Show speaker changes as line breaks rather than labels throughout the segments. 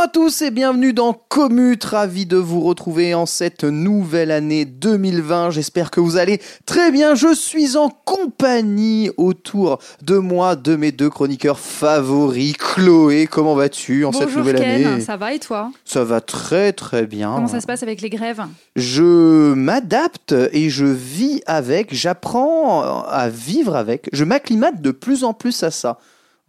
Bonjour à tous et bienvenue dans Commute, ravi de vous retrouver en cette nouvelle année 2020. J'espère que vous allez très bien. Je suis en compagnie autour de moi de mes deux chroniqueurs favoris. Chloé, comment vas-tu en cette nouvelle
Ken,
année?
Ça va et toi?
Ça va très très bien.
Comment ça se passe avec les grèves?
Je m'adapte et je vis avec, j'apprends à vivre avec, je m'acclimate de plus en plus à ça.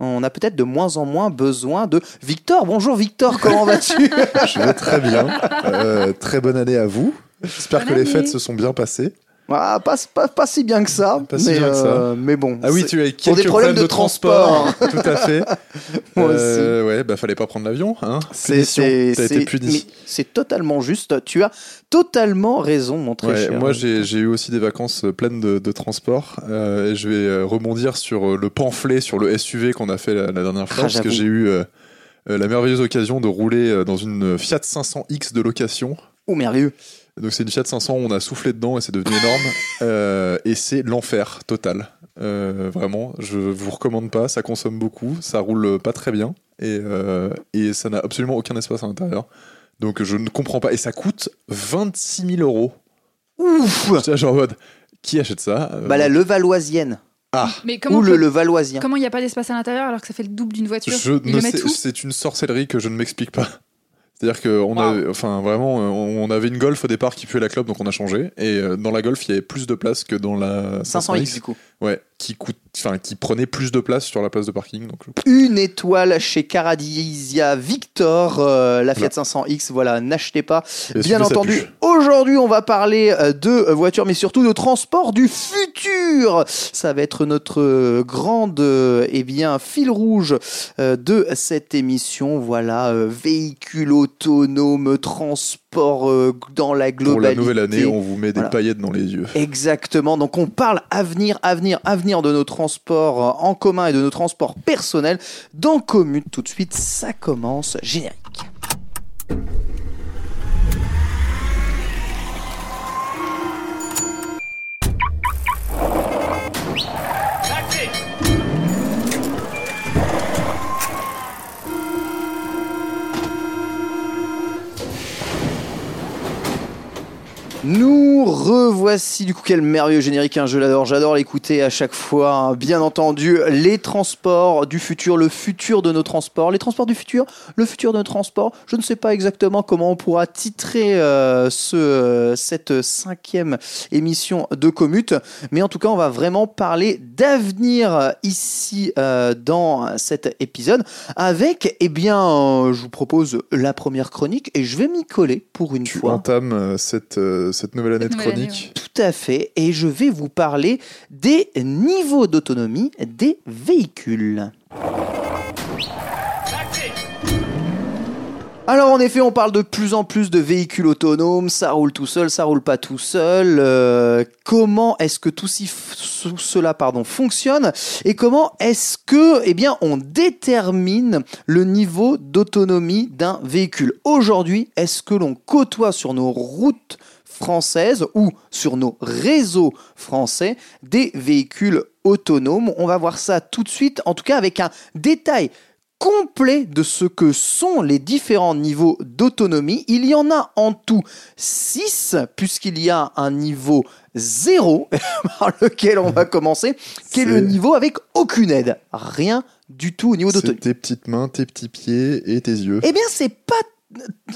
On a peut-être de moins en moins besoin de Victor. Bonjour Victor, comment vas-tu
Je vais très bien. Euh, très bonne année à vous. J'espère que les fêtes se sont bien passées.
Ah, pas, pas, pas si bien que ça.
Pas si
mais,
bien que ça.
euh, mais bon.
Ah oui, tu as
pour des
quelques
problèmes de
transport. Tout à fait.
Moi
Euh, ouais, bah fallait pas prendre l'avion, hein.
C'est totalement juste. Tu as totalement raison, mon très
Ouais,
cher.
moi j'ai eu aussi des vacances euh, pleines de, de transport euh, et je vais rebondir sur le pamphlet sur le SUV qu'on a fait la, la dernière fois
Ah,
parce que j'ai eu euh, la merveilleuse occasion de rouler dans une Fiat 500X de location
Oh, merveilleux.
Donc c'est une Fiat 500, on a soufflé dedans et c'est devenu énorme. Euh, et c'est l'enfer total. Euh, vraiment, je vous recommande pas, ça consomme beaucoup, ça roule pas très bien et, euh, et ça n'a absolument aucun espace à l'intérieur. Donc je ne comprends pas. Et ça coûte 26 000 euros.
Ouf
genre en mode, qui achète ça Euh,
Bah, la Levalloisienne.
Ah,
Mais comment
Ou le
peut-
Levalloisien.
comment il n'y a pas d'espace à l'intérieur alors que ça fait le double d'une voiture?
Je
Ils
ne
le mettent
sais,
où?
c'est une sorcellerie que je ne m'explique pas. C'est-à-dire qu'on
Wow.
avait, enfin vraiment, on avait une Golf au départ qui puait la clope, donc on a changé. Et euh, dans la Golf, il y avait plus de place que dans la
500X du coup.
Ouais, qui coûte, enfin, qui prenait plus de place sur la place de parking. Donc,
Une étoile chez Caradisia Victor, euh, la Fiat 500X. Voilà, n'achetez pas.
Et
Bien entendu, aujourd'hui, on va parler euh, de voitures, mais surtout de transport du futur. Ça va être notre grande, euh, eh bien, fil rouge de cette émission. Voilà, euh, véhicule autonome, transport dans la globalité.
pour la nouvelle année, on vous met des
Voilà.
paillettes dans les yeux.
Exactement. Donc on parle avenir, avenir, avenir de nos transports euh, en commun et de nos transports personnels dans Commute. Tout de suite, ça commence générique. Nous revoici du coup quel merveilleux générique, hein, je l'adore, j'adore l'écouter à chaque fois. hein. Bien entendu, les transports du futur, le futur de nos transports, les transports du futur, le futur de nos transports. Je ne sais pas exactement comment on pourra titrer euh, ce, euh, cette cinquième émission de Commute, mais en tout cas, on va vraiment parler d'avenir euh, ici euh, dans cet épisode avec, eh bien, euh, je vous propose la première chronique et je vais m'y coller pour une
Tu
fois.
entames euh, cette, euh, cette nouvelle année
Cette
de
nouvelle année,
chronique.
Tout à fait, et je vais vous parler des niveaux d'autonomie des véhicules. Alors en effet, on parle de plus en plus de véhicules autonomes, ça roule tout seul, ça roule pas tout seul. euh, comment est-ce que tout, cela pardon, fonctionne? Et comment est-ce que eh bien on détermine le niveau d'autonomie d'un véhicule? Aujourd'hui, est-ce que l'on côtoie sur nos routes françaises ou sur nos réseaux français des véhicules autonomes On va voir ça tout de suite, en tout cas avec un détail complet de ce que sont les différents niveaux d'autonomie. Il y en a en tout 6, puisqu'il y a un niveau 0, par lequel on va commencer, qui est le niveau avec aucune aide. Rien du tout au niveau d'autonomie.
tes petites mains, tes petits pieds et tes yeux.
Eh bien, c'est pas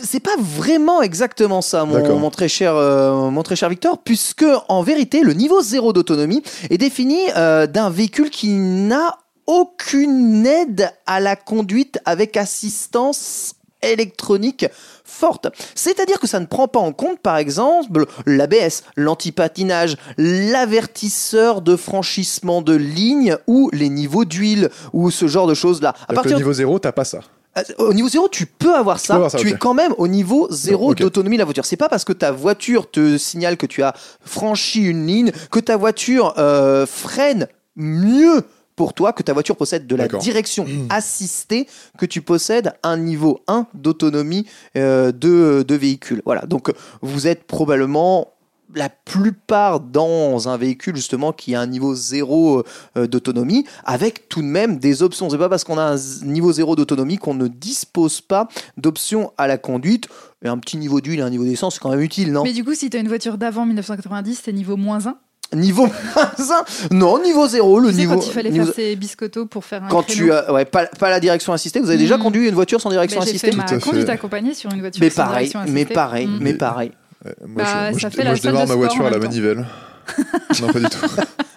c'est pas vraiment exactement ça, mon, très cher, euh, mon très cher Victor, puisque en vérité, le niveau zéro d'autonomie est défini euh, d'un véhicule qui n'a aucune aide à la conduite avec assistance électronique forte. C'est-à-dire que ça ne prend pas en compte, par exemple, l'ABS, l'antipatinage, l'avertisseur de franchissement de ligne ou les niveaux d'huile ou ce genre de choses-là. À
Donc, le
partir
niveau 0, t'as pas ça.
Euh, Au niveau zéro, tu peux avoir ça.
peux avoir ça,
tu es quand même au niveau zéro d'autonomie de la voiture. C'est pas parce que ta voiture te signale que tu as franchi une ligne que ta voiture euh, freine mieux pour toi que ta voiture possède de la direction assistée que tu possèdes un niveau 1 d'autonomie euh, de, de véhicule. Voilà. Donc vous êtes probablement la plupart dans un véhicule justement qui a un niveau zéro euh, d'autonomie, avec tout de même des options. C'est pas parce qu'on a un niveau zéro d'autonomie qu'on ne dispose pas d'options à la conduite. Et un petit niveau d'huile et un niveau d'essence, c'est quand même utile, non?
Mais du coup, si tu as une voiture d'avant 1990, c'est niveau moins 1.
Niveau 1, non, niveau zéro, le
Tu sais,
niveau.
quand il fallait
niveau-
faire ses biscottos pour faire un
quand
créneau.
tu as, ouais, pas, pas la direction assistée. Vous avez déjà
Mhm.
conduit une voiture sans direction
Ben, J'ai
assistée?
fait ma
Tout à fait.
conduite accompagnée sur une voiture
Mais
sans
pareil,
direction
mais
assistée.
pareil,
Mm.
mais pareil.
Euh, Moi,
Bah,
je, moi,
ça
je-
fait
moi,
la
je
salle
démarre ma voiture à la manivelle. non, pas du tout.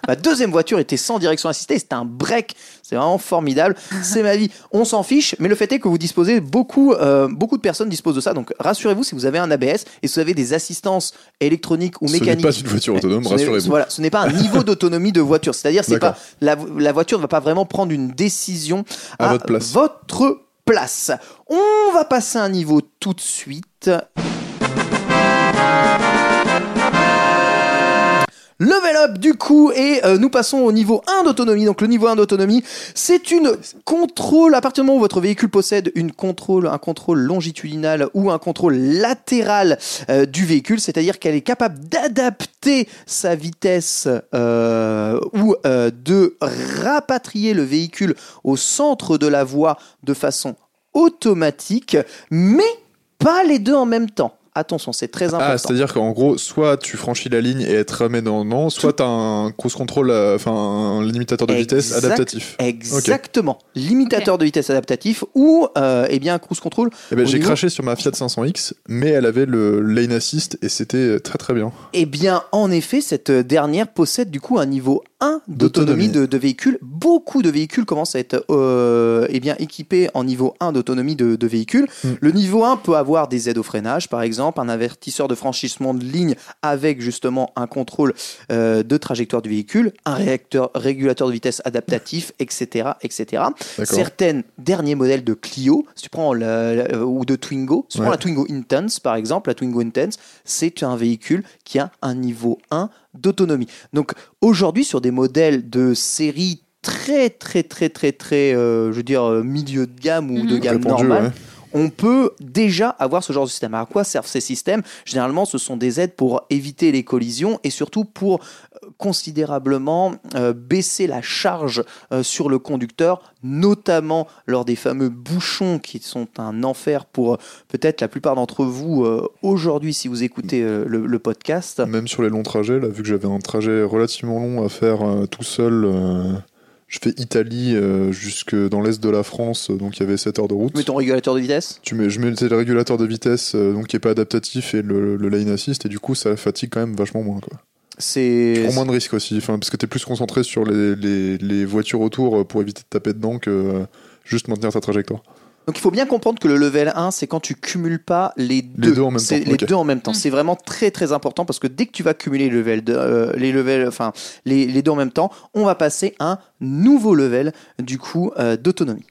Ma deuxième voiture était sans direction assistée, c'était un break. C'est vraiment formidable. C'est ma vie. On s'en fiche, mais le fait est que vous disposez beaucoup, euh, beaucoup de personnes disposent de ça. Donc rassurez-vous si vous avez un ABS et si vous avez des assistances électroniques ou
Ce n'est
mécaniques.
pas une voiture autonome, rassurez-vous.
Voilà, ce n'est pas un niveau d'autonomie de voiture. C'est-à-dire, c'est pas la voiture ne va pas vraiment prendre une décision
À votre place.
votre place. On va passer à un niveau tout de suite. Level up du coup et euh, nous passons au niveau 1 d'autonomie. Donc le niveau 1 d'autonomie, c'est une contrôle à partir du moment où votre véhicule possède une contrôle, un contrôle longitudinal ou un contrôle latéral euh, du véhicule, c'est-à-dire qu'elle est capable d'adapter sa vitesse euh, ou de rapatrier le véhicule au centre de la voie de façon automatique, mais pas les deux en même temps. Attention, c'est très important.
Ah, c'est-à-dire qu'en gros, soit tu franchis la ligne et elle te remet dans le non, soit tu as un cruise control, euh, enfin un limitateur de vitesse adaptatif.
Exactement. Limitateur de vitesse adaptatif ou euh, eh bien cruise control.
Eh ben, j'ai
niveau-
craché sur ma Fiat 500X, mais elle avait le lane assist et c'était très très bien.
Eh bien, en effet, cette dernière possède du coup un niveau 1 d'autonomie de, de véhicule. Beaucoup de véhicules commencent à être euh, eh bien, équipés en niveau 1 d'autonomie de, de véhicule.
Mm.
Le niveau 1 peut avoir des aides au freinage, par exemple, un avertisseur de franchissement de ligne avec justement un contrôle euh, de trajectoire du véhicule, un réacteur, régulateur de vitesse adaptatif, etc. etc. Certains derniers modèles de Clio, si tu prends la- la- ou de Twingo, si tu prends
Ouais.
la Twingo Intense par exemple, la Twingo Intense, c'est un véhicule qui a un niveau 1 d'autonomie. Donc aujourd'hui sur des modèles de série très très très très très, euh, je veux dire euh, milieu de gamme ou de
Mhm.
gamme normale,
ouais.
on peut déjà avoir ce genre de système. À quoi servent ces systèmes? Généralement, ce sont des aides pour éviter les collisions et surtout pour considérablement euh, baisser la charge euh, sur le conducteur, notamment lors des fameux bouchons qui sont un enfer pour euh, peut-être la plupart d'entre vous aujourd'hui si vous écoutez le, le podcast.
Même sur les longs trajets, là, vu que j'avais un trajet relativement long à faire tout seul, je fais Italie jusque dans l'est de la France, donc il y avait 7 heures de route.
Tu mets ton régulateur de vitesse?
Tu mets, je mettais le régulateur de vitesse, donc qui est pas adaptatif, et le, le lane assist, et du coup ça fatigue quand même vachement moins. Quoi. Tu
c'est
prends moins de risques aussi, enfin, parce que tu es plus concentré sur les, les- les voitures autour euh, pour éviter de taper dedans que euh, juste maintenir ta trajectoire.
Donc il faut bien comprendre que le level 1, c'est quand tu cumules pas les deux,
deux en même temps,
Les deux en même temps. C'est vraiment très très important parce que dès que tu vas cumuler le level de, euh, les levels, enfin les, les deux en même temps, on va passer à un nouveau level du coup euh, d'autonomie.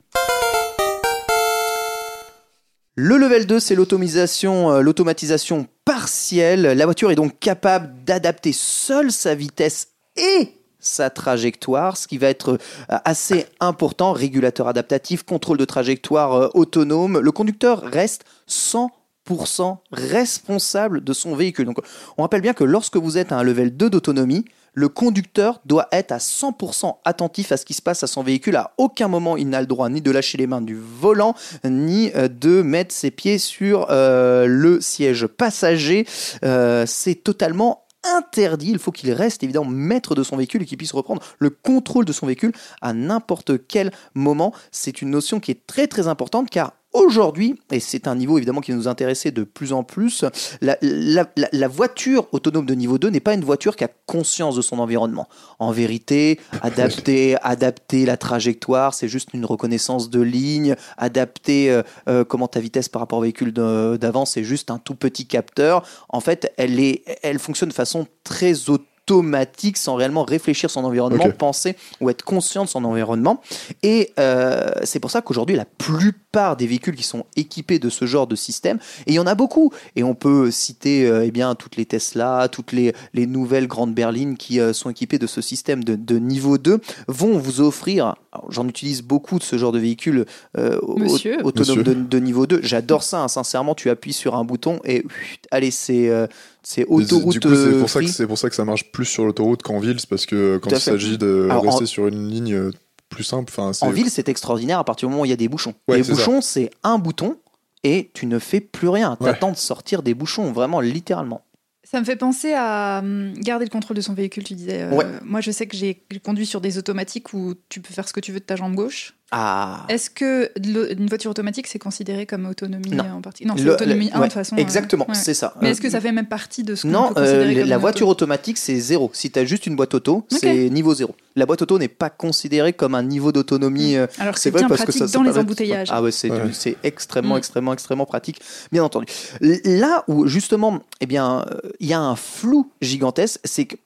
Le level 2, c'est l'automatisation, euh, l'automatisation partielle. La voiture est donc capable d'adapter seule sa vitesse et sa trajectoire, ce qui va être euh, assez important. Régulateur adaptatif, contrôle de trajectoire euh, autonome. Le conducteur reste 100% responsable de son véhicule. Donc, on rappelle bien que lorsque vous êtes à un level 2 d'autonomie, le conducteur doit être à 100% attentif à ce qui se passe à son véhicule. À aucun moment, il n'a le droit ni de lâcher les mains du volant, ni euh, de mettre ses pieds sur euh, le siège passager. Euh, C'est totalement interdit. Il faut qu'il reste évidemment maître de son véhicule et qu'il puisse reprendre le contrôle de son véhicule à n'importe quel moment. C'est une notion qui est très très importante car aujourd'hui, et c'est un niveau évidemment qui nous intéressait de plus en plus, la, la- la- la voiture autonome de niveau 2 n'est pas une voiture qui a conscience de son environnement. En vérité, adapter, adapter la trajectoire, c'est juste une reconnaissance de ligne, adapter euh, euh, comment ta vitesse par rapport au véhicule d'avant, c'est juste un tout petit capteur. En fait, elle, est, elle fonctionne de façon très automatique sans réellement réfléchir son environnement, penser ou être conscient de son environnement. Et euh, c'est pour ça qu'aujourd'hui, la plupart des véhicules qui sont équipés de ce genre de système, et il y en a beaucoup, et on peut citer euh, eh bien, toutes les Tesla, toutes les, les nouvelles grandes berlines qui euh, sont équipées de ce système de, de niveau 2, vont vous offrir, j'en utilise beaucoup de ce genre de véhicules euh, au-
Monsieur.
autonomes de,
Monsieur.
de niveau 2, j'adore ça, hein, sincèrement, tu appuies sur un bouton et allez, c'est euh, c'est autoroute
c'est
euh,
pour, ça que, pour ça que ça marche plus sur l'autoroute qu'en ville, c'est parce que quand il s'agit de
Alors,
rester
en-
sur une ligne euh, plus simple,
En ville, c'est extraordinaire à partir du moment où il y a des bouchons.
Ouais,
les bouchons, c'est un bouton et tu ne fais plus rien.
Ouais.
T'attends de sortir des bouchons, vraiment littéralement.
Ça me fait penser à hum, garder le contrôle de son véhicule, tu disais. Euh,
Ouais.
Moi, je sais que j'ai conduit sur des automatiques où tu peux faire ce que tu veux de ta jambe gauche.
Ah.
Est-ce que une voiture automatique, c'est considéré comme autonomie
Non.
euh, en partie? Non, c'est autonomie
le-
1
ouais,
de toute façon. euh,
Exactement,
ouais.
c'est ça.
Mais
Euh,
est-ce que ça fait même partie de ce qu'on
Non,
peut
euh,
considérer
la
comme une
voiture
auto?
automatique, c'est zéro. Si tu as juste une boîte auto, c'est niveau zéro. La boîte auto n'est pas considérée comme un niveau d'autonomie. euh,
Alors que
c'est vrai
bien
parce que
pratique
ça, ça
dans les embouteillages.
Ah ouais, c'est
Ouais.
extrêmement,
Mm.
extrêmement, extrêmement pratique, bien entendu. Là où justement, eh bien, euh, il y a un flou gigantesque, c'est que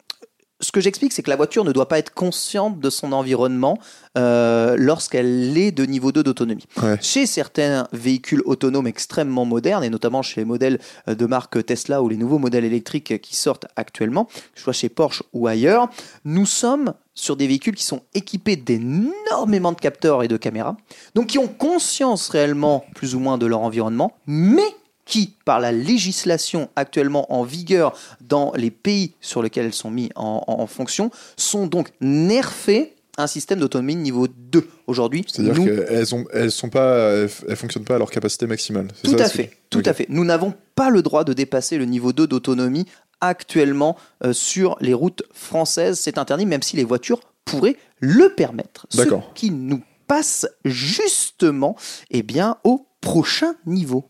ce que j'explique, c'est que la voiture ne doit pas être consciente de son environnement euh, lorsqu'elle est de niveau 2 d'autonomie.
Ouais.
Chez certains véhicules autonomes extrêmement modernes, et notamment chez les modèles de marque Tesla ou les nouveaux modèles électriques qui sortent actuellement, que ce soit chez Porsche ou ailleurs, nous sommes sur des véhicules qui sont équipés d'énormément de capteurs et de caméras, donc qui ont conscience réellement plus ou moins de leur environnement, mais qui, par la législation actuellement en vigueur dans les pays sur lesquels elles sont mises en, en- en fonction, sont donc nerfés un système d'autonomie niveau 2 aujourd'hui.
C'est-à-dire
nous-
qu'elles ont, elles sont pas, elles, fonctionnent pas à leur capacité maximale.
Tout
ça,
à fait, tout à fait. Nous n'avons pas le droit de dépasser le niveau 2 d'autonomie actuellement euh, sur les routes françaises. C'est interdit, même si les voitures pourraient le permettre. Ce qui nous passe justement eh bien, au prochain niveau.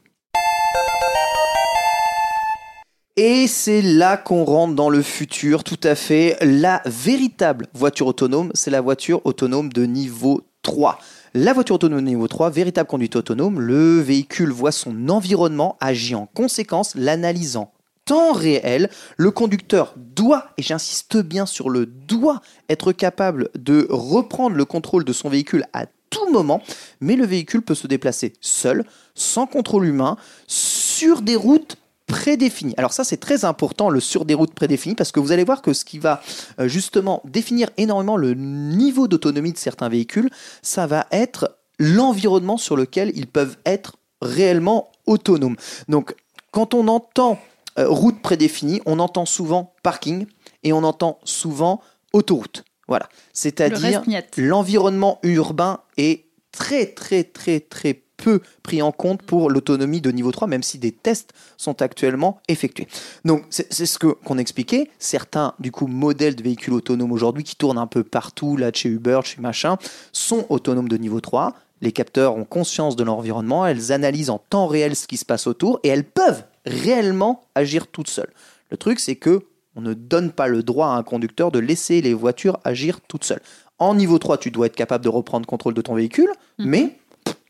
Et c'est là qu'on rentre dans le futur, tout à fait. La véritable voiture autonome, c'est la voiture autonome de niveau 3. La voiture autonome de niveau 3, véritable conduite autonome, le véhicule voit son environnement, agit en conséquence, l'analyse en temps réel. Le conducteur doit, et j'insiste bien sur le doit, être capable de reprendre le contrôle de son véhicule à tout moment, mais le véhicule peut se déplacer seul, sans contrôle humain, sur des routes prédéfinies. Alors ça c'est très important le sur des routes prédéfinies parce que vous allez voir que ce qui va euh, justement définir énormément le niveau d'autonomie de certains véhicules, ça va être l'environnement sur lequel ils peuvent être réellement autonomes. Donc quand on entend euh, route prédéfinie, on entend souvent parking et on entend souvent autoroute. Voilà. C'est-à-dire l'environnement urbain est très très très très peu pris en compte pour l'autonomie de niveau 3, même si des tests sont actuellement effectués. Donc c'est ce que qu'on expliquait. Certains du coup modèles de véhicules autonomes aujourd'hui qui tournent un peu partout, là de chez Uber, de chez machin, sont autonomes de niveau 3. Les capteurs ont conscience de l'environnement, elles analysent en temps réel ce qui se passe autour et elles peuvent réellement agir toutes seules. Le truc c'est que on ne donne pas le droit à un conducteur de laisser les voitures agir toutes seules. En niveau 3, tu dois être capable de reprendre contrôle de ton véhicule, mais pff,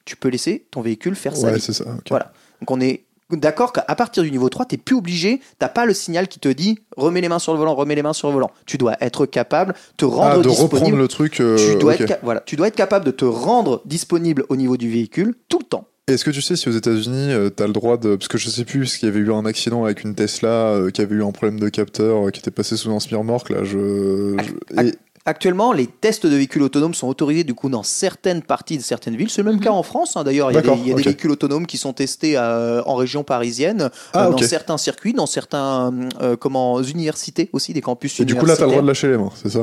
tu peux laisser ton véhicule faire sa
Ouais,
vie.
c'est ça.
Voilà. Donc on est d'accord qu'à partir du niveau 3, tu n'es plus obligé, tu pas le signal qui te dit remets les mains sur le volant, remets les mains sur le volant. Tu dois être capable, te rendre
Ah, de
disponible.
reprendre le truc. euh,
tu, dois être, voilà, tu dois être capable de te rendre disponible au niveau du véhicule tout le temps.
Est-ce que tu sais si aux États-Unis, tu as le droit de. Parce que je sais plus, parce qu'il y avait eu un accident avec une Tesla euh, qui avait eu un problème de capteur, euh, qui était passé sous un smearmork, là. Je. je-
Ac-
et-
Actuellement, les tests de véhicules autonomes sont autorisés du coup dans certaines parties de certaines villes. C'est le même
Mhm.
cas en France. hein. D'ailleurs, il y a, des,
D'accord,
il y a des
ok.
véhicules autonomes qui sont testés euh, en région parisienne,
Ah,
euh, dans certains circuits, dans certains euh, comment universités aussi, des campus
Et du coup, là, t'as le droit de lâcher les mains, c'est ça?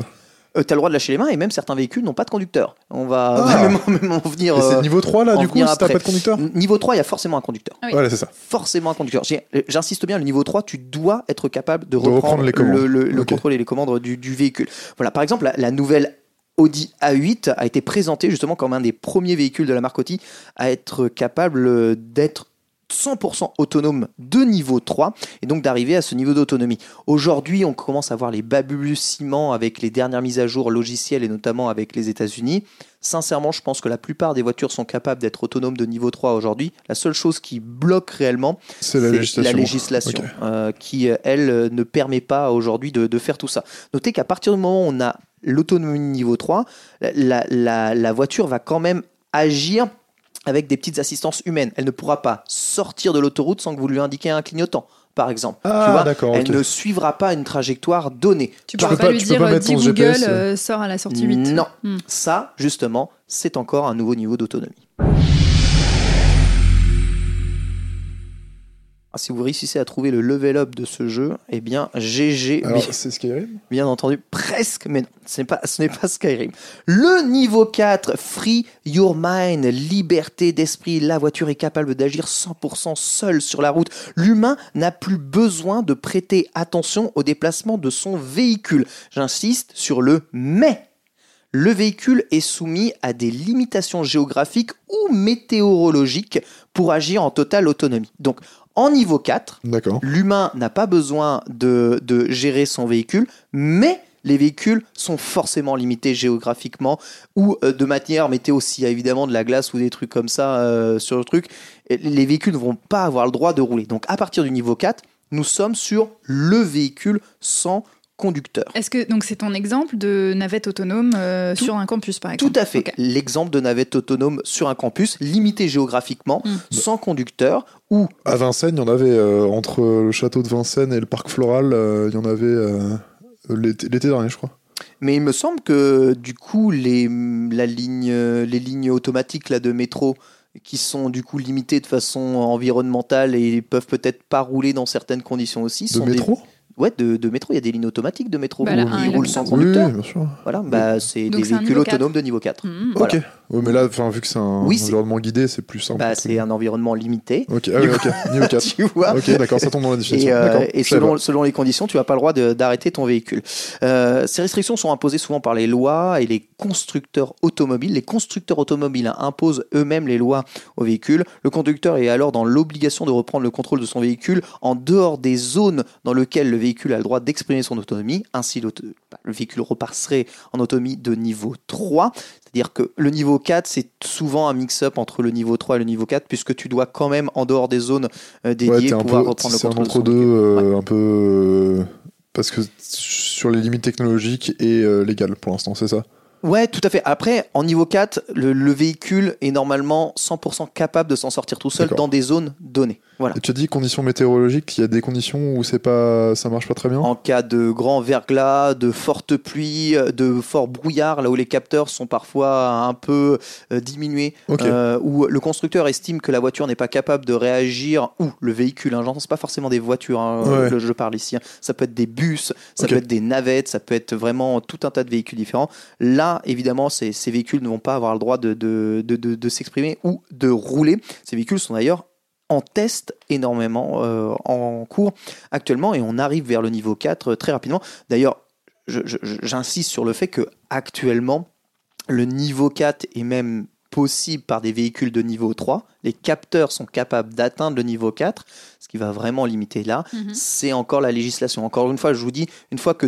Euh, t'as le droit de lâcher les mains et même certains véhicules n'ont pas de conducteur. On va
Ah.
même, même en venir.
Et c'est
euh,
niveau 3, là, du coup, si t'as pas de conducteur
Niveau 3, il y a forcément un conducteur.
Oui.
Voilà, c'est ça.
Forcément un conducteur. J'ai- J'insiste bien, le niveau 3, tu dois être capable de,
De reprendre les commandes.
le, le- le
Ok.
contrôle et les commandes du, du véhicule. Voilà, par exemple, la, la nouvelle Audi A8 a été présenté justement comme un des premiers véhicules de la marque Audi à être capable d'être 100% autonome de niveau 3 et donc d'arriver à ce niveau d'autonomie. Aujourd'hui, on commence à voir les balbutiements avec les dernières mises à jour logicielles et notamment avec les États-Unis. Sincèrement, je pense que la plupart des voitures sont capables d'être autonomes de niveau 3 aujourd'hui. La seule chose qui bloque réellement,
C'est la législation.
euh, qui, euh, elle, euh, ne permet pas aujourd'hui de, de faire tout ça. Notez qu'à partir du moment où on a l'autonomie niveau 3, la, la- la- la voiture va quand même agir avec des petites assistances humaines. Elle ne pourra pas sortir de l'autoroute sans que vous lui indiquiez un clignotant, par exemple.
Ah,
Tu vois,
d'accord,
Elle ne suivra pas une trajectoire donnée.
Tu pourras
peux
pas, lui
tu peux
dire
pas
euh,
mettre
dis
ton
Google,
GPS,
euh, sort à la sortie 8.
Non,
Hmm.
ça, justement, c'est encore un nouveau niveau d'autonomie. Si vous réussissez à trouver le level up de ce jeu, eh bien, GG,
Alors,
bien,
c'est Skyrim?
bien entendu, presque, mais non, ce n'est pas, ce n'est pas Skyrim. Le niveau 4, Free Your Mind, liberté d'esprit. La voiture est capable d'agir 100% seule sur la route. L'humain n'a plus besoin de prêter attention au déplacement de son véhicule. J'insiste sur le mais. Le véhicule est soumis à des limitations géographiques ou météorologiques pour agir en totale autonomie. Donc, en niveau 4,
D'accord.
l'humain n'a pas besoin de, de gérer son véhicule, mais les véhicules sont forcément limités géographiquement ou euh, de manière météo. S'il y a évidemment de la glace ou des trucs comme ça euh, sur le truc, les véhicules ne vont pas avoir le droit de rouler. Donc à partir du niveau 4, nous sommes sur le véhicule sans conducteur.
Est-ce que donc c'est ton exemple de navette autonome euh,
Tout-
sur un campus par
Tout
exemple
à fait. L'exemple de navette autonome sur un campus, limité géographiquement,
Mm.
sans conducteur, ou
À Vincennes, il y en avait euh, entre le château de Vincennes et le parc floral, euh, il y en avait euh, l'été dernier, je crois.
Mais il me semble que du coup les, la ligne, les lignes automatiques là, de métro qui sont du coup limitées de façon environnementale et peuvent peut-être pas rouler dans certaines conditions aussi.
De
sont des-
métro?
Ouais, de, de métro. Il y a des lignes automatiques de métro
Bah, la
roulent sans conducteur.
oui, bien sûr.
Voilà, bah, c'est des véhicules autonomes de niveau 4.
Hmm.
Voilà.
Ok. Ouais, mais là, vu que c'est un
Oui,
environnement guidé, c'est plus simple.
Bah, c'est un environnement limité.
Ok, ah, oui, ok. Niveau 4.
tu vois
Ok, d'accord, ça tombe dans la législation.
Et, euh, et selon, les conditions, tu n'as pas le droit d'arrêter ton véhicule. Euh, ces restrictions sont imposées souvent par les lois et les constructeurs automobiles. Les constructeurs automobiles imposent eux-mêmes les lois aux véhicules. Le conducteur est alors dans l'obligation de reprendre le contrôle de son véhicule en dehors des zones dans lesquelles le véhicule a le droit d'exprimer son autonomie. Ainsi, bah, le véhicule repasserait en autonomie de niveau 3. C'est-à-dire que le niveau 4, c'est souvent un mix-up entre le niveau 3 et le niveau 4, puisque tu dois quand même, en dehors des zones euh,
Ouais,
dédiées,
un
pouvoir
peu,
reprendre le
c'est un
contrôle de son
entre-deux,
véhicule.
euh, un peu. euh, Parce que sur les limites technologiques et euh, légales pour l'instant, c'est ça?
Ouais, tout à fait. Après, en niveau 4, le, le véhicule est normalement 100% capable de s'en sortir tout seul dans des zones données. Voilà.
Et tu dit conditions météorologiques, il y a des conditions où c'est pas, ça marche pas très bien?
En cas de grand verglas, de fortes pluies, de fort brouillard, là où les capteurs sont parfois un peu euh, diminués,
Ok.
euh, où le constructeur estime que la voiture n'est pas capable de réagir, ou le véhicule, hein, j'entends pas forcément des voitures, hein,
Ouais.
je parle ici, hein. ça peut être des bus, ça peut être des navettes, ça peut être vraiment tout un tas de véhicules différents. Là, évidemment, ces, ces véhicules ne vont pas avoir le droit de, de, de, de- de s'exprimer ou de rouler. Ces véhicules sont d'ailleurs en test énormément euh, en cours actuellement et on arrive vers le niveau 4 très rapidement. D'ailleurs, j'insiste sur le fait que actuellement le niveau 4 est même possible par des véhicules de niveau 3. Les capteurs sont capables d'atteindre le niveau 4, ce qui va vraiment limiter là.
Mhm.
C'est encore la législation. Encore une fois, je vous dis, une fois que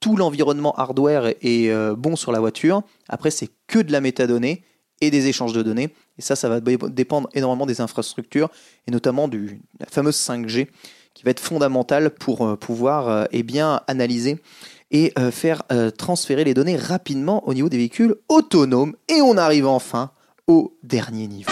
tout l'environnement hardware est euh, bon sur la voiture, après c'est que de la métadonnée et des échanges de données. Et ça, ça va dé- dépendre énormément des infrastructures et notamment de la fameuse 5G qui va être fondamentale pour euh, pouvoir euh, eh bien, analyser et euh, faire transférer les données rapidement au niveau des véhicules autonomes. Et on arrive enfin au dernier niveau.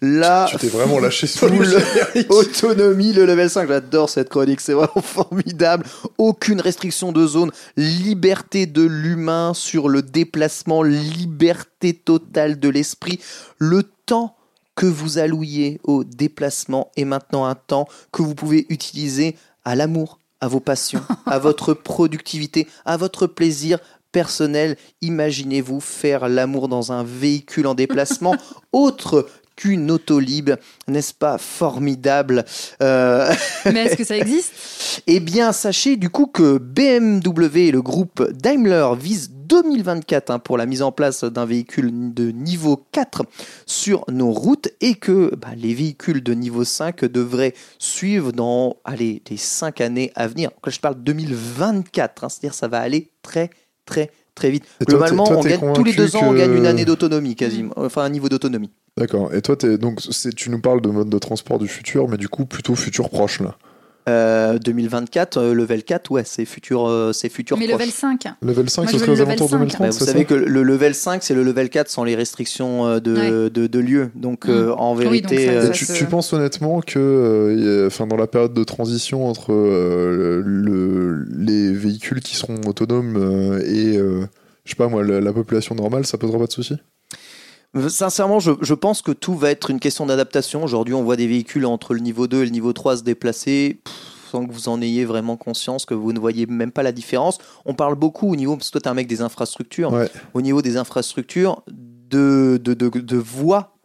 La
Tu t'es vraiment lâché sur le
autonomie, le level 5, j'adore cette chronique, c'est vraiment formidable. Aucune restriction de zone, liberté de l'humain sur le déplacement, liberté totale de l'esprit. Le temps que vous allouiez au déplacement est maintenant un temps que vous pouvez utiliser à l'amour, à vos passions, à votre productivité, à votre plaisir personnel. Imaginez-vous faire l'amour dans un véhicule en déplacement autre qu'une Autolib. N'est-ce pas formidable Euh,
Mais est-ce que ça existe?
Eh bien, sachez du coup que BMW et le groupe Daimler visent 2024 hein, pour la mise en place d'un véhicule de niveau 4 sur nos routes et que bah, les véhicules de niveau 5 devraient suivre dans allez, les 5 années à venir. Quand je parle 2024, hein, c'est-à-dire ça va aller très très très vite.
Toi,
Globalement,
toi,
on gagne, tous les deux ans, on gagne une année d'autonomie quasiment, enfin un niveau d'autonomie.
D'accord. Et toi, donc, tu nous parles de mode de transport du futur, mais du coup, plutôt futur proche, là.
Euh, 2024, euh, level 4, ouais, c'est futur, euh, c'est futur
Mais
proche.
level 5.
Level 5,
Moi,
ce serait aux
le level
alentours
5.
2030,
Bah, vous savez
ça
que le level 5, c'est le level 4 sans les restrictions euh, de,
Ouais.
de, de lieu. Donc, euh, en
Oui,
vérité,
donc ça-
euh,
ça
tu,
se-
tu penses honnêtement que, euh, enfin, dans la période de transition entre euh, le, les véhicules qui seront autonomes euh, et, euh, je sais pas moi, la, la population normale, ça posera pas de soucis?
Sincèrement, je, je pense que tout va être une question d'adaptation. Aujourd'hui, on voit des véhicules entre le niveau 2 et le niveau 3 se déplacer. pff, Sans que vous en ayez vraiment conscience, que vous ne voyez même pas la différence. On parle beaucoup au niveau, parce que toi, tu es un mec des infrastructures,
Ouais.
au niveau des infrastructures, de, de, de, de voies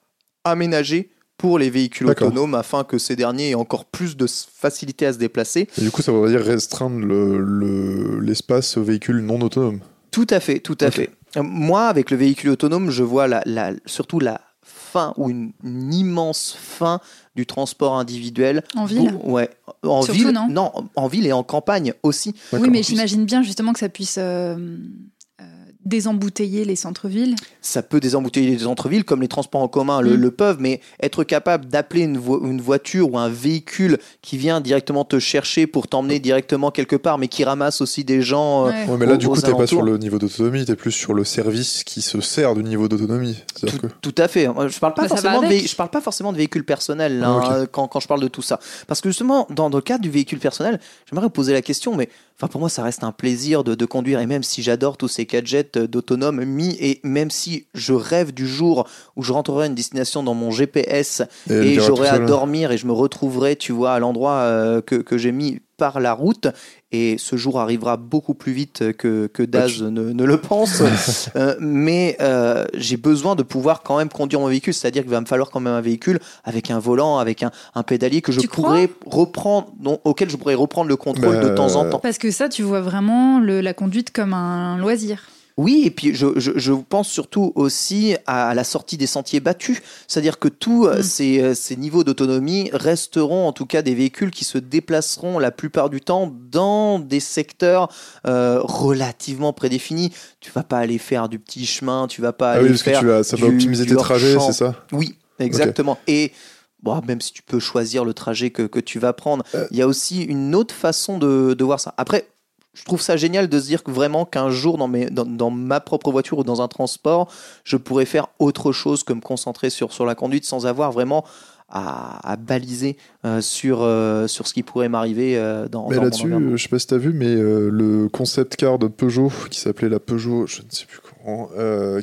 aménagées pour les véhicules autonomes afin que ces derniers aient encore plus de facilité à se déplacer.
Et du coup, ça veut dire restreindre le- le- l'espace aux véhicules non autonomes.
Tout à fait, tout à fait. Euh, Moi, avec le véhicule autonome, je vois la, la- surtout la fin ou une, une immense fin du transport individuel.
En ville
Bon, Ouais, en
Surtout,
ville,
non
en ville et en campagne aussi.
Oui, mais j'imagine bien justement que ça puisse euh, désembouteiller les centres-villes.
Ça peut désembouteiller les centres-villes comme les transports en commun le,
Mm.
le peuvent, mais être capable d'appeler une, vo- une voiture ou un véhicule qui vient directement te chercher pour t'emmener directement quelque part, mais qui ramasse aussi des gens. euh,
Ouais.
Ouais, mais là,
aux-
du coup, t'es pas sur le niveau d'autonomie, t'es plus sur le service qui se sert du niveau d'autonomie.
Tout,
que.
tout à fait. Je parle pas
Bah,
forcément de je parle pas forcément de véhicules personnels là,
Ah,
hein, quand, quand je parle de tout ça. Parce que justement, dans, dans le cadre du véhicule personnel, j'aimerais vous poser la question, mais enfin pour moi, ça reste un plaisir de, de conduire. Et même si j'adore tous ces gadgets euh, d'autonomes mis, et même si je rêve du jour où je rentrerai à une destination dans mon GPS et j'aurai à
seul.
dormir et je me retrouverai, tu vois, à l'endroit euh, que, que j'ai mis par la route. Et ce jour arrivera beaucoup plus vite que, que Daz
tu-
ne, ne le pense. Euh, mais euh, j'ai besoin de pouvoir quand même conduire mon véhicule. C'est-à-dire qu'il va me falloir quand même un véhicule avec un volant, avec un, un pédalier que je
Tu
pourrais reprendre, non, auquel je pourrais reprendre le contrôle de temps en temps.
Parce que ça, tu vois vraiment le- la conduite comme un loisir.
Oui, et puis je, je, je pense surtout aussi à la sortie des sentiers battus. C'est-à-dire que tous euh,
Mm.
ces, euh, ces niveaux d'autonomie resteront en tout cas des véhicules qui se déplaceront la plupart du temps dans des secteurs euh, relativement prédéfinis. Tu vas pas aller faire du petit chemin, tu vas pas
Ah
aller
oui, parce que
faire
tu vas, ça va
du-
optimiser tes trajets, c'est ça
oui, exactement. Et bon, même si tu peux choisir le trajet que, que tu vas prendre,
Euh.
il y a aussi une autre façon de, de voir ça. Après, je trouve ça génial de se dire que vraiment qu'un jour dans, mes, dans, dans ma propre voiture ou dans un transport, je pourrais faire autre chose que me concentrer sur, sur la conduite sans avoir vraiment à, à baliser euh, sur, euh, sur ce qui pourrait m'arriver euh, dans,
Mais
dans
là-dessus, je sais pas si t'as vu, mais euh, le concept car de Peugeot, qui s'appelait la Peugeot, je ne sais plus comment,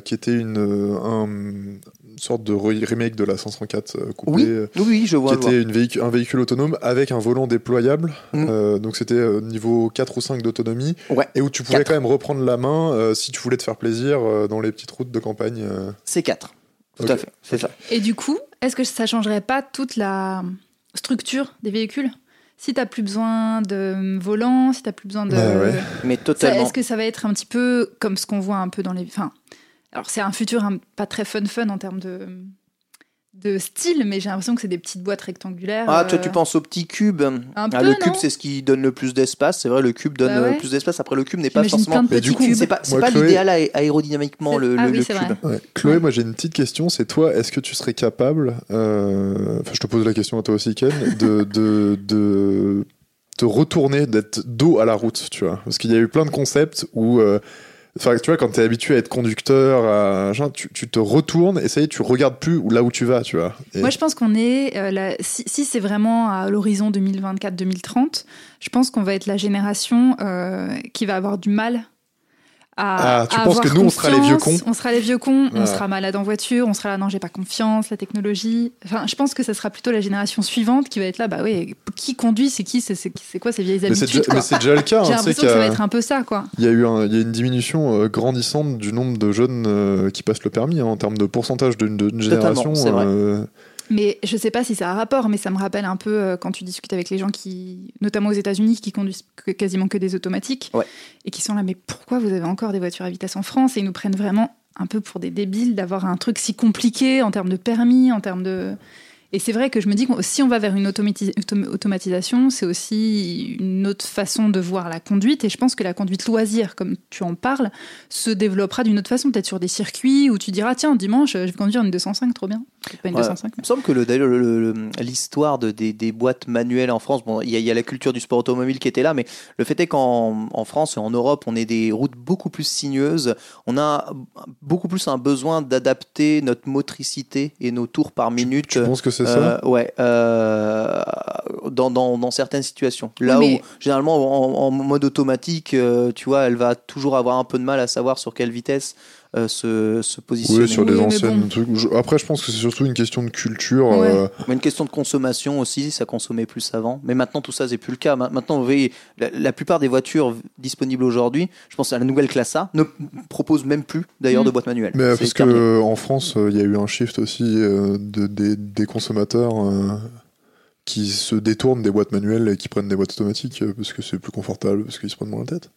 qui était une, un- sorte de re- remake de la 504 euh, coupé,
Oui, oui, oui, je vois.
qui
je vois.
était une un véhicule autonome avec un volant déployable.
Mm.
Euh, donc c'était euh, niveau 4 ou 5 d'autonomie.
Ouais.
Et où tu pouvais quand même reprendre la main euh, si tu voulais te faire plaisir euh, dans les petites routes de campagne. euh.
C'est 4. Tout à fait, c'est ça.
Et du coup, est-ce que ça changerait pas toute la structure des véhicules? Si t'as plus besoin de volant, si t'as plus besoin de.
Bah ouais.
Mais totalement.
Est-ce que ça va être un petit peu comme ce qu'on voit un peu dans les. Enfin, alors c'est un futur un- pas très fun fun en termes de, de style, mais j'ai l'impression que c'est des petites boîtes rectangulaires.
Ah, toi,
euh,
tu penses au petit cube
Un
Ah,
peu,
Le cube, c'est ce qui donne le plus d'espace. C'est vrai, le cube donne
Bah ouais.
euh, plus d'espace. Après, le cube n'est pas forcément.
de
Mais du
petits
coup,
cubes.
C'est pas,
Chloé-
l'idéal aé- aérodynamiquement, le,
Ah
le-
oui,
le
c'est
cube.
Ouais. Chloé,
Ouais.
moi j'ai une petite question, c'est toi, est-ce que tu serais capable, euh, enfin je te pose la question à toi aussi Ken, de, de, de te retourner, d'être dos à la route, tu vois? Parce qu'il y a eu plein de concepts où, euh, enfin tu vois, quand t'es habitué à être conducteur, tu, te retournes et ça y est, tu regardes plus là où tu vas, tu vois.
Moi, je pense qu'on est. euh, si c'est vraiment à l'horizon 2024-2030, je pense qu'on va être la génération euh, qui va avoir du mal à.
Ah, tu
à
penses que nous, on sera les vieux cons
On sera les vieux cons, on sera malade en voiture, on sera là, non, j'ai pas confiance, la technologie. Enfin, je pense que ça sera plutôt la génération suivante qui va être là, bah oui, qui conduit, c'est qui, c'est quoi ces vieilles
Mais c'est
habitudes quoi.
mais c'est déjà le cas.
J'ai
hein,
l'impression que ça va être un peu ça, quoi.
Il y a eu un- il y a une diminution euh, grandissante du nombre de jeunes euh, qui passent le permis hein, en termes de pourcentage d'une génération.
Mais je sais pas si ça a rapport, mais ça me rappelle un peu euh, quand tu discutes avec les gens qui, notamment aux États-Unis, qui conduisent que- quasiment que des automatiques
Ouais.
et qui sont là, mais pourquoi vous avez encore des voitures à vitesse en France? Et ils nous prennent vraiment un peu pour des débiles d'avoir un truc si compliqué en termes de permis, en termes de. Et c'est vrai que je me dis que si on va vers une automati- autom- automatisation, c'est aussi une autre façon de voir la conduite. Et je pense que la conduite loisir, comme tu en parles, se développera d'une autre façon, peut-être sur des circuits où tu diras tiens, dimanche, je vais conduire une 205, trop bien. Pas une
Ouais.
205.
Il me semble que le- d'ailleurs, le- le- le- l'histoire de, des, des boîtes manuelles en France, bon, il y, a- il y a la culture du sport automobile qui était là, mais le fait est qu'en en France et en Europe, on est des routes beaucoup plus sinueuses. On a beaucoup plus un besoin d'adapter notre motricité et nos tours par minute.
tu penses que c'est ça?
Euh, ouais, euh, dans, dans, dans certaines situations. Là
Oui, mais-
où, généralement, en, en mode automatique, euh, tu vois, elle va toujours avoir un peu de mal à savoir sur quelle vitesse euh, se, se positionner.
Oui, sur les
Oui, mais
anciennes
bon.
trucs. Je- Après, je pense que c'est surtout une question de culture.
Ouais.
euh,
Mais une question de consommation aussi, ça consommait plus avant. Mais maintenant, tout ça, c'est plus le cas. Ma- Maintenant, vous voyez, la, la plupart des voitures disponibles aujourd'hui, je pense à la nouvelle classe A, ne proposent même plus d'ailleurs
Mm.
de boîte manuelle.
Mais parce que
terminé.
euh, en France, euh, il y a eu un shift aussi euh, de, des, des consommateurs euh, qui se détournent des boîtes manuelles et qui prennent des boîtes automatiques parce que c'est plus confortable, parce qu'ils se prennent moins la tête.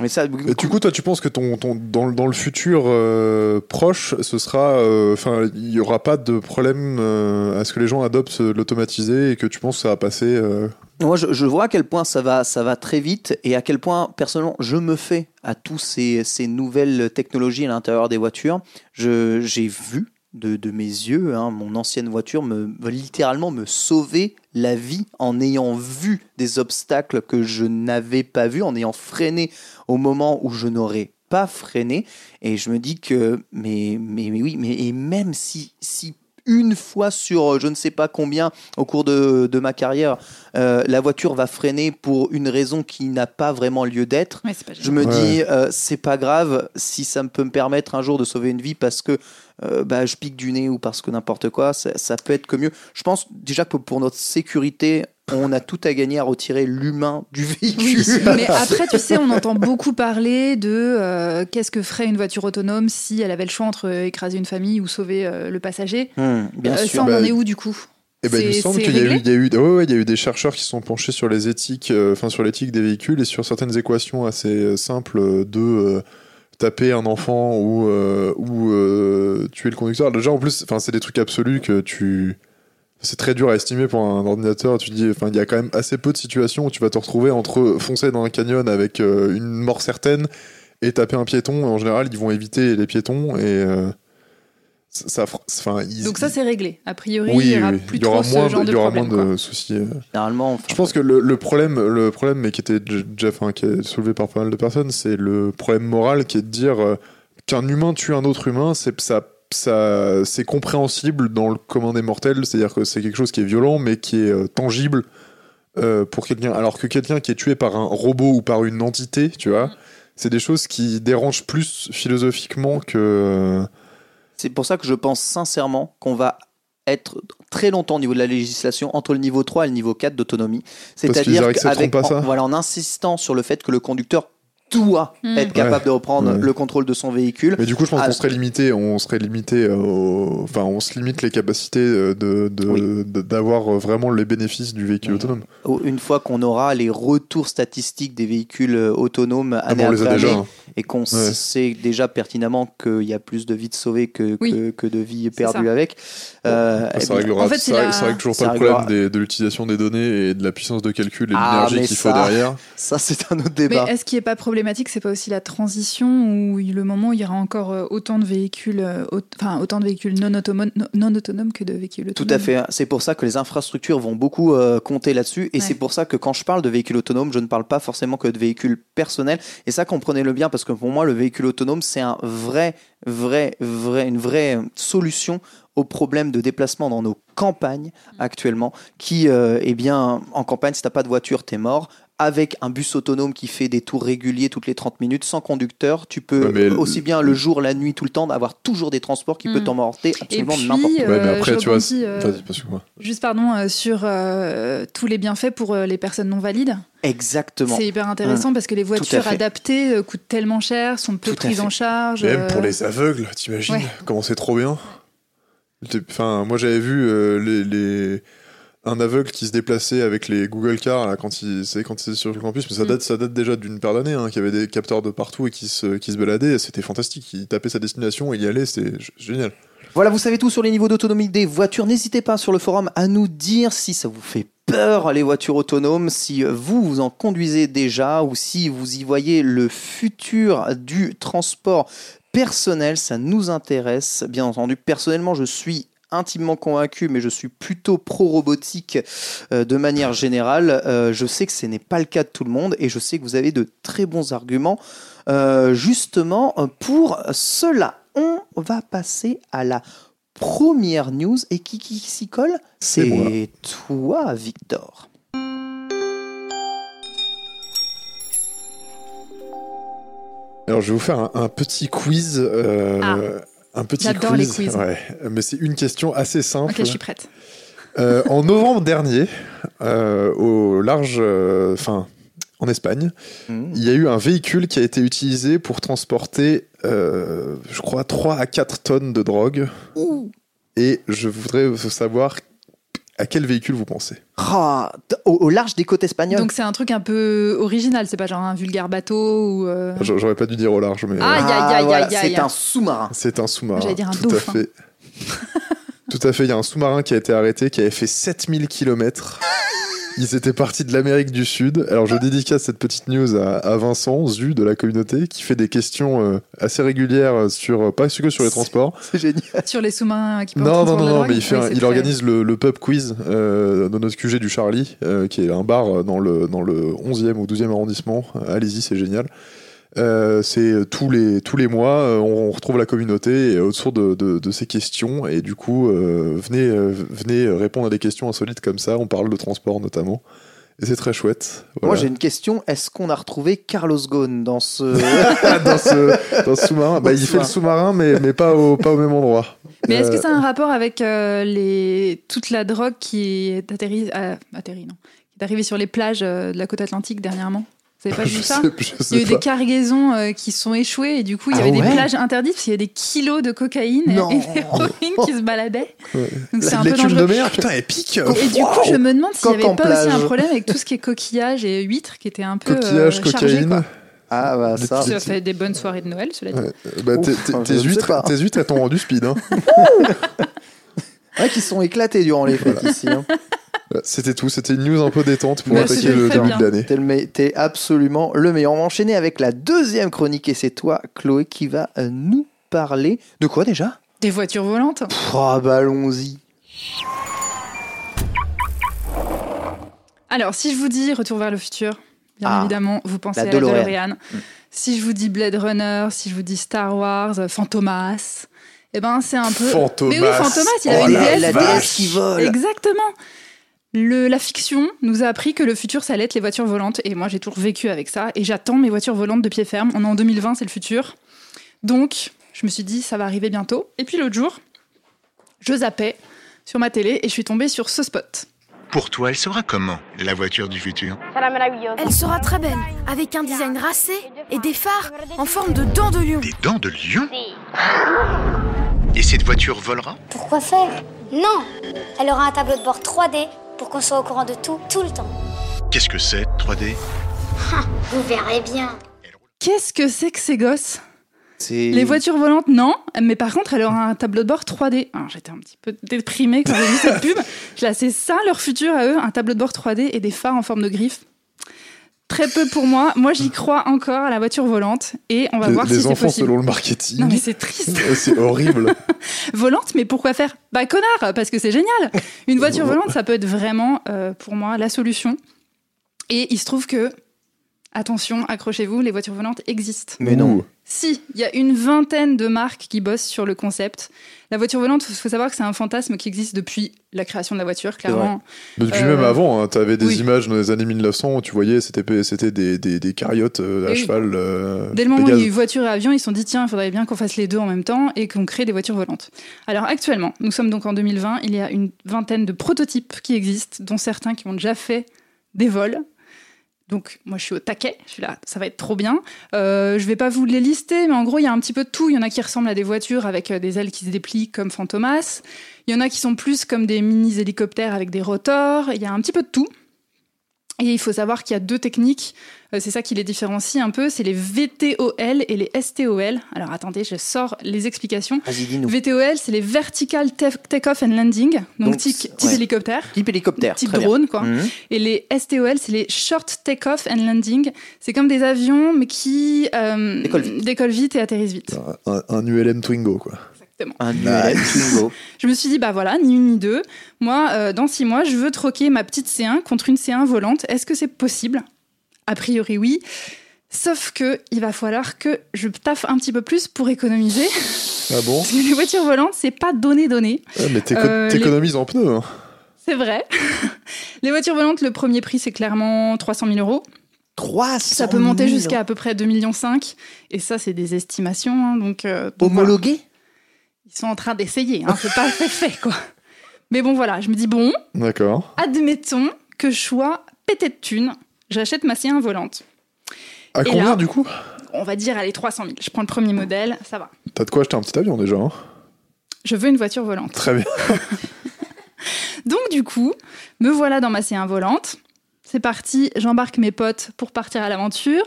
Mais ça,
Et du coup, toi, tu penses que ton, ton, dans, le- dans le futur euh, proche, ce sera, euh, enfin, il y aura pas de problème euh, à ce que les gens adoptent euh, l'automatisé et que tu penses que ça va passer euh,
Moi, je, je vois à quel point ça va, ça va très vite et à quel point, personnellement, je me fais à tous ces, ces nouvelles technologies à l'intérieur des voitures. J'ai vu de, de mes yeux, hein, mon ancienne voiture me littéralement me sauver la vie en ayant vu des obstacles que je n'avais pas vus, en ayant freiné au moment où je n'aurais pas freiné. Et je me dis que, mais, mais, mais oui, mais et même si, si une fois sur euh, je ne sais pas combien au cours de, de ma carrière, euh, la voiture va freiner pour une raison qui n'a pas vraiment lieu d'être.
Ouais,
Je me
Ouais.
dis, euh, c'est pas grave si ça me peut me permettre un jour de sauver une vie parce que euh, bah, je pique du nez ou parce que n'importe quoi, ça, ça peut être que mieux. Je pense déjà que pour notre sécurité, on a tout à gagner à retirer l'humain du véhicule.
Oui, mais après, tu sais, on entend beaucoup parler de euh, qu'est-ce que ferait une voiture autonome si elle avait le choix entre écraser une famille ou sauver euh, le passager.
Hmm, bien
Euh,
sûr.
ça, on
Bah,
en est où du coup?
Eh ben, il me semble qu'il y a eu,
réglé?
il y a eu, ouais, ouais, il y a eu des chercheurs qui se sont penchés sur les éthiques, euh, enfin sur l'éthique des véhicules et sur certaines équations assez euh, simples euh, de euh, taper un enfant ou euh, ou euh, tuer le conducteur. Déjà en plus, enfin c'est des trucs absolus que tu c'est très dur à estimer pour un ordinateur. Tu dis, enfin, il y a quand même assez peu de situations où tu vas te retrouver entre foncer dans un canyon avec euh, une mort certaine et taper un piéton. En général, ils vont éviter les piétons et euh, ça, enfin, ils-
Donc ça, c'est réglé. A priori,
oui,
il y aura
oui,
plus
il y aura
trop
moins, de,
de
il y aura
problème.
moins
quoi.
de soucis. euh.
Généralement, enfin,
Je pense que le, le problème, le problème, mais qui était déjà, enfin, qui est soulevé par pas mal de personnes, c'est le problème moral qui est de dire euh, qu'un humain tue un autre humain, c'est ça, ça, c'est compréhensible dans le commun des mortels, c'est-à-dire que c'est quelque chose qui est violent, mais qui est euh, tangible euh, pour quelqu'un. Alors que quelqu'un qui est tué par un robot ou par une entité, tu vois, c'est des choses qui dérangent plus philosophiquement que. euh,
C'est pour ça que je pense sincèrement qu'on va être très longtemps au niveau de la législation entre le niveau 3 et le niveau 4 d'autonomie. C'est-à-dire qu'avec
pas ça
en, voilà, en insistant sur le fait que le conducteur doit
Mm.
être capable
Ouais.
de reprendre
Ouais.
le contrôle de son véhicule.
Mais du coup, je pense
Ah.
qu'on serait limité, on serait limité, euh, au- enfin, on se limite les capacités euh, de de-
Oui.
de- d'avoir euh, vraiment les bénéfices du véhicule autonome.
Une fois qu'on aura les retours statistiques des véhicules autonomes
Ah,
année
bon, on les a
après
déjà.
année,
hein.
et qu'on sait déjà pertinemment qu'il y a plus de vies sauvées que,
Oui.
que, que de vies perdues avec. Euh,
ça
bien,
réglera,
en fait, c'est
ça,
la-
ça règle toujours
ça
pas le problème des- de l'utilisation des données et de la puissance de calcul et de
Ah,
l'énergie
mais
qu'il faut derrière.
ça, c'est un autre
Mais
débat.
est-ce qui est pas problématique, c'est pas aussi la transition il- le moment où il y aura encore euh, autant de véhicules, euh, au- enfin autant de véhicules non autonomes, non autonomes que de véhicules
Tout
autonomes.
à fait. C'est pour ça que les infrastructures vont beaucoup euh, compter là-dessus. Et
Ouais.
c'est pour ça que quand je parle de véhicules autonomes, je ne parle pas forcément que de véhicules personnels. Et ça, comprenez-le bien, parce que pour moi, le véhicule autonome, c'est un vrai, vrai, vrai, une vraie solution au problème de déplacement dans nos campagnes actuellement. Qui, euh, eh bien, en campagne, si t'as pas de voiture, t'es mort. Avec un bus autonome qui fait des tours réguliers toutes les 30 minutes, sans conducteur, tu peux
Ouais,
aussi bien le jour, la nuit, tout le temps, avoir toujours des transports qui
Mm.
peuvent t'emporter
Et
absolument
puis,
n'importe où.
euh,
Ouais, mais après,
je
tu vois,
rebondis, euh. Juste pardon euh, sur euh, tous les bienfaits pour euh, les personnes non valides.
Exactement.
C'est hyper intéressant parce que les voitures adaptées euh, coûtent tellement cher, sont peu
Tout
prises en charge.
Même
euh,
pour les aveugles, t'imagines
ouais.
comment c'est trop bien. Enfin, moi j'avais vu euh, les, les- un aveugle qui se déplaçait avec les Google Cars là, quand il c'est quand sur le campus, mais ça
Mm.
date ça date déjà d'une paire d'années, hein, qui avait des capteurs de partout et qui se qui se baladaient, c'était fantastique. Il tapait sa destination, il y allait, c'était génial.
Voilà, vous savez tout sur les niveaux d'autonomie des voitures. N'hésitez pas sur le forum à nous dire si ça vous fait peur les voitures autonomes, si vous vous en conduisez déjà ou si vous y voyez le futur du transport personnel. Ça nous intéresse, bien entendu. Personnellement, je suis intimement convaincu, mais je suis plutôt pro-robotique euh, de manière générale. Euh, je sais que ce n'est pas le cas de tout le monde et je sais que vous avez de très bons arguments euh, justement pour cela. On va passer à la première news et qui, qui s'y colle?
C'est
toi, Victor.
Alors je vais vous faire un, un petit quiz. euh,
Ah.
Un petit
J'adore
quiz.
les quiz.
Ouais, mais c'est une question assez simple.
Ok, je suis prête.
Euh, en novembre dernier, euh, au large, euh, enfin, en Espagne,
Mmh.
il y a eu un véhicule qui a été utilisé pour transporter, euh, je crois, 3 à 4 tonnes de drogue. Et je voudrais savoir à quel véhicule vous pensez.
Ah, t- au, au large des côtes espagnoles.
Donc c'est un truc un peu original, c'est pas genre un vulgaire bateau ou. euh,
J'a- J'aurais pas dû dire au large, mais
Ah,
euh,
Aïe, aïe, aïe,
voilà,
aïe, aïe.
c'est un sous-marin.
c'est un sous-marin.
J'allais dire un
Tout
dauphin.
à fait. Tout à fait, il y a un sous-marin qui a été arrêté, qui avait fait 7000 km. Ils étaient partis de l'Amérique du Sud. Alors je dédicace cette petite news à, à Vincent, Zu, de la communauté, qui fait des questions euh, assez régulières sur, pas que sur les transports.
C'est génial.
Sur les sous-marins qui peuvent
Non, non, non, non, mais il, fait un- organise le, le pub quiz euh, dans notre QG du Charlie, euh, qui est un bar dans le, dans le 11e ou 12e arrondissement. Allez-y, c'est génial. Euh, c'est tous les, tous les mois, euh, on retrouve la communauté et autour de, de, de ces questions. Et du coup, euh, venez, euh, venez répondre à des questions insolites comme ça. On parle de transport notamment. Et c'est très chouette.
Moi, j'ai une question. Est-ce qu'on a retrouvé Carlos Ghosn dans ce.
dans ce, dans ce sous-marin? Bah, il fait le sous-marin, mais, mais pas, au, pas au même endroit.
Mais est-ce que ça a un rapport avec euh, les... toute la drogue qui est atterrie, euh, atterrie non, qui est arrivée sur les plages de la côte atlantique dernièrement? Vous pas vu ça
sais,
Il y a eu
pas.
des cargaisons euh, qui sont échouées et du coup il y
Ah
avait
ouais
des plages interdites parce qu'il y avait des kilos de cocaïne et-
Non.
et d'héroïne qui se baladaient.
Ouais.
Donc c'est un
Les
peu
tubes de
dangereux.
mer, putain, épique.
Et du coup, je me demande s'il n'y avait pas aussi un problème avec tout ce qui est coquillage et huîtres qui étaient un peu
Coquillage,
euh, chargés,
cocaïne.
quoi.
Ah, bah, ça.
Ça fait des bonnes soirées de Noël, cela dit.
Ouais. Bah, tes,
Ouf,
huîtres, tes huîtres, elles t'ont rendu speed. Hein.
Ouais, qui se sont éclatés durant les fêtes ici. hein.
Voilà, C'était tout. C'était une news un peu détente pour
Bah,
attaquer le début
bien.
de l'année.
T'es absolument le meilleur. On va enchaîner avec la deuxième chronique et c'est toi, Chloé, qui va euh, nous parler de quoi déjà?
Des voitures volantes
Ah bah allons-y.
Alors, si je vous dis Retour vers le futur, bien
Ah,
évidemment, vous pensez
la
à
DeLorean.
la DeLorean. Si je vous dis Blade Runner, si je vous dis Star Wars, euh, Fantomas, eh ben c'est un peu...
Fantomas.
Mais oui, Fantomas, il
Oh
avait une
la.
DS
qui vole.
Exactement. Le, la fiction nous a appris que le futur, ça allait être les voitures volantes. Et moi, j'ai toujours vécu avec ça. Et j'attends mes voitures volantes de pied ferme. On est en 2020, c'est le futur. Donc, je me suis dit, ça va arriver bientôt. Et puis l'autre jour, je zappais sur ma télé et je suis tombée sur ce spot.
Pour toi, elle sera comment, la voiture du futur?
Elle sera très belle, avec un design racé et des phares en forme de dents de lion.
Des dents de lion? Et cette voiture volera?
Pourquoi faire? Non Elle aura un tableau de bord 3D pour qu'on soit au courant de tout, tout le temps.
Qu'est-ce que c'est, 3D
Vous verrez bien.
Qu'est-ce que c'est que ces gosses? Les voitures volantes, non. Mais par contre, elle aura un tableau de bord 3D. Alors, j'étais un petit peu déprimée quand j'ai vu cette pub. Là, c'est ça leur futur à eux, un tableau de bord 3D et des phares en forme de griffes. Très peu pour moi. Moi, j'y crois encore à la voiture volante et on va voir si c'est
enfants
possible.
selon le marketing.
Non, mais c'est triste.
C'est horrible.
Volante, mais pourquoi faire? Bah, connard, parce que c'est génial. Une voiture volante, ça peut être vraiment, euh, pour moi, la solution. Et il se trouve que, attention, accrochez-vous, les voitures volantes existent.
Mais non.
Si, il y a une vingtaine de marques qui bossent sur le concept. La voiture volante, il faut savoir que c'est un fantasme qui existe depuis la création de la voiture, clairement.
Mais depuis
Euh,
même avant, tu avais des
oui.
images dans les années 1900 où tu voyais, c'était c'était des, des, des carriotes euh, à cheval. euh,
Dès le moment où il y a eu voiture et avion, ils se sont dit tiens, il faudrait bien qu'on fasse les deux en même temps et qu'on crée des voitures volantes. Alors actuellement, nous sommes donc en 2020, il y a une vingtaine de prototypes qui existent, dont certains qui ont déjà fait des vols. Donc moi je suis au taquet, je suis là, ça va être trop bien. Euh, je vais pas vous les lister, mais en gros il y a un petit peu de tout. Il y en a qui ressemblent à des voitures avec euh, des ailes qui se déplient comme Fantomas. Il y en a qui sont plus comme des mini hélicoptères avec des rotors. Il y a un petit peu de tout. Et il faut savoir qu'il y a deux techniques, euh, c'est ça qui les différencie un peu, c'est les VTOL et les STOL. Alors attendez, je sors les explications. VTOL, c'est les Vertical Take- Takeoff and Landing, donc,
Donc,
type,
ouais.
hélicoptère,
Type hélicoptère.
type
très bien.
drone, quoi.
Mhm.
Et les STOL, c'est les Short Takeoff and Landing. C'est comme des avions, mais qui euh,
Décollent vite.
et atterrissent vite.
un, un ULM Twingo, quoi.
Exactement.
Un ULM Twingo.
Je me suis dit, bah voilà, ni une ni deux. Moi, euh, dans six mois, je veux troquer ma petite C1 contre une C1 volante. Est-ce que c'est possible? A priori, oui. Sauf que il va falloir que je taffe un petit peu plus pour économiser.
Ah bon?
Parce que les voitures volantes, c'est pas donné donné.
Ouais, Mais
Euh, les-
t'économises en pneus. hein.
C'est vrai. les voitures volantes, le premier prix, c'est clairement 300 000 euros.
300
Ça peut monter
000.
jusqu'à à peu près 2,5 millions. Et ça, c'est des estimations. hein, donc, euh, donc voilà. Ils sont en train d'essayer. Hein, c'est pas fait, fait, quoi. Mais bon, voilà. Je me dis, bon,
D'accord.
admettons que je sois pété de thunes, j'achète ma C1 volante.
À
Et
combien
là-
du coup?
On va dire, allez, 300 000. Je prends le premier modèle, ça va.
T'as de quoi acheter un petit avion déjà hein?
Je veux une voiture volante.
Très bien.
Donc, du coup, me voilà dans ma C1 volante. C'est parti, j'embarque mes potes pour partir à l'aventure.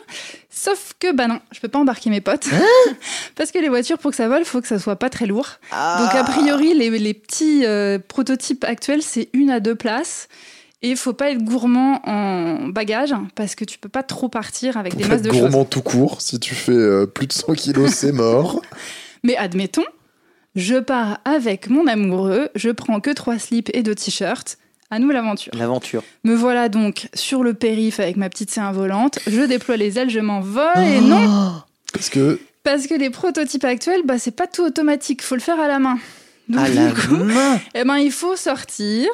Sauf que, bah non, je peux pas embarquer mes potes. Parce que les voitures, pour que ça vole, faut que ça soit pas très lourd. Donc, a priori, les, les petits euh, prototypes actuels, c'est une à deux places. Et il faut pas être gourmand en bagages parce que tu peux pas trop partir avec des masses de choses.
gourmand tout court. Si tu fais euh, plus de 100 kilos, c'est mort.
Mais admettons, je pars avec mon amoureux, je prends que trois slips et deux t-shirts. À nous l'aventure.
L'aventure.
Me voilà donc sur le périph avec ma petite C1 volante. Je déploie les ailes, je m'envole et non,
Parce que
parce que les prototypes actuels, bah c'est pas tout automatique, faut le faire à la main. Donc,
À la
du coup,
main
eh ben il faut sortir,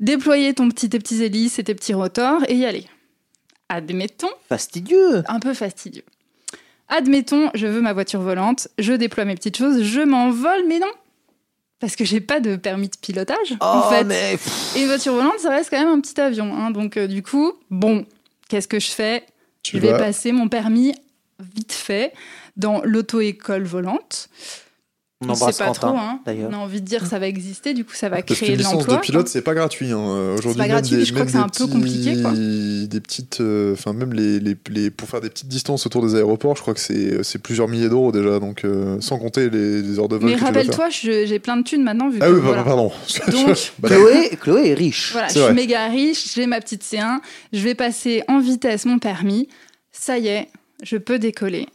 déployer ton petit tes petits hélices et tes petits rotors et y aller. Admettons,
Fastidieux
un peu fastidieux. Admettons, je veux ma voiture volante, je déploie mes petites choses, je m'envole, mais non, parce que j'ai pas de permis de pilotage. en
Oh,
fait,
mais...
et une voiture volante, ça reste quand même un petit avion. hein. Donc, euh, du coup, bon, qu'est-ce que je fais?
Tu
Je vais
vas.
passer mon permis vite fait dans l'auto-école volante.
On
On sait
embrasse
pas
Quentin,
trop, hein.
d'ailleurs.
On a envie de dire ça va exister, du coup, ça va
Parce
créer de
licence
l'emploi.
de pilote, c'est pas gratuit. Hein. Euh, Aujourd'hui,
pas
même
gratuit,
des-
je crois que c'est un peu compliqué, quoi.
Des petites, euh, enfin même les, les, les- pour faire des petites distances autour des aéroports, je crois que c'est c'est plusieurs milliers d'euros déjà, donc euh, sans compter les, les heures de vol
Mais
que
rappelle-toi, j'ai plein de thunes maintenant, vu
Ah
que
oui,
voilà.
pardon.
Donc,
Bah,
Chloé, Chloé est riche.
Voilà,
C'est
je suis
vrai.
méga riche, j'ai ma petite C1, je vais passer en vitesse mon permis. Ça y est, je peux décoller.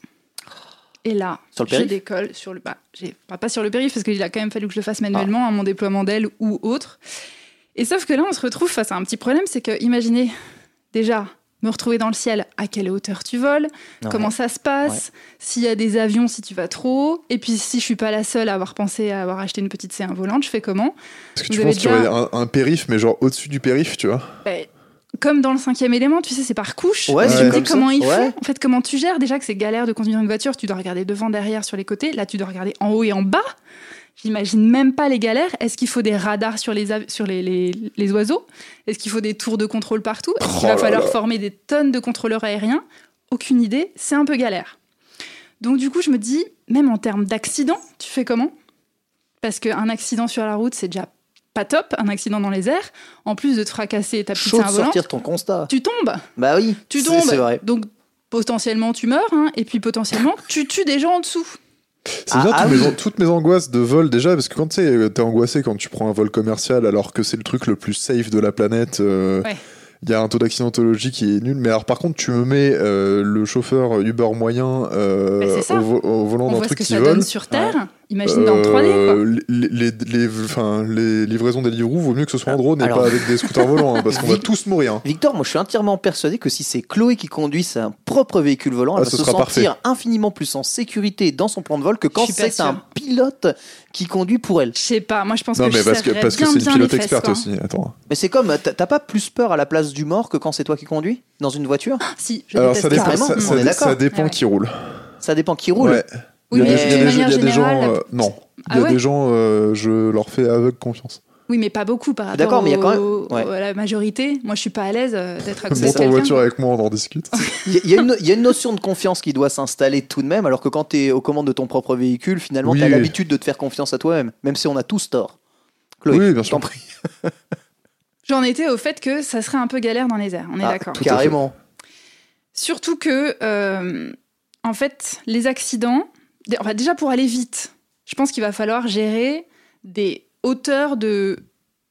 Et là,
Sur le
je décolle sur le bah, pas sur le périph parce qu'il a quand même fallu que je le fasse manuellement à mon déploiement d'aile ou autre. Et sauf que là, on se retrouve face à un petit problème, c'est que imaginez déjà me retrouver dans le ciel, à quelle hauteur tu voles,
Ouais.
comment ça se passe, s'il y a des avions, si tu vas trop haut, et puis si je suis pas la seule à avoir pensé à avoir acheté une petite C1 volante, je fais comment?
Est-ce que
Vous
tu penses qu'il y aurait
déjà-
un, un périph, mais genre au-dessus du périph, tu vois?
Ben, comme dans le cinquième élément, tu sais, c'est par couche.
Ouais,
tu me dis
ça.
comment ils
Ouais.
font. En fait, comment tu gères déjà que c'est galère de conduire une voiture. Tu dois regarder devant, derrière, sur les côtés. Là, tu dois regarder en haut et en bas. J'imagine même pas les galères. Est-ce qu'il faut des radars sur les, sur les, les, les oiseaux? Est-ce qu'il faut des tours de contrôle partout? Est-ce qu'il
Oh
va
là
falloir
là.
former des tonnes de contrôleurs aériens? Aucune idée. C'est un peu galère. Donc, du coup, je me dis, même en termes d'accident, tu fais comment? Parce qu'un accident sur la route, c'est déjà pas top. Un accident dans les airs. En plus de te fracasser ta petite
Chaud de sortir ton constat.
tu tombes.
Bah oui,
Tu tombes.
C'est vrai.
Donc, potentiellement, tu meurs. hein, et puis, potentiellement, tu tues des gens en dessous.
C'est
Ah,
bien
ah
toutes,
oui.
mes, an- toutes mes angoisses de vol déjà, parce que quand tu sais, t'es angoissé quand tu prends un vol commercial alors que c'est le truc le plus safe de la planète. euh,
Ouais.
Il y a un taux d'accidentologie qui est nul, mais alors par contre, tu me mets euh, le chauffeur Uber moyen euh,
Bah,
au, vo- au volant
On
d'un
voit ce
truc
que
qui
ça
vole.
donne sur Terre. Imagine dans 3D, quoi.
Euh, les, les, les- enfin, les livraisons des Deliveroo, vaut mieux que ce soit en drone et pas avec des scooters volants, hein, parce qu'on va tous mourir. hein.
Victor, moi je suis entièrement persuadé que si c'est Chloé qui conduit sa propre véhicule volant, elle
Ah,
va
ce
se
sera
sentir
parfait.
infiniment plus en sécurité dans son plan de vol que quand c'est un pilote qui conduit pour elle.
Je sais pas, moi je pense
Non,
que
mais parce que, parce c'est une pilote experte
quoi.
aussi. Attends.
Mais c'est comme, t'as pas plus peur à la place du mort que quand c'est toi qui conduis dans une voiture?
Si, je
Alors ça dépend, ça, ça ça dépend
Ah ouais.
qui roule.
Ça dépend qui roule.
Ouais.
Oui,
il y a
mais
des, il y a
de
des- gens. euh, non. Il y a
ouais
des gens, euh, je leur fais aveugle confiance.
Oui, mais pas beaucoup par rapport
D'accord, mais il y a quand même-
au-
ouais.
à la majorité. Moi, je suis pas à l'aise euh, d'être à côté de
Monte en voiture avec moi, on en discute.
Il y, a- il y a une- il y a une notion de confiance qui doit s'installer tout de même, alors que quand tu es aux commandes de ton propre véhicule, finalement,
Oui,
tu as l'habitude de te faire confiance à toi-même, même si on a tous tort. Chloé,
Oui, bien
je t'en
sûr.
prie.
J'en étais au fait que ça serait un peu galère dans les airs. On est
Ah,
d'accord.
Carrément.
Surtout que, euh, en fait, les accidents, enfin, déjà pour aller vite, je pense qu'il va falloir gérer des hauteurs de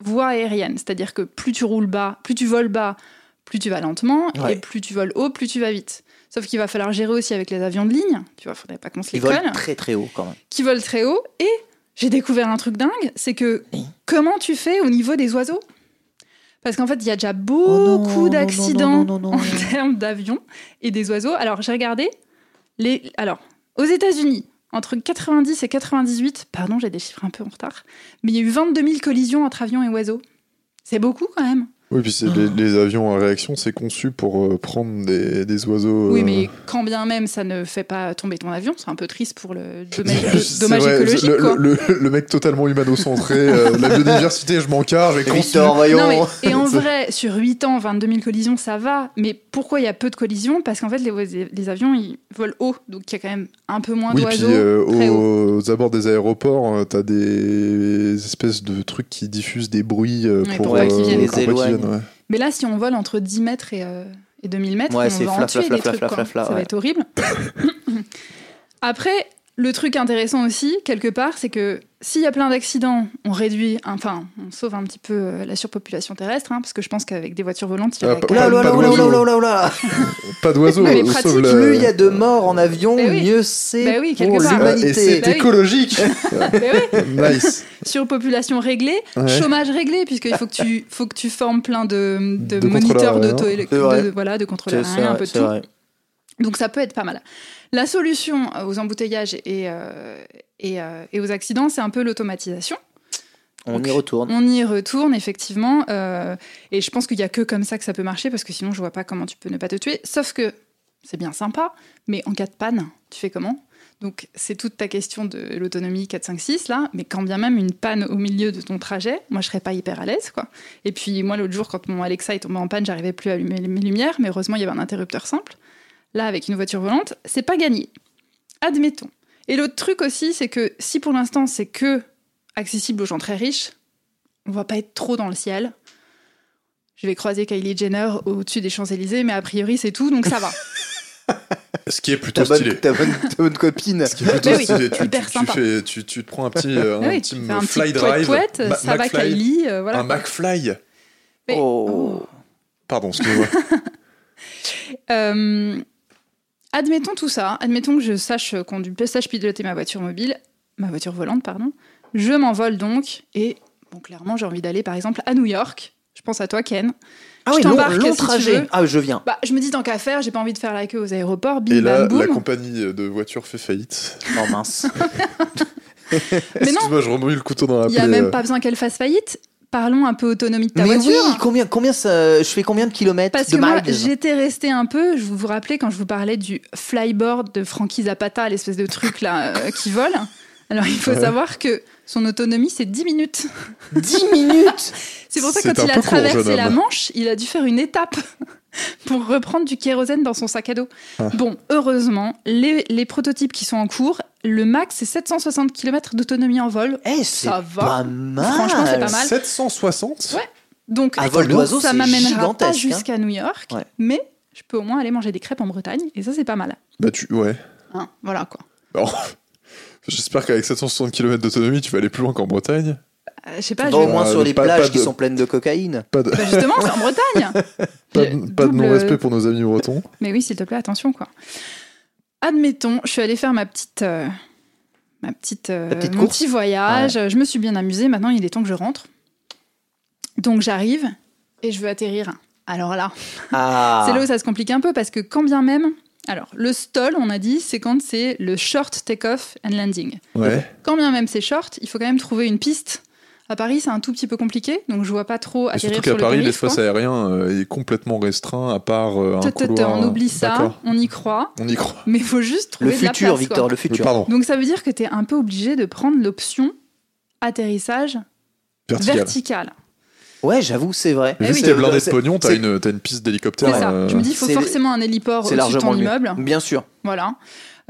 voie aérienne. C'est-à-dire que plus tu roules bas, plus tu voles bas, plus tu vas lentement,
Ouais.
et plus tu voles haut, plus tu vas vite. Sauf qu'il va falloir gérer aussi avec les avions de ligne. Tu vois, faudrait pas qu'on se les
Ils volent très très haut quand même.
qui volent très haut. Et j'ai découvert un truc dingue, c'est que comment tu fais au niveau des oiseaux? Parce qu'en fait, il y a déjà beaucoup
Oh
d'accidents en termes d'avions et des oiseaux. Alors, j'ai regardé les. Alors, aux États-Unis, entre 90 et 98, pardon, j'ai des chiffres un peu en retard, mais il y a eu 22 000 collisions entre avions et oiseaux. C'est beaucoup quand même.
Oui, puis c'est les, les avions à réaction, c'est conçu pour euh, prendre des, des oiseaux.
Oui,
euh,
mais quand bien même ça ne fait pas tomber ton avion, c'est un peu triste pour le dommage, dommage
vrai,
écologique.
le,
quoi.
le- mec totalement humano-centré, euh, la biodiversité, je m'en carre, j'ai conçu.
Victor, voyons.
Non, mais, et en vrai, sur 8 ans, 22 000 collisions, ça va. Mais pourquoi il y a peu de collisions? Parce qu'en fait, les, les avions, ils volent haut. Donc, il y a quand même un peu moins
Oui, puis
d'oiseaux. haut.
aux, aux abords des aéroports, euh, t'as des espèces de trucs qui diffusent des bruits euh,
Ouais,
pour,
qu'ils viennent.
Les
ouais.
Mais là, si on vole entre 10 mètres et, euh, et 2000 mètres,
Ouais,
on va en tuer des trucs. ça va être horrible. Après, le truc intéressant aussi, quelque part, c'est que s'il y a plein d'accidents, on réduit, enfin, on sauve un petit peu euh, la surpopulation terrestre, hein, parce que je pense qu'avec des voitures volantes, il y
Ah,
aurait
pas-
Oula, oula, oula,
d'oiseaux.
oula.
Pas
Mais
on sauve la-
Plus il y a de morts en avion,
oui.
mieux c'est
Bah oui,
pour.
Ah, et c'est
l'humanité.
Bah
écologique.
Mais oui,
nice.
surpopulation réglée,
Ouais.
chômage réglé, puisqu'il faut que tu faut que tu formes plein de, de,
De
moniteurs
contrôleurs
d'auto
aériens.
C'est vrai.
de, voilà de contrôleurs aériens, un peu de tout.
vrai.
Donc ça peut être pas mal. La solution aux embouteillages et, euh, et, euh, et aux accidents, c'est un peu l'automatisation.
On y retourne.
On y retourne effectivement, euh, et je pense qu'il y a que comme ça que ça peut marcher, parce que sinon je vois pas comment tu peux ne pas te tuer. Sauf que c'est bien sympa, mais en cas de panne, tu fais comment? Donc c'est toute ta question de l'autonomie 4, 5, 6 là, mais quand bien même une panne au milieu de ton trajet, moi je serais pas hyper à l'aise quoi. Et puis moi l'autre jour quand mon Alexa est tombé en panne, j'arrivais plus à allumer mes lumières, mais heureusement il y avait un interrupteur simple. Là avec une voiture volante, c'est pas gagné. Admettons. Et l'autre truc aussi, c'est que si pour l'instant c'est que accessible aux gens très riches, on va pas être trop dans le ciel. Je vais croiser Kylie Jenner au-dessus des Champs-Élysées, mais a priori c'est tout, donc ça va.
Ce qui est plutôt
Ta bonne,
stylé.
ta bonne, ta bonne copine.
Ce qui est plutôt
Mais oui,
stylé. Tu,
hyper
tu- tu
sympa.
fais- tu- tu te prends un petit, euh, un
oui,
petit
tu fais un
fly
petit
drive.
pouet-pouet,
Ma-
ça va
McFly.
Kylie, euh, voilà.
Un McFly.
Mais-
Oh.
Pardon, excusez-moi.
Euh, admettons tout ça, admettons que je sache conduire, sache piloter ma voiture mobile, ma voiture volante, pardon. Je m'envole donc et bon, clairement, j'ai envie d'aller par exemple à New York. Je pense à toi, Ken.
Ah
Je
oui, long,
t'embarque,
long
si
trajet. Ah, je viens.
Bah, je me dis tant qu'à faire, j'ai pas envie de faire la queue aux aéroports. Bim
Et là,
bam boum.
la compagnie de voitures fait faillite.
Oh mince.
Mais non,
Excuse-moi, je remouille le couteau dans la
il y a
plaie,
même
euh.
pas besoin qu'elle fasse faillite. Parlons un peu autonomie de ta
Mais
voiture.
oui, combien, combien ça, je fais combien de kilomètres
Parce
de
que moi, j'étais restée un peu, je vous vous rappelez quand je vous parlais du flyboard de Frankie Zapata, l'espèce de truc là euh, qui vole. Alors il faut savoir que son autonomie c'est 10 minutes.
10 minutes
C'est pour ça que
C'est
quand il a
court,
traversé la. Manche, il a dû faire une étape pour reprendre du kérosène dans son sac à dos.
Ah.
Bon, heureusement, les, les prototypes qui sont en cours, le max c'est 760 km d'autonomie en vol.
Eh, c'est
Ça va.
pas mal.
Franchement, c'est pas mal.
760
Ouais. Donc
Un vol d'oiseau,
ça
c'est
m'amènera pas
gigantesque, hein.
jusqu'à New York,
Ouais.
mais je peux au moins aller manger des crêpes en Bretagne et ça c'est pas mal.
Bah, tu. Ouais.
Hein, voilà quoi.
Bon. J'espère qu'avec 760 km d'autonomie, tu vas aller plus loin qu'en Bretagne.
Euh, je sais pas,
au moins
Euh,
sur les
pas-
plages
pas
qui
de-
sont pleines de cocaïne.
Pas de,
Bah, justement, c'est en Bretagne.
pas de, de non-respect pour nos amis bretons.
Mais oui, s'il te plaît, attention quoi. Admettons, je suis allée faire ma petite, euh, ma petite, euh,
petite
mon
course
petit voyage. Je me suis bien amusée. Maintenant, il est temps que je rentre. Donc j'arrive et je veux atterrir. Alors là,
Ah.
c'est là où ça se complique un peu parce que quand bien même. Alors, le stall, on a dit, c'est quand c'est le short take-off and landing.
Ouais.
Quand bien même c'est short, il faut quand même trouver une piste. À Paris, c'est un tout petit peu compliqué, donc je vois pas trop
Et
atterrir
surtout qu'à
sur le
Paris,
périph',
l'espace aérien euh, est complètement restreint à part euh, un couloir.
On oublie ça,
D'accord.
on y croit,
On y croit.
mais il faut juste
Le
trouver la
futur,
place,
Victor,
quoi.
le futur.
pardon,
Donc ça veut dire que tu es un peu obligé de prendre l'option atterrissage
vertical.
Ouais, j'avoue, c'est vrai.
Mais vu que t'es blindé de pognon, t'as une, t'as une piste d'hélicoptère.
C'est ça.
euh,
Je me dis, il faut forcément un héliport au-dessus de ton immeuble.
Bien sûr.
Voilà.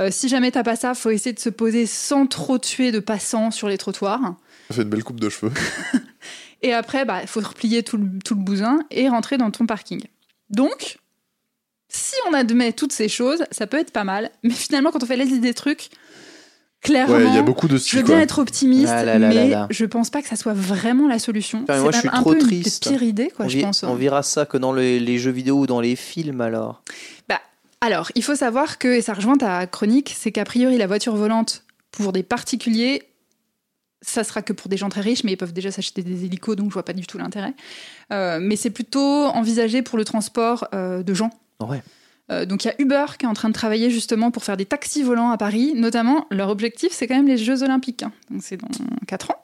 Euh, si jamais t'as pas ça, faut essayer de se poser sans trop tuer de passants sur les trottoirs.
Ça fait une belle coupe de cheveux.
Et après, bah, il faut replier tout le, tout le bousin et rentrer dans ton parking. Donc, si on admet toutes ces choses, ça peut être pas mal. Mais finalement, quand on fait la liste des trucs, clairement,
Ouais, il y a beaucoup de
je
styles.
veux bien
quoi.
être optimiste,
là là
mais
là là.
je pense pas que ça soit vraiment la solution.
Mais
C'est
moi, je
même
suis
un
trop
peu
triste.
une des pires idées, quoi,
on,
je pense.
on verra ça que dans les, les jeux vidéo ou dans les films alors.
Bah, alors, il faut savoir que, et ça rejoint ta chronique, c'est qu'a priori, la voiture volante, pour des particuliers, ça sera que pour des gens très riches, mais ils peuvent déjà s'acheter des hélicos, donc je vois pas du tout l'intérêt. Euh, mais c'est plutôt envisagé pour le transport euh, de gens.
Ouais.
Euh, donc il y a Uber qui est en train de travailler justement pour faire des taxis volants à Paris, notamment leur objectif c'est quand même les Jeux Olympiques, hein. donc c'est dans 4 ans.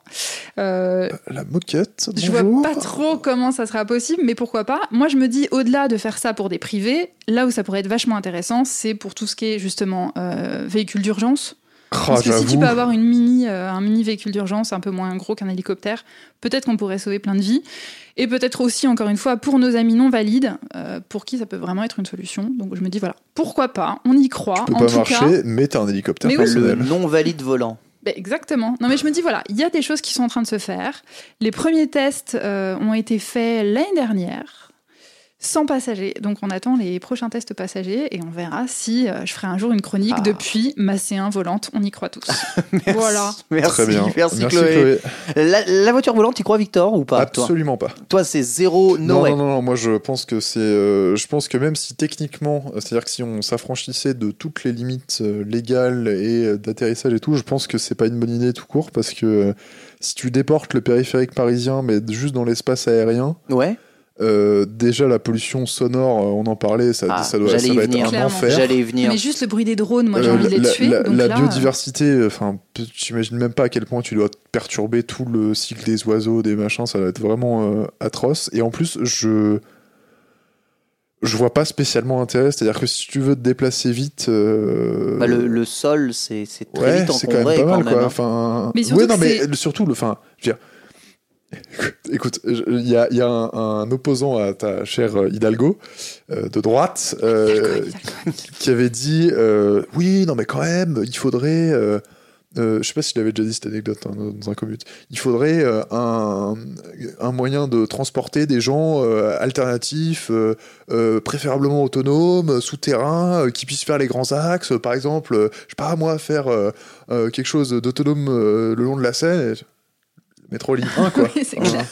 Euh,
La moquette.
je
bonjour.
vois pas trop comment ça sera possible, mais pourquoi pas. Moi, je me dis, au-delà de faire ça pour des privés, là où ça pourrait être vachement intéressant, c'est pour tout ce qui est justement euh, véhicule d'urgence. Parce que si tu peux avoir une mini, euh, un mini véhicule d'urgence un peu moins gros qu'un hélicoptère, peut-être qu'on pourrait sauver plein de vies. Et peut-être aussi, encore une fois, pour nos amis non valides, euh, pour qui ça peut vraiment être une solution. Donc je me dis, voilà, pourquoi pas, on y croit.
Tu peux
en
pas
tout
marcher,
cas,
mais t'as un hélicoptère
Mais oui.
Le
personnel.
non valide volant.
Ben, exactement. Non, mais je me dis, voilà, il y a des choses qui sont en train de se faire. Les premiers tests euh, ont été faits l'année dernière, sans passagers. Donc, on attend les prochains tests passagers et on verra si euh, je ferai un jour une chronique
Ah.
depuis ma C1 volante. On y croit tous.
Merci.
Voilà.
Merci,
Très bien.
merci, Chloé. La, la voiture volante, tu crois Victor ou pas toi?
Absolument pas.
Toi, c'est zéro no
Non,
way.
non, non, non, moi je pense que c'est. euh, je pense que même si techniquement, c'est-à-dire que si on s'affranchissait de toutes les limites euh, légales et euh, d'atterrissage et tout, je pense que c'est pas une bonne idée tout court parce que euh, si tu déportes le périphérique parisien, mais juste dans l'espace aérien,
Ouais.
Euh, déjà la pollution sonore, euh, on en parlait, ça,
Ah,
ça doit, ça être un enfer.
J'allais y venir.
Mais juste le bruit des drones, moi j'ai
Euh,
envie de les
la,
tuer.
la-
donc
la
là, euh,
biodiversité, enfin, p- j'imagine même pas à quel point tu dois perturber tout le cycle des oiseaux, des machins, ça va être vraiment euh, atroce. Et en plus, je je vois pas spécialement intérêt. C'est-à-dire que si tu veux te déplacer vite, euh,
Bah, le, le sol, c'est très
ouais,
vite
c'est quand même
encombré
pas mal,
quand même.
quoi.
hein.
Enfin,
Mais surtout
ouais, non,
que
mais surtout le, enfin, je veux dire. Écoute, je- il y a, il y a un, un opposant à ta chère euh, Hidalgo euh, de droite euh, qui avait dit euh, oui non mais quand même il faudrait je sais pas s'il avait déjà dit cette anecdote hein, dans un commute. Il faudrait un, un moyen de transporter des gens alternatifs préférablement autonomes souterrains qui puissent faire les grands axes par exemple je sais pas moi faire quelque chose d'autonome le long de la Seine et- métro ligne 1 quoi
Oui, c'est
Voilà.
clair.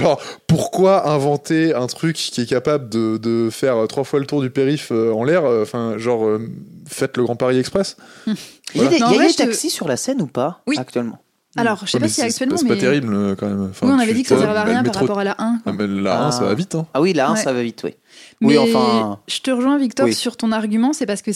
Genre, pourquoi inventer un truc qui est capable de, de faire trois fois le tour du périph' euh, en l'air euh, Enfin, genre, euh, faites le Grand Paris Express.
Il y a des, y a des
te-
taxis sur la scène ou pas
Oui.
actuellement?
Alors, je sais
Ouais,
pas si
c'est-
actuellement,
C'est
mais.
pas terrible quand même. Enfin,
oui, on avait dit que ça servait à rien par rapport à la 1.
Ah, mais la 1, ça va vite. Hein.
Ah oui, là,
Ouais.
ça va vite, oui. Oui, enfin.
je te rejoins, Victor,
Oui.
sur ton argument. C'est parce que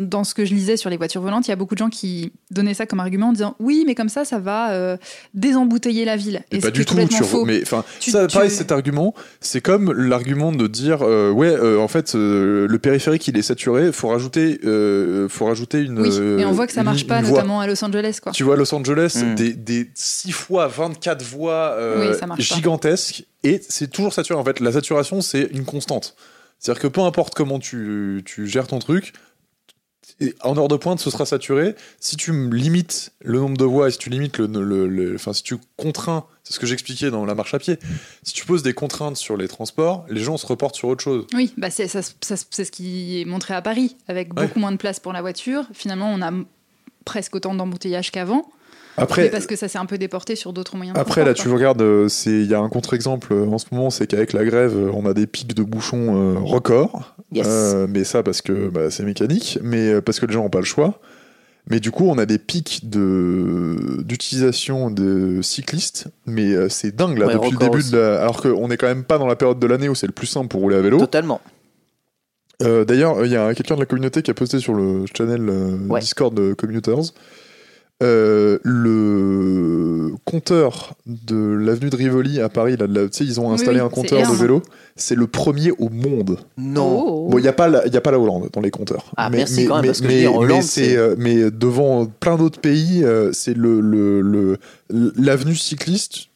dans ce que je lisais sur les voitures volantes, il y a beaucoup de gens qui donnaient ça comme argument en disant oui, mais comme ça, ça va euh, désembouteiller la ville. Et
pas du tout. Tu...
faux.
Mais enfin,
Tu-
ça,
tu-
pareil, cet argument, c'est comme l'argument de dire euh, ouais, euh, en fait, euh, le périphérique il est saturé, faut rajouter, euh, faut rajouter une.
Oui, et on voit que ça
une-
marche pas,
voie.
notamment à Los Angeles, quoi.
Tu vois, Los Angeles,
Mm.
des, des 6 fois 24 voies euh,
Oui, pas.
gigantesques, et c'est toujours saturé. En fait, la saturation, c'est une constante. C'est-à-dire que peu importe comment tu, tu gères ton truc, et en heure de pointe, ce sera saturé. Si tu limites le nombre de voies et si tu limites le, le- le- enfin, si tu contrains, c'est ce que j'expliquais dans la marche à pied, si tu poses des contraintes sur les transports, les gens se reportent sur autre chose.
Oui, bah c'est ça- ça- c'est ce qui est montré à Paris, avec
Ouais.
beaucoup moins de place pour la voiture. Finalement, on a presque autant d'embouteillages qu'avant,
Après,
mais parce que ça s'est un peu déporté sur d'autres moyens de
Après, là, tu regardes, euh, il y a un contre-exemple euh, en ce moment, c'est qu'avec la grève, euh, on a des pics de bouchons euh, records.
Yes.
Euh, mais ça, parce que bah, c'est mécanique, mais parce que les gens n'ont pas le choix. Mais du coup, on a des pics de d'utilisation de cyclistes, mais euh, c'est dingue là
Ouais,
depuis le début
aussi.
de la... alors qu'on est quand même pas dans la période de l'année où c'est le plus simple pour rouler à vélo.
Totalement.
Euh, D'ailleurs, il y a quelqu'un de la communauté qui a posté sur le channel euh,
Ouais.
Discord de Commuters euh, le compteur de l'avenue de Rivoli à Paris. Là, sais, ils ont installé
oui,
un compteur de vélo. C'est le premier au monde.
Non.
Oh.
Bon, il n'y a, pas la- il y a pas la Hollande dans les compteurs.
Ah, merci quand même, parce que je
mais
Hollande,
c'est, euh, mais devant plein d'autres pays, euh, c'est le, le, le- l'avenue cycliste.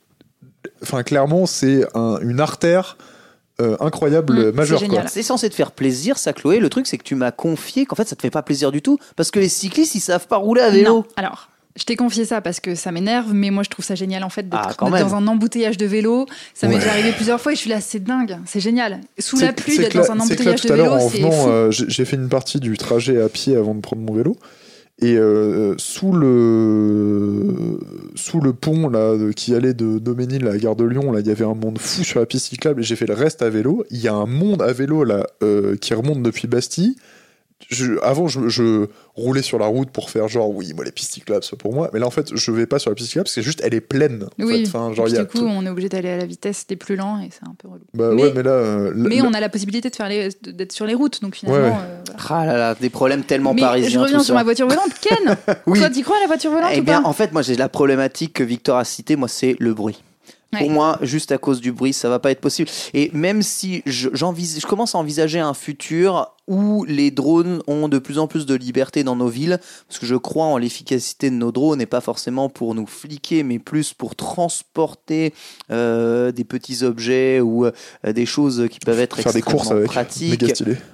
Enfin, clairement, c'est un- une artère euh, incroyable,
Mm,
majeure.
c'est
quoi.
C'est censé te faire plaisir, ça, Chloé. Le truc, c'est que tu m'as confié qu'en fait, ça te fait pas plaisir du tout. Parce que les cyclistes, ils savent pas rouler à vélo.
Non. Alors, je t'ai confié ça parce que ça m'énerve, mais moi je trouve ça génial en fait d'être
Ah,
dans un embouteillage de vélo. Ça m'est
Ouais.
déjà arrivé plusieurs fois et je suis là, c'est dingue, c'est génial. Sous la pluie,
c'est
d'être dans un embouteillage
tout
de vélo, c'est
euh, j'ai fait une partie du trajet à pied avant de prendre mon vélo. Et euh, sous le sous le pont là qui allait de Doménil à la gare de Lyon, là il y avait un monde fou sur la piste cyclable et j'ai fait le reste à vélo. Il y a un monde à vélo là euh, qui remonte depuis Bastille. Je- avant, je, je roulais sur la route pour faire genre oui, moi les pistes cyclables c'est pour moi. Mais là en fait, je vais pas sur la piste cyclable parce que juste elle est pleine. en
Oui,
fait. Enfin, genre y a
du coup,
tout-
on est obligé d'aller à la vitesse des plus lents et c'est un peu relou.
Bah
mais-
ouais, mais là, euh,
Mais
là-
on a la possibilité de faire les- d'être sur les routes, donc finalement.
Ouais, ouais.
euh, voilà.
Ah là là, des problèmes tellement
Mais
parisiens.
je reviens
tout
sur
ça.
ma voiture volante, Ken.
Oui.
Toi, t'y crois à la voiture volante
Eh
ou
bien,
pas
en fait, moi, j'ai la problématique que Victor a citée, moi, c'est le bruit. Pour moi, juste à cause du bruit, ça va pas être possible. Et même si je, j'envis- je commence à envisager un futur où les drones ont de plus en plus de liberté dans nos villes, parce que je crois en l'efficacité de nos drones, et pas forcément pour nous fliquer, mais plus pour transporter euh, des petits objets ou euh, des choses qui peuvent être
faire des
extrêmement
courses avec,
pratiques.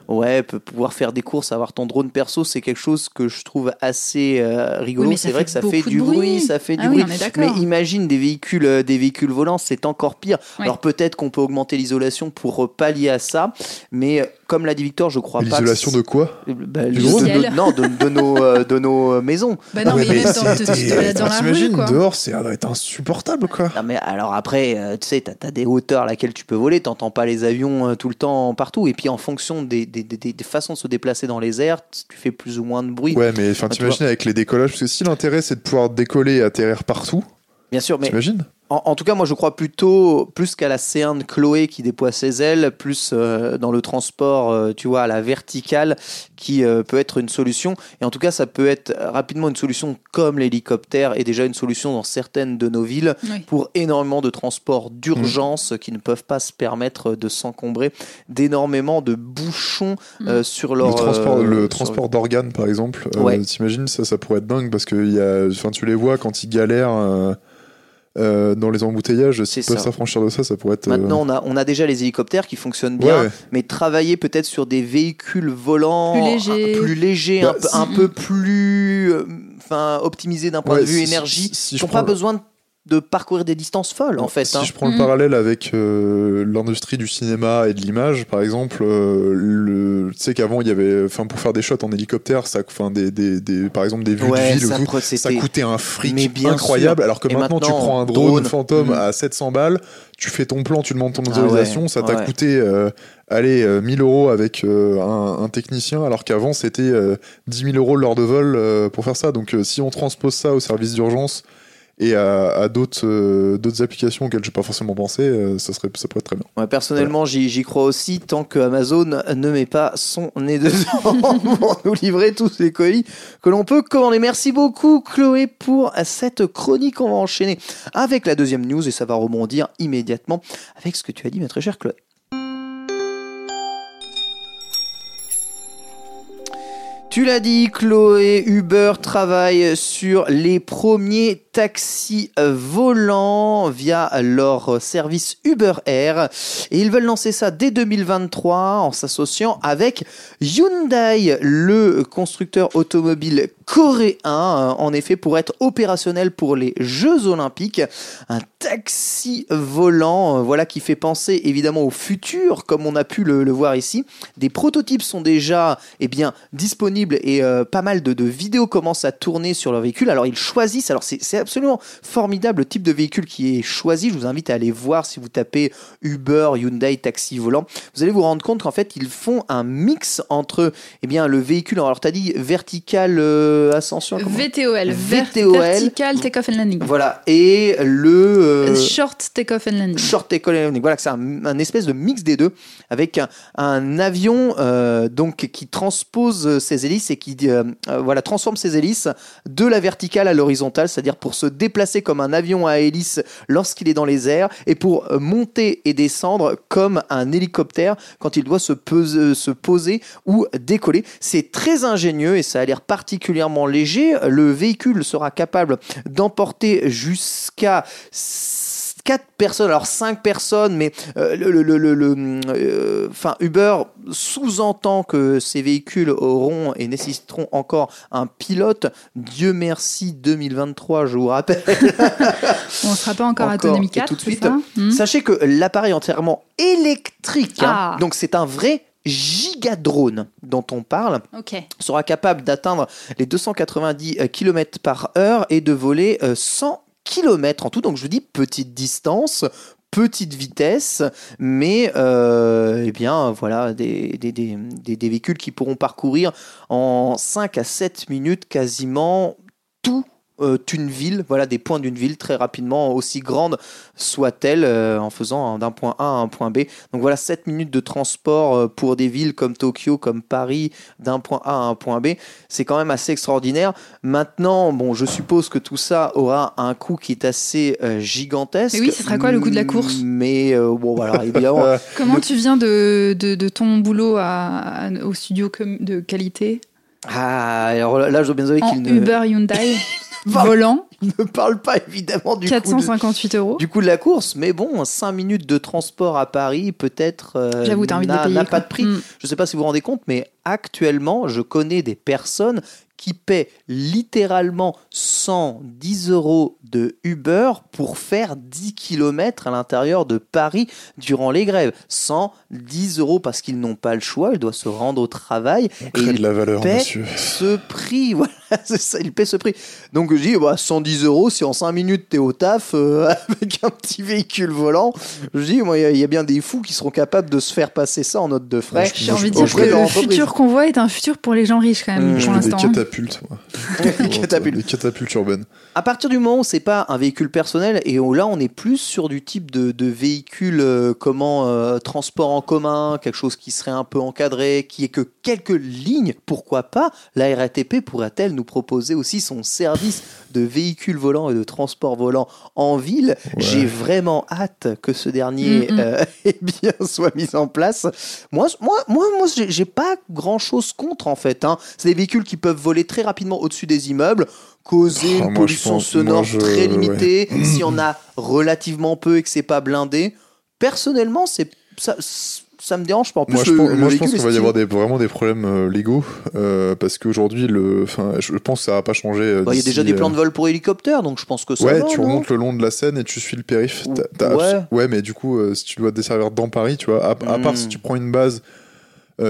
Ouais, pouvoir faire des courses, avoir ton drone perso, c'est quelque chose que je trouve assez euh, rigolo.
Oui,
c'est vrai que ça fait du bruit.
bruit.
ça fait du
Ah oui,
bruit. mais imagine des véhicules, euh, des véhicules volants, c'est encore pire.
Ouais.
Alors peut-être qu'on peut augmenter l'isolation pour pallier à ça, mais comme l'a dit Victor, je crois pas.
L'isolation de quoi
Euh, bah,
Du
de- Non, de, de nos, euh, de nos euh, maisons.
Bah non, mais,
Ouais,
même dans, te balades dans la rue,
T'imagines,
quoi.
dehors, c'est- doit être insupportable, quoi.
Non mais alors après, euh, tu sais, t'as as des hauteurs à laquelle tu peux voler, t'entends pas les avions euh, tout le temps partout, et puis en fonction des, des, des- des- des façons de se déplacer dans les airs, tu fais plus ou moins de bruit.
Ouais, mais enfin,
tu
t'imagines avec les décollages, parce que si l'intérêt c'est de pouvoir décoller et atterrir partout,
Bien sûr, mais
t'imagines?
En, en tout cas, moi, je crois plutôt plus qu'à la C1 de Chloé qui déploie ses ailes, plus euh, dans le transport, euh, tu vois, à la verticale, qui euh, peut être une solution. Et en tout cas, ça peut être rapidement une solution comme l'hélicoptère, et déjà une solution dans certaines de nos villes
Oui.
pour énormément de transports d'urgence qui ne peuvent pas se permettre de s'encombrer d'énormément de bouchons euh, sur leur
Le transport,
euh,
le
sur-
transport d'organes, par exemple, euh,
Ouais.
t'imagines, ça, ça pourrait être dingue, parce que il y a, enfin, tu les vois quand ils galèrent euh, dans les embouteillages, s'ils
C'est
peuvent s'affranchir de ça, ça pourrait être. euh,
Maintenant, on a, on a déjà les hélicoptères qui fonctionnent bien,
ouais.
mais travailler peut-être sur des véhicules volants
Plus légers.
un- plus légers,
Bah,
un, peu,
si-
un peu plus euh, enfin optimisés d'un point
Ouais,
de vue
si-
énergie,
si- si
qui
je
n'ont pas
le-
besoin de, de parcourir des distances folles, en fait.
Si
hein.
je prends le
Mhm.
parallèle avec euh, l'industrie du cinéma et de l'image, par exemple, euh, tu sais qu'avant il y avait, enfin pour faire des shots en hélicoptère, ça, enfin des, des, des- par exemple des vues
Ouais,
de ville,
ça,
coûtait un fric
bien
incroyable,
sûr.
alors que maintenant, tu prends un drone,
drone,
fantôme
mhm.
à 700 balles, tu fais ton plan, tu demandes ton
Ah
autorisation,
ouais,
ça t'a
ouais.
coûté, euh, allez, euh, 1000 euros avec euh, un, un technicien, alors qu'avant c'était euh, 10 000 euros l'heure de vol euh, pour faire ça. Donc euh, si on transpose ça au service d'urgence et à, à d'autres euh, d'autres applications auxquelles j'ai pas forcément pensé, euh, ça serait ça pourrait être très bien.
Ouais, personnellement, j'y j'y crois aussi tant que Amazon ne met pas son nez dedans pour nous livrer tous les colis que l'on peut commander. Merci beaucoup, Chloé, pour cette chronique. On va enchaîner avec la deuxième news et ça va rebondir immédiatement avec ce que tu as dit, ma très chère Chloé. Tu l'as dit, Chloé, Uber travaille sur les premiers taxis euh, volants via leur service Uber Air. Et ils veulent lancer ça dès 2023 en s'associant avec Hyundai, le constructeur automobile coréen, euh, en effet, pour être opérationnel pour les Jeux Olympiques. Un taxi volant, euh, voilà, qui fait penser évidemment au futur, comme on a pu le, voir ici. Des prototypes sont déjà eh bien, disponibles et pas mal de, de vidéos commencent à tourner sur leur véhicule. Alors ils choisissent, alors c'est absolument formidable le type de véhicule qui est choisi. Je vous invite à aller voir si vous tapez Uber, Hyundai, taxi volant. Vous allez vous rendre compte qu'en fait, ils font un mix entre eh bien, le véhicule, alors tu as dit vertical euh, ascension
VTOL, ver-
VTOL.
Vertical Take-Off and Landing.
Voilà, et le euh,
Short Take-Off and Landing.
short take landing. Voilà, c'est un, un espèce de mix des deux avec un, un avion euh, donc qui transpose ses hélices et qui voilà transforme ses hélices de la verticale à l'horizontale, c'est-à-dire pour se déplacer comme un avion à hélice lorsqu'il est dans les airs et pour euh, monter et descendre comme un hélicoptère quand il doit pose- se poser ou décoller. C'est très ingénieux et ça a l'air particulièrement léger. Le véhicule sera capable d'emporter jusqu'à 4 personnes, alors 5 personnes, mais euh, le, le- le- le- euh, enfin, Uber sous-entend que ces véhicules auront et nécessiteront encore un pilote. Dieu merci 2023, je vous rappelle.
On ne sera pas encore, à
Encore,
autonomie
et
4,
tout de suite.
ça? Hmm?
Sachez que l'appareil entièrement électrique, hein.
Ah.
donc c'est un vrai gigadrone dont on parle sera capable d'atteindre les 290 km par heure et de voler euh, 100 km en tout. Donc je vous dis petite distance, petite vitesse, mais euh, eh bien voilà des, des, des, véhicules qui pourront parcourir en 5 à 7 minutes quasiment tout une ville, voilà des points d'une ville très rapidement, aussi grande soit-elle, euh, en faisant d'un point A à un point B. Donc voilà 7 minutes de transport euh, pour des villes comme Tokyo, comme Paris, d'un point A à un point B. C'est quand même assez extraordinaire. Maintenant, bon, je suppose que tout ça aura un coût qui est assez euh, gigantesque.
Mais oui, ce sera quoi le coût de la course?
Mais euh, bon, voilà, évidemment.
Comment tu viens de, de, de ton boulot à, à- au studio de qualité?
Ah, alors là, je dois bien avouer qu'il ne,
Uber Hyundai Volant
ne parle pas évidemment du coût de,
458 euros
du coup de la course, mais bon, 5 minutes de transport à Paris, peut-être, euh,
J'avoue, t'as envie de
n'a
payer,
n'a
quoi.
pas de prix.
Mm.
Je ne sais pas si vous vous rendez compte, mais actuellement, je connais des personnes qui paient littéralement 110 euros de Uber pour faire 10 km à l'intérieur de Paris durant les grèves. 110 euros parce qu'ils n'ont pas le choix, ils doivent se rendre au travail.
On crée
et
de la valeur, monsieur.
ce prix. Voilà, ça, il paie ce prix. Donc je dis, bah, 110 euros, si en 5 minutes t'es au taf euh, avec un petit véhicule volant, je dis, moi, il y a- il y, a bien des fous qui seront capables de se faire passer ça en note de frais.
J'ai envie de dire que le futur qu'on voit est un futur pour les gens riches quand même
Mmh.
Pour
des
l'instant. hein.
catapultes, moi.
Des catapultes.
Des catapultes urbaines.
À partir du moment où c'est pas un véhicule personnel et où là on est plus sur du type de, de véhicule euh, comment euh, transport en commun, quelque chose qui serait un peu encadré, qui est que quelques lignes, pourquoi pas la RATP pourrait-elle nous proposer aussi son service de véhicule volant et de transport volant en ville J'ai vraiment hâte que ce dernier
Mm, mm.
euh, eh bien soit mis en place. Moi, moi, moi, moi j'ai pas grand chose contre en fait. hein. C'est des véhicules qui peuvent voler très rapidement au-dessus des immeubles, causer
Ah,
une pollution
pense-
sonore
je-
très limitée.
ouais.
S'il y en a relativement peu et que c'est pas blindé, personnellement, c'est ça, ça me dérange pas. En plus,
Moi, je
le-
pense,
le
moi, je pense qu'il va y avoir des, vraiment des problèmes euh, légaux euh, parce qu'aujourd'hui, le, enfin, je pense que ça va pas changer. euh,
Bah, Il y a déjà des plans de vol pour hélicoptères, donc je pense que ça
Ouais,
va,
tu remontes le long de la Seine et tu suis le périph.
Ouais.
ouais, mais du coup, euh, si tu dois te desservir dans Paris, tu vois, à, à part si tu prends une base,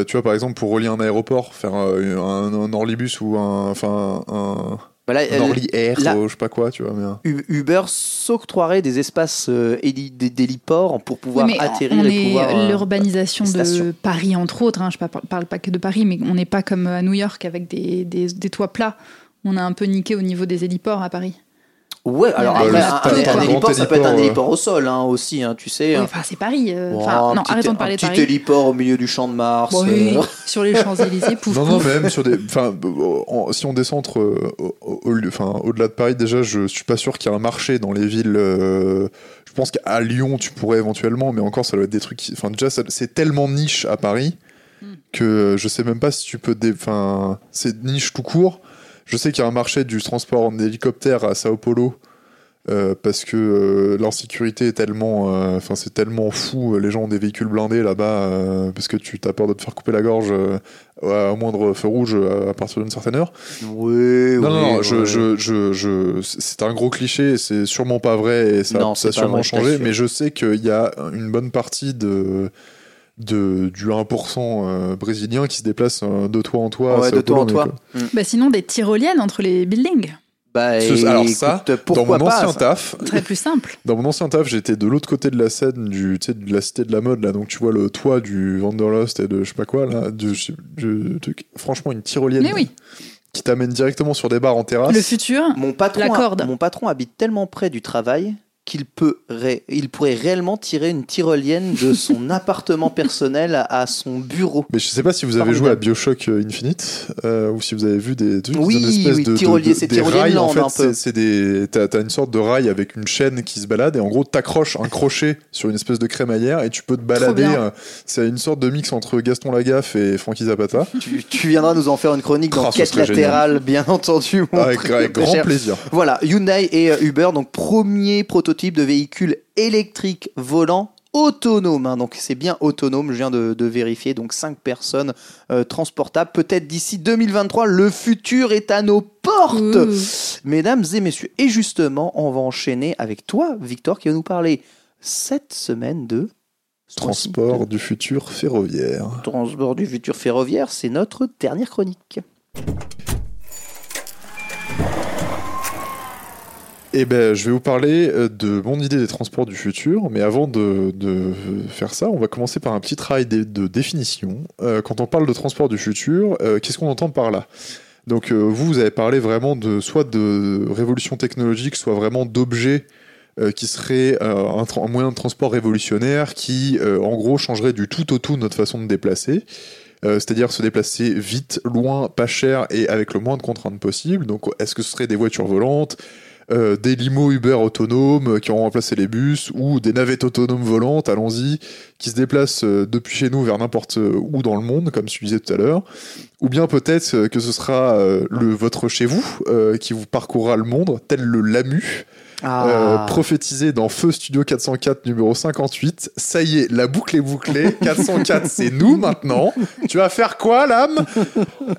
tu vois, par exemple, pour relier un aéroport, faire euh, un, un Orlibus ou un, enfin, un,
Bah là,
un
euh,
Air, euh, je sais pas quoi, tu vois, mais.
Uber s'octroierait des espaces euh, d'héliports pour pouvoir
Oui,
atterrir
on
et
est
pouvoir. euh,
l'urbanisation de. Paris entre autres. hein, je ne parle pas que de Paris, mais on n'est pas comme à New York avec des, des, des toits plats. On a un peu niqué au niveau des héliports à Paris.
Ouais, alors
Bah,
après, un, un- héliport, ça peut être un
héliport,
héliport au sol hein, aussi, hein, tu sais.
Oui, Enfin, c'est Paris. euh,
un
non,
petit-
arrêtons de parler de
Un
Paris.
petit héliport au milieu du champ de Mars.
Bon, oui,
euh,
sur les Champs-Élysées, pouf,
Non, non, même sur des. Enfin, euh, en- si on descend euh, au-delà de Paris, déjà, je suis pas sûr qu'il y ait un marché dans les villes. euh, je pense qu'à Lyon, tu pourrais éventuellement, mais encore, ça doit être des trucs. qui- Enfin, déjà, ça- c'est tellement niche à Paris
Hmm.
que je sais même pas si tu peux. Enfin, c'est niche tout court. Je sais qu'il y a un marché du transport en hélicoptère à Sao Paulo. euh, parce que euh, l'insécurité est tellement, euh, enfin c'est tellement fou. Les gens ont des véhicules blindés là-bas parce que tu as peur de te faire couper la gorge au moindre feu rouge à partir d'une certaine heure.
Oui,
Non, non,
oui,
non, je,
oui.
je, je, je- c'est un gros cliché, c'est sûrement pas vrai et ça,
Non,
ça a sûrement
vrai,
changé, mais je sais qu'il y a une bonne partie de, de, du 1% euh, brésilien qui se déplace euh, de toit en toit.
Ouais, de toi en
Paulo,
toi.
mec.
Mm.
Bah, sinon, des tyroliennes entre les buildings.
Bah,
Ce- alors
écoute,
ça, dans
pourquoi
mon
pas
ancien
ça
taf,
serait plus simple.
dans mon ancien taf, j'étais de l'autre côté de la scène du, de la cité de la mode là, donc tu vois le toit du Wanderlust et de je sais pas quoi là, du, du truc. Franchement, une tyrolienne
Mais oui,
qui t'amène directement sur des bars en terrasse.
le futur.
Mon patron,
La corde.
a- mon patron habite tellement près du travail qu'il peut, ré- il pourrait réellement tirer une tyrolienne de son appartement personnel à, son bureau.
Mais je sais pas si vous avez
Formidable.
joué à Bioshock euh, Infinite euh, ou si vous avez vu des, des
Oui,
des espèces
oui,
de, de-
tyrolier,
de-
c'est
des rails. En fait,
un peu.
c'est- des t'as une sorte de rail avec une chaîne qui se balade et en gros t'accroches un crochet sur une espèce de crémaillère et tu peux te balader. euh, C'est une sorte de mix entre Gaston Lagaffe et Frankie Zapata.
Tu, tu viendras nous en faire une chronique dans
Ah,
Quête latérale, bien entendu. mon
avec, avec grand
cher.
plaisir.
Voilà, Hyundai et euh, Uber, donc premier prototype de véhicule électrique volant autonome. hein. donc c'est bien autonome, je viens de, de vérifier. Donc 5 personnes euh, transportables. Peut-être d'ici 2023, le futur est à nos portes.
Ouh.
Mesdames et messieurs, et justement, on va enchaîner avec toi, Victor, qui va nous parler cette semaine de
Transport du futur ferroviaire.
Transport du futur ferroviaire, c'est notre dernière chronique.
Eh ben, je vais vous parler euh, de mon idée des transports du futur, mais avant de, faire ça, on va commencer par un petit travail de, définition. Euh, quand on parle de transport du futur, euh, qu'est-ce qu'on entend par là? Donc, vous, vous avez parlé vraiment de soit de révolution technologique, soit vraiment d'objets qui seraient euh, un, moyen de transport révolutionnaire qui, en gros, changerait du tout au tout notre façon de déplacer. C'est-à-dire se déplacer vite, loin, pas cher et avec le moins de contraintes possible. Donc, est-ce que ce serait des voitures volantes? Euh, des limos Uber autonomes euh, qui ont remplacé les bus ou des navettes autonomes volantes, allons-y, qui se déplacent euh, depuis chez nous vers n'importe où dans le monde, comme je disais tout à l'heure. Ou bien peut-être que ce sera le votre chez vous qui vous parcourra le monde, tel le Lamu, euh, prophétisé dans Feu Studio 404 numéro 58. Ça y est, la boucle est bouclée. 404, c'est nous maintenant. Tu vas faire quoi, l'âme?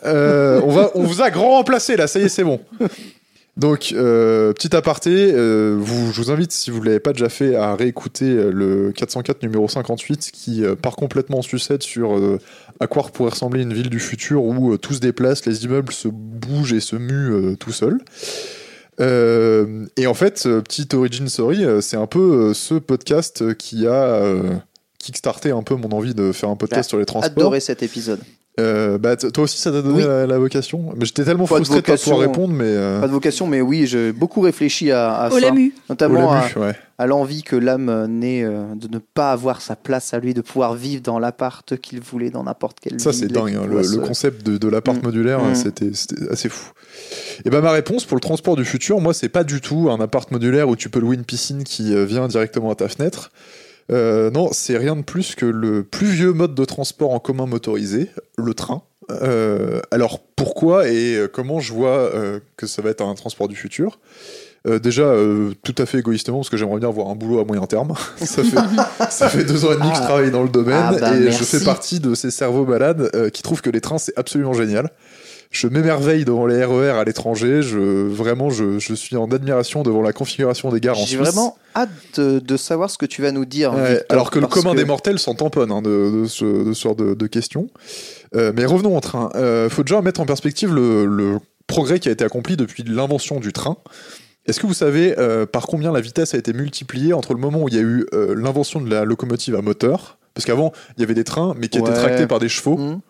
Euh, on, va, on vous a grand remplacé là, ça y est, c'est bon. Donc, euh, petit aparté, euh, vous, je vous invite, si vous ne l'avez pas déjà fait, à réécouter euh, le 404 numéro 58 qui euh, part complètement en sucette sur à quoi pourrait ressembler une ville du futur où tout se déplace, les immeubles se bougent et se muent tout seuls. Et en fait, petite origin story, c'est un peu ce podcast qui a kickstarté un peu mon envie de faire un podcast
J'ai
sur les transports.
Adoré cet épisode.
Euh, bah, toi aussi, ça t'a donné
Oui.
la, la vocation? Mais j'étais tellement
Pas de
frustré de pas pouvoir répondre, mais. euh,
Pas de vocation, mais oui, j'ai beaucoup réfléchi à, à
Au
ça.
Lamu.
Notamment
au
à,
Lamu, ouais.
à l'envie que l'âme naît euh, de ne pas avoir sa place à lui, de pouvoir vivre dans l'appart qu'il voulait dans n'importe quelle
Ça, c'est dingue. hein, Le,
se-
le concept de, de l'appart
Mm.
modulaire,
Mm.
c'était assez fou. Et ben ma réponse pour le transport du futur, moi, c'est pas du tout un appart modulaire où tu peux louer une piscine qui vient directement à ta fenêtre. Euh, non, c'est rien de plus que le plus vieux mode de transport en commun motorisé, le train. Euh, alors pourquoi et comment je vois euh, que ça va être un transport du futur? Euh, déjà, euh, tout à fait égoïstement, parce que j'aimerais bien avoir un boulot à moyen terme. ça, fait, ça fait deux ans et demi que je
Ah.
travaille dans le domaine
Ah bah,
et je fais partie de ces cerveaux malades euh, qui trouvent que les trains c'est absolument génial. Je m'émerveille devant les RER à l'étranger. Je vraiment, je, je suis en admiration devant la configuration des gares en
J'ai
Suisse.
vraiment hâte de, de savoir ce que tu vas nous dire.
Ouais,
Victor,
alors que le commun
que-
des mortels s'en tamponne hein, de, de ce, de ce genre de, de questions. Euh, mais revenons au train. Euh, faut déjà mettre en perspective le, le progrès qui a été accompli depuis l'invention du train. Est-ce que vous savez euh, par combien la vitesse a été multipliée entre le moment où il y a eu euh, l'invention de la locomotive à moteur? Parce qu'avant, il y avait des trains, mais qui étaient tractés par des chevaux.
Hmm.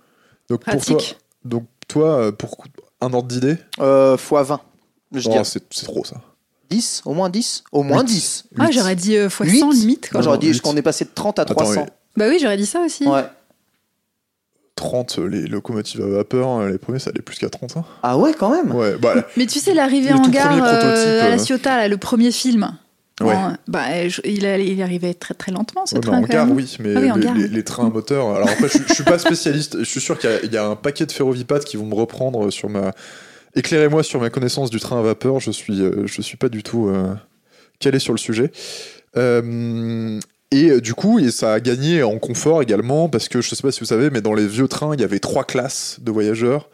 Donc pour toi, donc toi, euh, pour un ordre d'idée,
Euh, fois 20. Je
Oh,
dirais
c'est trop ça.
10, au moins 10 Au moins
Huit.
10.
Ah, j'aurais dit euh, fois
Huit
100 limite. Quoi.
J'aurais dit qu'on est passé de 30 à
Attends,
300.
Bah oui, j'aurais dit ça aussi.
Ouais.
30, les locomotives à vapeur, les premiers, ça allait plus qu'à 30. hein.
Ah ouais, quand même.
Ouais, bah,
Mais tu sais, l'arrivée en gare euh, à la
euh.
Ciotat, là, le premier film.
Ouais.
Bah, je- il, allait- il arrivait très très lentement ce
Ouais, bah,
train.
en
quand
gare,
même.
oui, mais
Ah oui, en
les,
gare,
les-
oui.
les trains à moteur. Alors après, je, je suis pas spécialiste. Je suis sûr qu'il y a- il y, a un paquet de ferrovipates qui vont me reprendre sur ma. Éclairez-moi sur ma connaissance du train à vapeur. Je suis, euh, je suis pas du tout euh, calé sur le sujet. Euh, et euh, du coup, et ça a gagné en confort également parce que je sais pas si vous savez, mais dans les vieux trains, il y avait trois classes de voyageurs.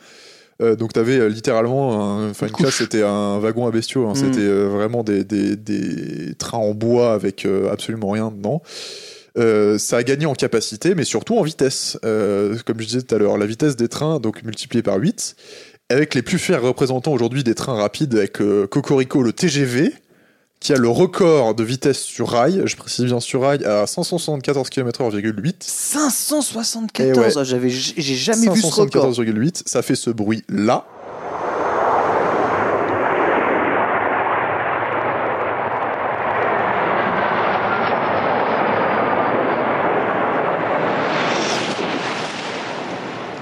Euh, donc tu avais littéralement, un- enfin une classe c'était un wagon à bestiaux, hein.
Mm.
c'était euh, vraiment des, des, des trains en bois avec euh, absolument rien dedans. Euh, ça a gagné en capacité, mais surtout en vitesse. Euh, comme je disais tout à l'heure, la vitesse des trains, donc multipliée par 8. avec les plus fiers représentants aujourd'hui des trains rapides, avec euh, Cocorico, le TGV, qui a le record de vitesse sur rail, je précise bien sur rail, à 574 km/h,8.
574,
Eh ouais.
ah, j'avais, j'ai jamais vu ce record.
574,8, ça fait ce bruit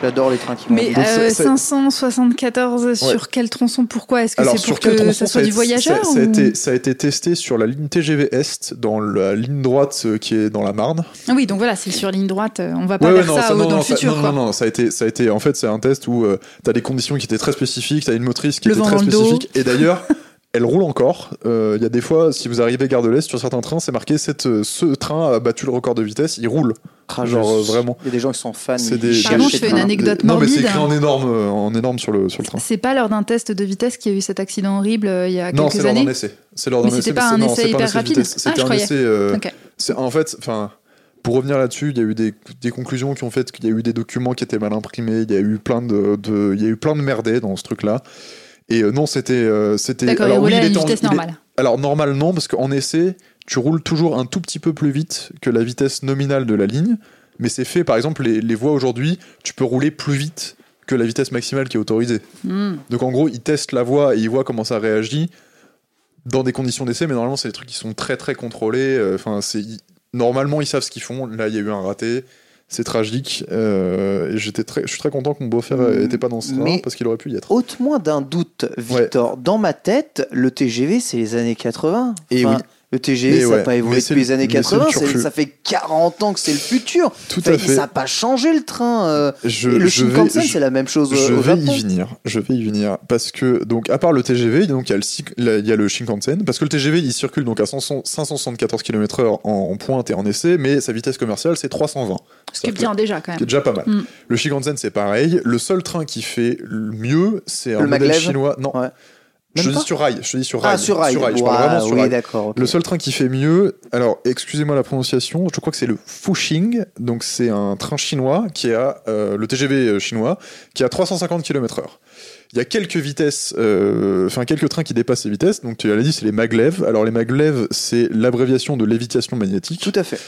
J'adore les trains qui vont
Mais.
Donc,
euh,
c'est-
574 sur quel tronçon Pourquoi? Est-ce que c'est pour que
tronçon
ça soit du voyageur
ça, ça a été, ça a été testé sur la ligne TGV Est, dans la ligne droite euh, qui est dans la Marne.
Ah oui, donc voilà, c'est sur ligne droite. euh, On va pas
Ouais,
vers
non,
ça,
ça-
au-
non,
dans
non,
le
ça-
futur.
non,
quoi.
non, non, ça a été, ça a été, en fait, c'est un test où tu as des conditions qui étaient très spécifiques, tu as une motrice qui
Le
était très spécifique, et d'ailleurs, elle roule encore. Euh, Il y a des fois, si vous arrivez gare de l'Est, sur certains trains, c'est marqué cette, euh, ce train a battu le record de vitesse, il roule.
Ah,
genre,
je-
euh, vraiment.
Il y a des gens qui sont fans.
C'est des-
Pardon, je fais une anecdote
Non, mais c'est
morbide.
écrit en énorme, en énorme sur le, sur le train.
C'est pas lors d'un test de vitesse qu'il y a eu cet accident horrible euh, il y a
Non, c'est
quelques
lors d'un
années
essai. C'est lors d'un
c'était
essai,
pas
mais
un essai hyper rapide
vitesse.
Ah,
C'était
je
un
croyais.
essai. euh, En fait, enfin. Pour revenir là-dessus, il y a eu des, des conclusions qui ont fait qu'il y a eu des documents qui étaient mal imprimés, il y a eu plein de, de- il y a eu plein de merdés dans ce truc-là. Et euh, non, c'était, euh, c'était.
Il
alors oui,
une
était en-
vitesse
il est- alors normal non, parce qu'en essai, tu roules toujours un tout petit peu plus vite que la vitesse nominale de la ligne, mais c'est fait, par exemple, les, les voies aujourd'hui, tu peux rouler plus vite que la vitesse maximale qui est autorisée.
Hmm.
Donc en gros, ils testent la voie et ils voient comment ça réagit dans des conditions d'essai, mais normalement, c'est des trucs qui sont très très contrôlés. euh, Enfin, c'est normalement ils savent ce qu'ils font. Là, il y a eu un raté. C'est tragique. euh, et j'étais très, je suis très content que mon beau-frère n'était pas dans ce train parce qu'il aurait pu y être.
Ôte-moi d'un doute, Victor. Dans ma tête, le TGV, c'est les années 80.
Et oui.
Le TGV, ça n'a
ouais.
pas évolué depuis
le-
les années
mais c'est le
80. c'est-
turfu.
Ça fait 40 ans que c'est le futur.
Tout
Enfin,
à fait.
Ça n'a pas changé le train. euh,
Je,
et le Shinkansen, c'est la même chose
Je
au
vais
Japon.
y venir. Je vais y venir parce que donc à part le TGV, donc il y a le, cyc- là, il y a le Shinkansen parce que le TGV il circule donc à 500 574 km/h en, en pointe et en essai, mais sa vitesse commerciale c'est 320.
Ce qui est bien déjà quand
qui est
même.
déjà pas mal.
Mm.
Le Shinkansen c'est pareil. Le seul train qui fait le mieux c'est un
Le
modèle
maglev
chinois. Non,
Ouais.
Je te dis sur rail. Je te dis sur rail.
Ah, sur rail.
je parle vraiment sur
oui, d'accord.
Le seul train qui fait mieux, alors excusez-moi la prononciation, je crois que c'est le Fuxing, donc c'est un train chinois qui a euh, le TGV chinois qui a 350 km/h. Il y a quelques vitesses, euh, enfin quelques trains qui dépassent ces vitesses. Donc tu l'as dit, c'est les maglev. Alors les maglev, c'est l'abréviation de lévitation magnétique.
Tout à fait.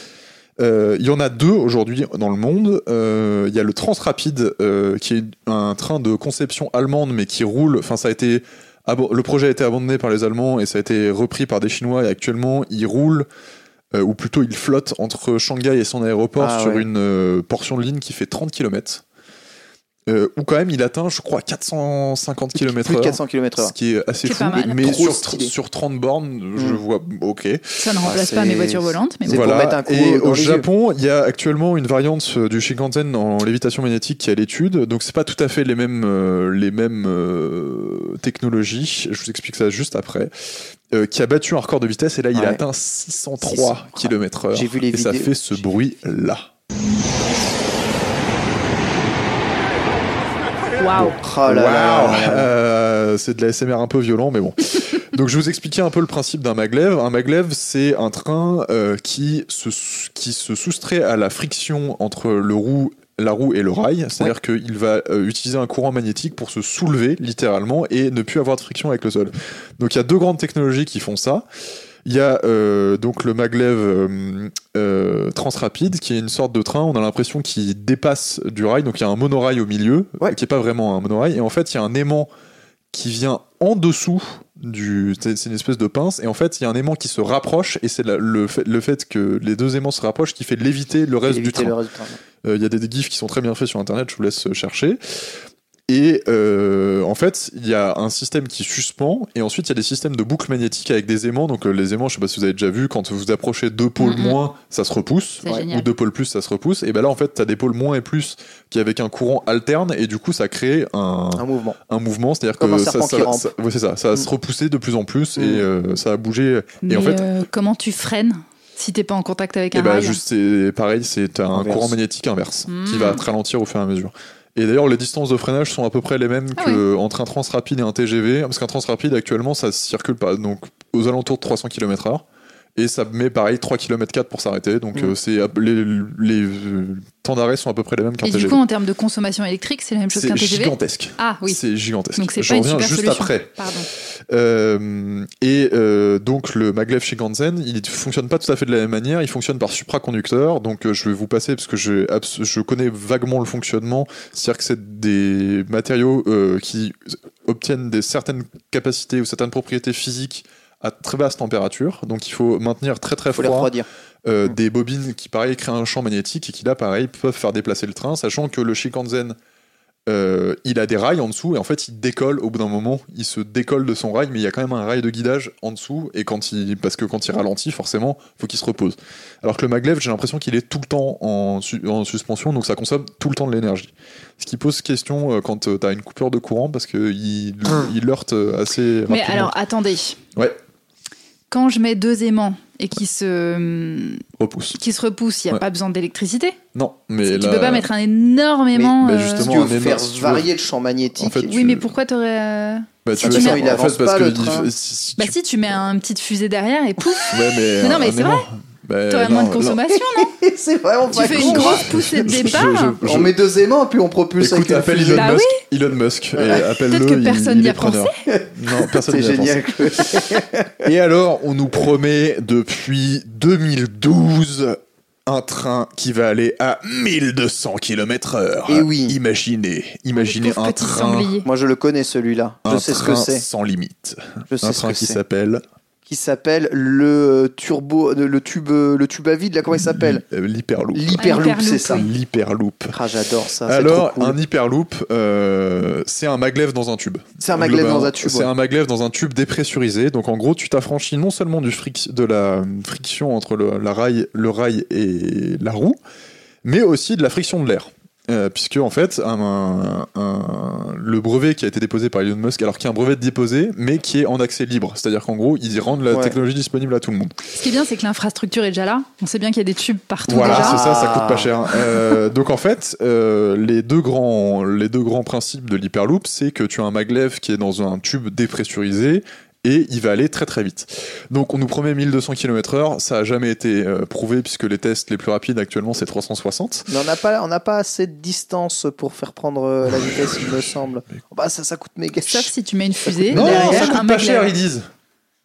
Euh, Il y en a deux aujourd'hui dans le monde. Euh, Il y a le Transrapide, euh, qui est un train de conception allemande, mais qui roule. Enfin, ça a été abo- le projet a été abandonné par les Allemands et ça a été repris par des Chinois. Et actuellement, il roule, euh, ou plutôt il flotte entre Shanghai et son aéroport
Ah
sur
ouais.
une euh, portion de ligne qui fait 30 km. Euh, où quand même il atteint, je crois, 450 km/h.
Plus de 400 km/h.
Ce qui est assez fou, mais sur,
stylé.
sur 30 bornes, je
Mm.
vois, ok.
Ça ne
Ah,
remplace pas mes voitures volantes, mais
c'est
bon.
pour mettre un coup
et au. Japon, il y a actuellement une variante euh, du Shinkansen en lévitation magnétique qui est à l'étude. Donc c'est pas tout à fait les mêmes euh, les mêmes euh, technologies. Je vous explique ça juste après. Euh, qui a battu un record de vitesse et là il
Ouais.
a atteint 603 km/h.
J'ai vu les
et ça fait ce bruit là.
Waouh.
Oh là.
Euh, c'est de la SMR un peu violent, mais bon. Donc je vais vous expliquer un peu le principe d'un maglev. Un maglev, c'est un train euh, qui, se, qui se soustrait à la friction entre le roue, la roue et le rail. C'est-à-dire qu'il va euh, utiliser un courant magnétique pour se soulever, littéralement, et ne plus avoir de friction avec le sol. Donc il y a deux grandes technologies qui font ça. Il y a euh, donc le maglev euh, euh, Transrapide, qui est une sorte de train, on a l'impression qu'il dépasse du rail, donc il y a un monorail au milieu,
Ouais.
qui est pas vraiment un monorail, et en fait il y a un aimant qui vient en dessous du... C'est une espèce de pince, et en fait il y a un aimant qui se rapproche, et c'est le, fait, le fait que les deux aimants se rapprochent qui fait léviter le reste du train. Euh, Il y a des, des gifs qui sont très bien faits sur internet, je vous laisse chercher. Et euh, en fait, il y a un système qui suspend, et ensuite il y a des systèmes de boucles magnétiques avec des aimants. Donc euh, les aimants, je sais pas si vous avez déjà vu, quand vous approchez deux pôles
Mhm.
moins, ça se repousse, ou deux pôles plus, ça se repousse. Et ben là, en fait, tu as des pôles moins et plus qui avec un courant alterne, et du coup, ça crée un,
Un mouvement.
un mouvement, c'est-à-dire que
un
ça, ça, ça- ouais, c'est ça, ça va
Mm.
se repousser de plus en plus,
Mm.
et euh, ça a bougé.
Mais
en fait-
euh, comment tu freines si t'es pas en contact avec un
Et bah
rail
juste c'est pareil, c'est un
Inverse.
courant magnétique inverse
Mm.
qui va te ralentir au fur et à mesure. Et d'ailleurs les distances de freinage sont à peu près les mêmes
Ah
que entre un transrapide et un TGV parce qu'un transrapide actuellement ça circule pas. Donc aux alentours de 300 km/h Et ça met pareil 3 km 4 pour s'arrêter. Donc
Mm.
euh, c'est les, les, euh, temps d'arrêt sont à peu près les mêmes qu'un
Et
TGV.
du coup, en termes de consommation électrique, c'est la même chose
c'est
qu'un TGV
gigantesque.
Ah oui.
C'est gigantesque.
Donc c'est pas une
reviens
super
juste
solution.
après.
Pardon.
Euh, et euh, donc le maglev Shinkansen, il fonctionne pas tout à fait de la même manière. Il fonctionne par supraconducteur. Donc euh, je vais vous passer parce que je, je connais vaguement le fonctionnement. C'est-à-dire que c'est des matériaux qui obtiennent des certaines capacités ou certaines propriétés physiques à très basse température. Donc il faut maintenir très très froid.
refroidir.
Euh,
Mm.
des bobines qui pareil créent un champ magnétique et qui là pareil peuvent faire déplacer le train, sachant que le Shinkansen euh, il a des rails en dessous et en fait il décolle au bout d'un moment, il se décolle de son rail, mais il y a quand même un rail de guidage en dessous et quand il parce que quand il ralentit forcément faut qu'il se repose. Alors que le maglev j'ai l'impression qu'il est tout le temps en, su- en suspension donc ça consomme tout le temps de l'énergie. Ce qui pose question euh, quand tu as une coupure de courant parce que il, il heurte assez rapidement.
Mais alors, attendez.
Ouais.
Quand je mets deux aimants et qui se,
repousse.
qui se repoussent, il n'y a
Ouais.
pas besoin d'électricité
Non, mais
Tu peux pas mettre un énorme aimant.
Mais- mais
euh,
justement,
Si tu veux faire
si tu veux-
varier le champ magnétique,
En fait,
Oui,
tu-
mais pourquoi t'aurais. euh,
bah,
si
tu veux
mets-
il
en fait, parce
pas,
que
train.
si- si
Bah
tu-
si, tu mets un petite fusée derrière et pouf,
Ouais, mais.
Mais non, mais c'est vrai.
Bah,
t'aurais moins de consommation, non
c'est vraiment
Tu
pas
fais
con.
une grosse poussée de départ.
je- je-
On met deux aimants puis on propulse
Écoute,
avec
appelle
fusée.
Elon
Bah
Musk. Elon Musk. Et appelle-le.
Peut-être que
il-
personne
il
n'y
est
a
preneur. Non, personne
C'est
n'y a pensé.
génial.
Et alors, on nous promet depuis 2012 un train qui va aller à 1200 km/h.
Eh oui.
Imaginez, imaginez
Pauvre
un
petit
train,
sanglier.
Moi, je le connais celui-là. Je
un
sais ce que
train
c'est.
sans limite.
Je sais
Un
ce
train
que
qui
c'est.
s'appelle
Qui s'appelle le turbo, le tube, le tube à vide. Là, comment il s'appelle
euh, l'hyperloop.
L'hyperloop, c'est ça.
oui.
L'hyperloop.
Ah, j'adore ça.
Alors,
trop cool.
un hyperloop, euh, c'est un maglev dans un tube.
C'est un maglev dans un tube,
C'est
ouais.
un maglev dans un tube dépressurisé. Donc, en gros, tu t'affranchis non seulement du fric- de la friction entre le, la rail, le rail et la roue, mais aussi de la friction de l'air. Euh, puisque en fait, un- un- le brevet qui a été déposé par Elon Musk, alors qu'il y a un brevet déposé, mais qui est en accès libre, c'est-à-dire qu'en gros, ils rendent la
Ouais.
technologie disponible à tout le monde.
Ce qui est bien, c'est que l'infrastructure est déjà là. On sait bien qu'il y a des tubes partout
Voilà,
déjà.
c'est ça, ça coûte
Ah.
pas cher. Euh, donc en fait, euh, les, deux grands, les deux grands principes de l'hyperloop, c'est que tu as un maglev qui est dans un tube dépressurisé et il va aller très très vite. Donc on nous promet 1200 km/h, ça a jamais été euh, prouvé puisque les tests les plus rapides actuellement c'est 360.
Mais on n'a pas, on n'a pas assez de distance pour faire prendre euh, la vitesse, il me semble. Bah, ça, ça coûte méga
Sauf
cher.
si tu mets une fusée
Non,
derrière
ça
un
coûte pas cher, ils disent.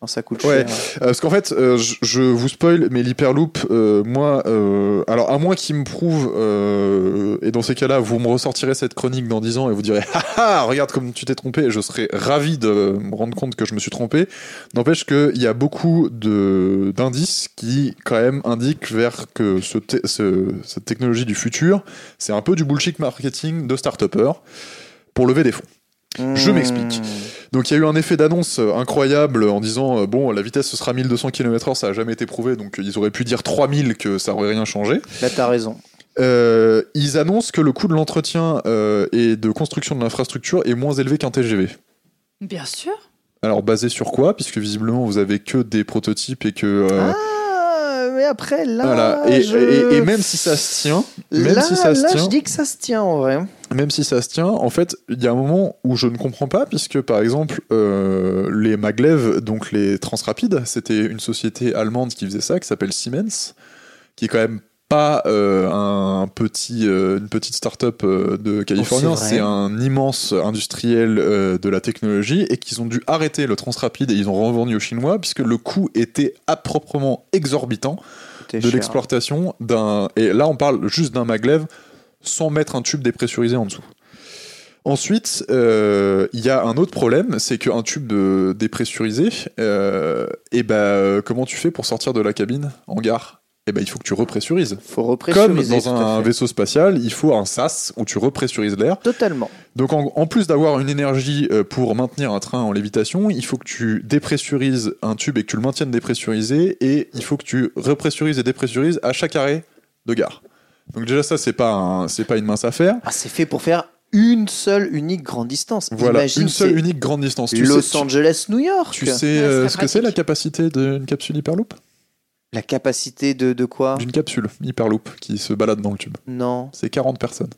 Ça coûte
Ouais.
cher.
Euh, parce qu'en fait, euh, je, je vous spoil, mais l'hyperloop, euh, moi, euh, alors à moins qu'il me prouve, euh, et dans ces cas-là, vous me ressortirez cette chronique dans 10 ans et vous direz, ah ah, regarde comme tu t'es trompé, et je serai ravi de me rendre compte que je me suis trompé. N'empêche qu'il y a beaucoup de d'indices qui, quand même, indiquent vers que ce te- ce- cette technologie du futur, c'est un peu du bullshit marketing de start-upper pour lever des fonds. Je
Hmm.
m'explique. Donc il y a eu un effet d'annonce euh, incroyable en disant euh, bon la vitesse ce sera 1200 km/h ça a jamais été prouvé donc euh, ils auraient pu dire 3000 que ça aurait rien changé.
Là, t'as raison.
Euh, ils annoncent que le coût de l'entretien euh, et de construction de l'infrastructure est moins élevé qu'un TGV.
Bien sûr.
Alors basé sur quoi? Puisque visiblement vous avez que des prototypes et que euh,
Ah, mais après, là.
voilà et,
je...
et- et même si ça se tient, même
là,
si ça se
là,
tient,
je dis que ça se tient en vrai.
même si ça se tient, en fait, il y a un moment où je ne comprends pas, puisque par exemple, euh, les maglev, donc les Transrapides, c'était une société allemande qui faisait ça, qui s'appelle Siemens, qui est quand même pas euh, un petit, euh, une petite start-up euh, de Californie,
Oh, c'est
un immense industriel de la technologie, et qu'ils ont dû arrêter le Transrapide et ils ont revendu aux Chinois, puisque le coût était à proprement exorbitant de l'exploitation d'un. Et là, on parle juste d'un maglev sans mettre un tube dépressurisé en dessous. Ensuite, euh, il y a un autre problème, c'est qu'un tube de- dépressurisé, euh, et ben, euh, comment tu fais pour sortir de la cabine en gare? Et ben, il faut que tu repressurises.
Faut
Comme dans un vaisseau spatial, il faut un sas où tu repressurises l'air.
Totalement.
Donc en, en plus d'avoir une énergie euh, pour maintenir un train en lévitation, il faut que tu dépressurises un tube et que tu le maintiennes dépressurisé et il faut que tu repressurises et dépressurises à chaque arrêt de gare. Donc déjà ça c'est pas un- c'est pas une mince affaire.
Ah, c'est fait pour faire une seule unique grande distance.
Voilà,
Imagine,
une seule unique grande distance. Tu
Los
sais, tu-
Angeles, New York.
Tu sais
Ouais,
euh, ce que c'est la capacité d'une capsule Hyperloop?
La capacité de, de quoi
D'une capsule Hyperloop qui se balade dans le tube.
Non.
C'est 40 personnes.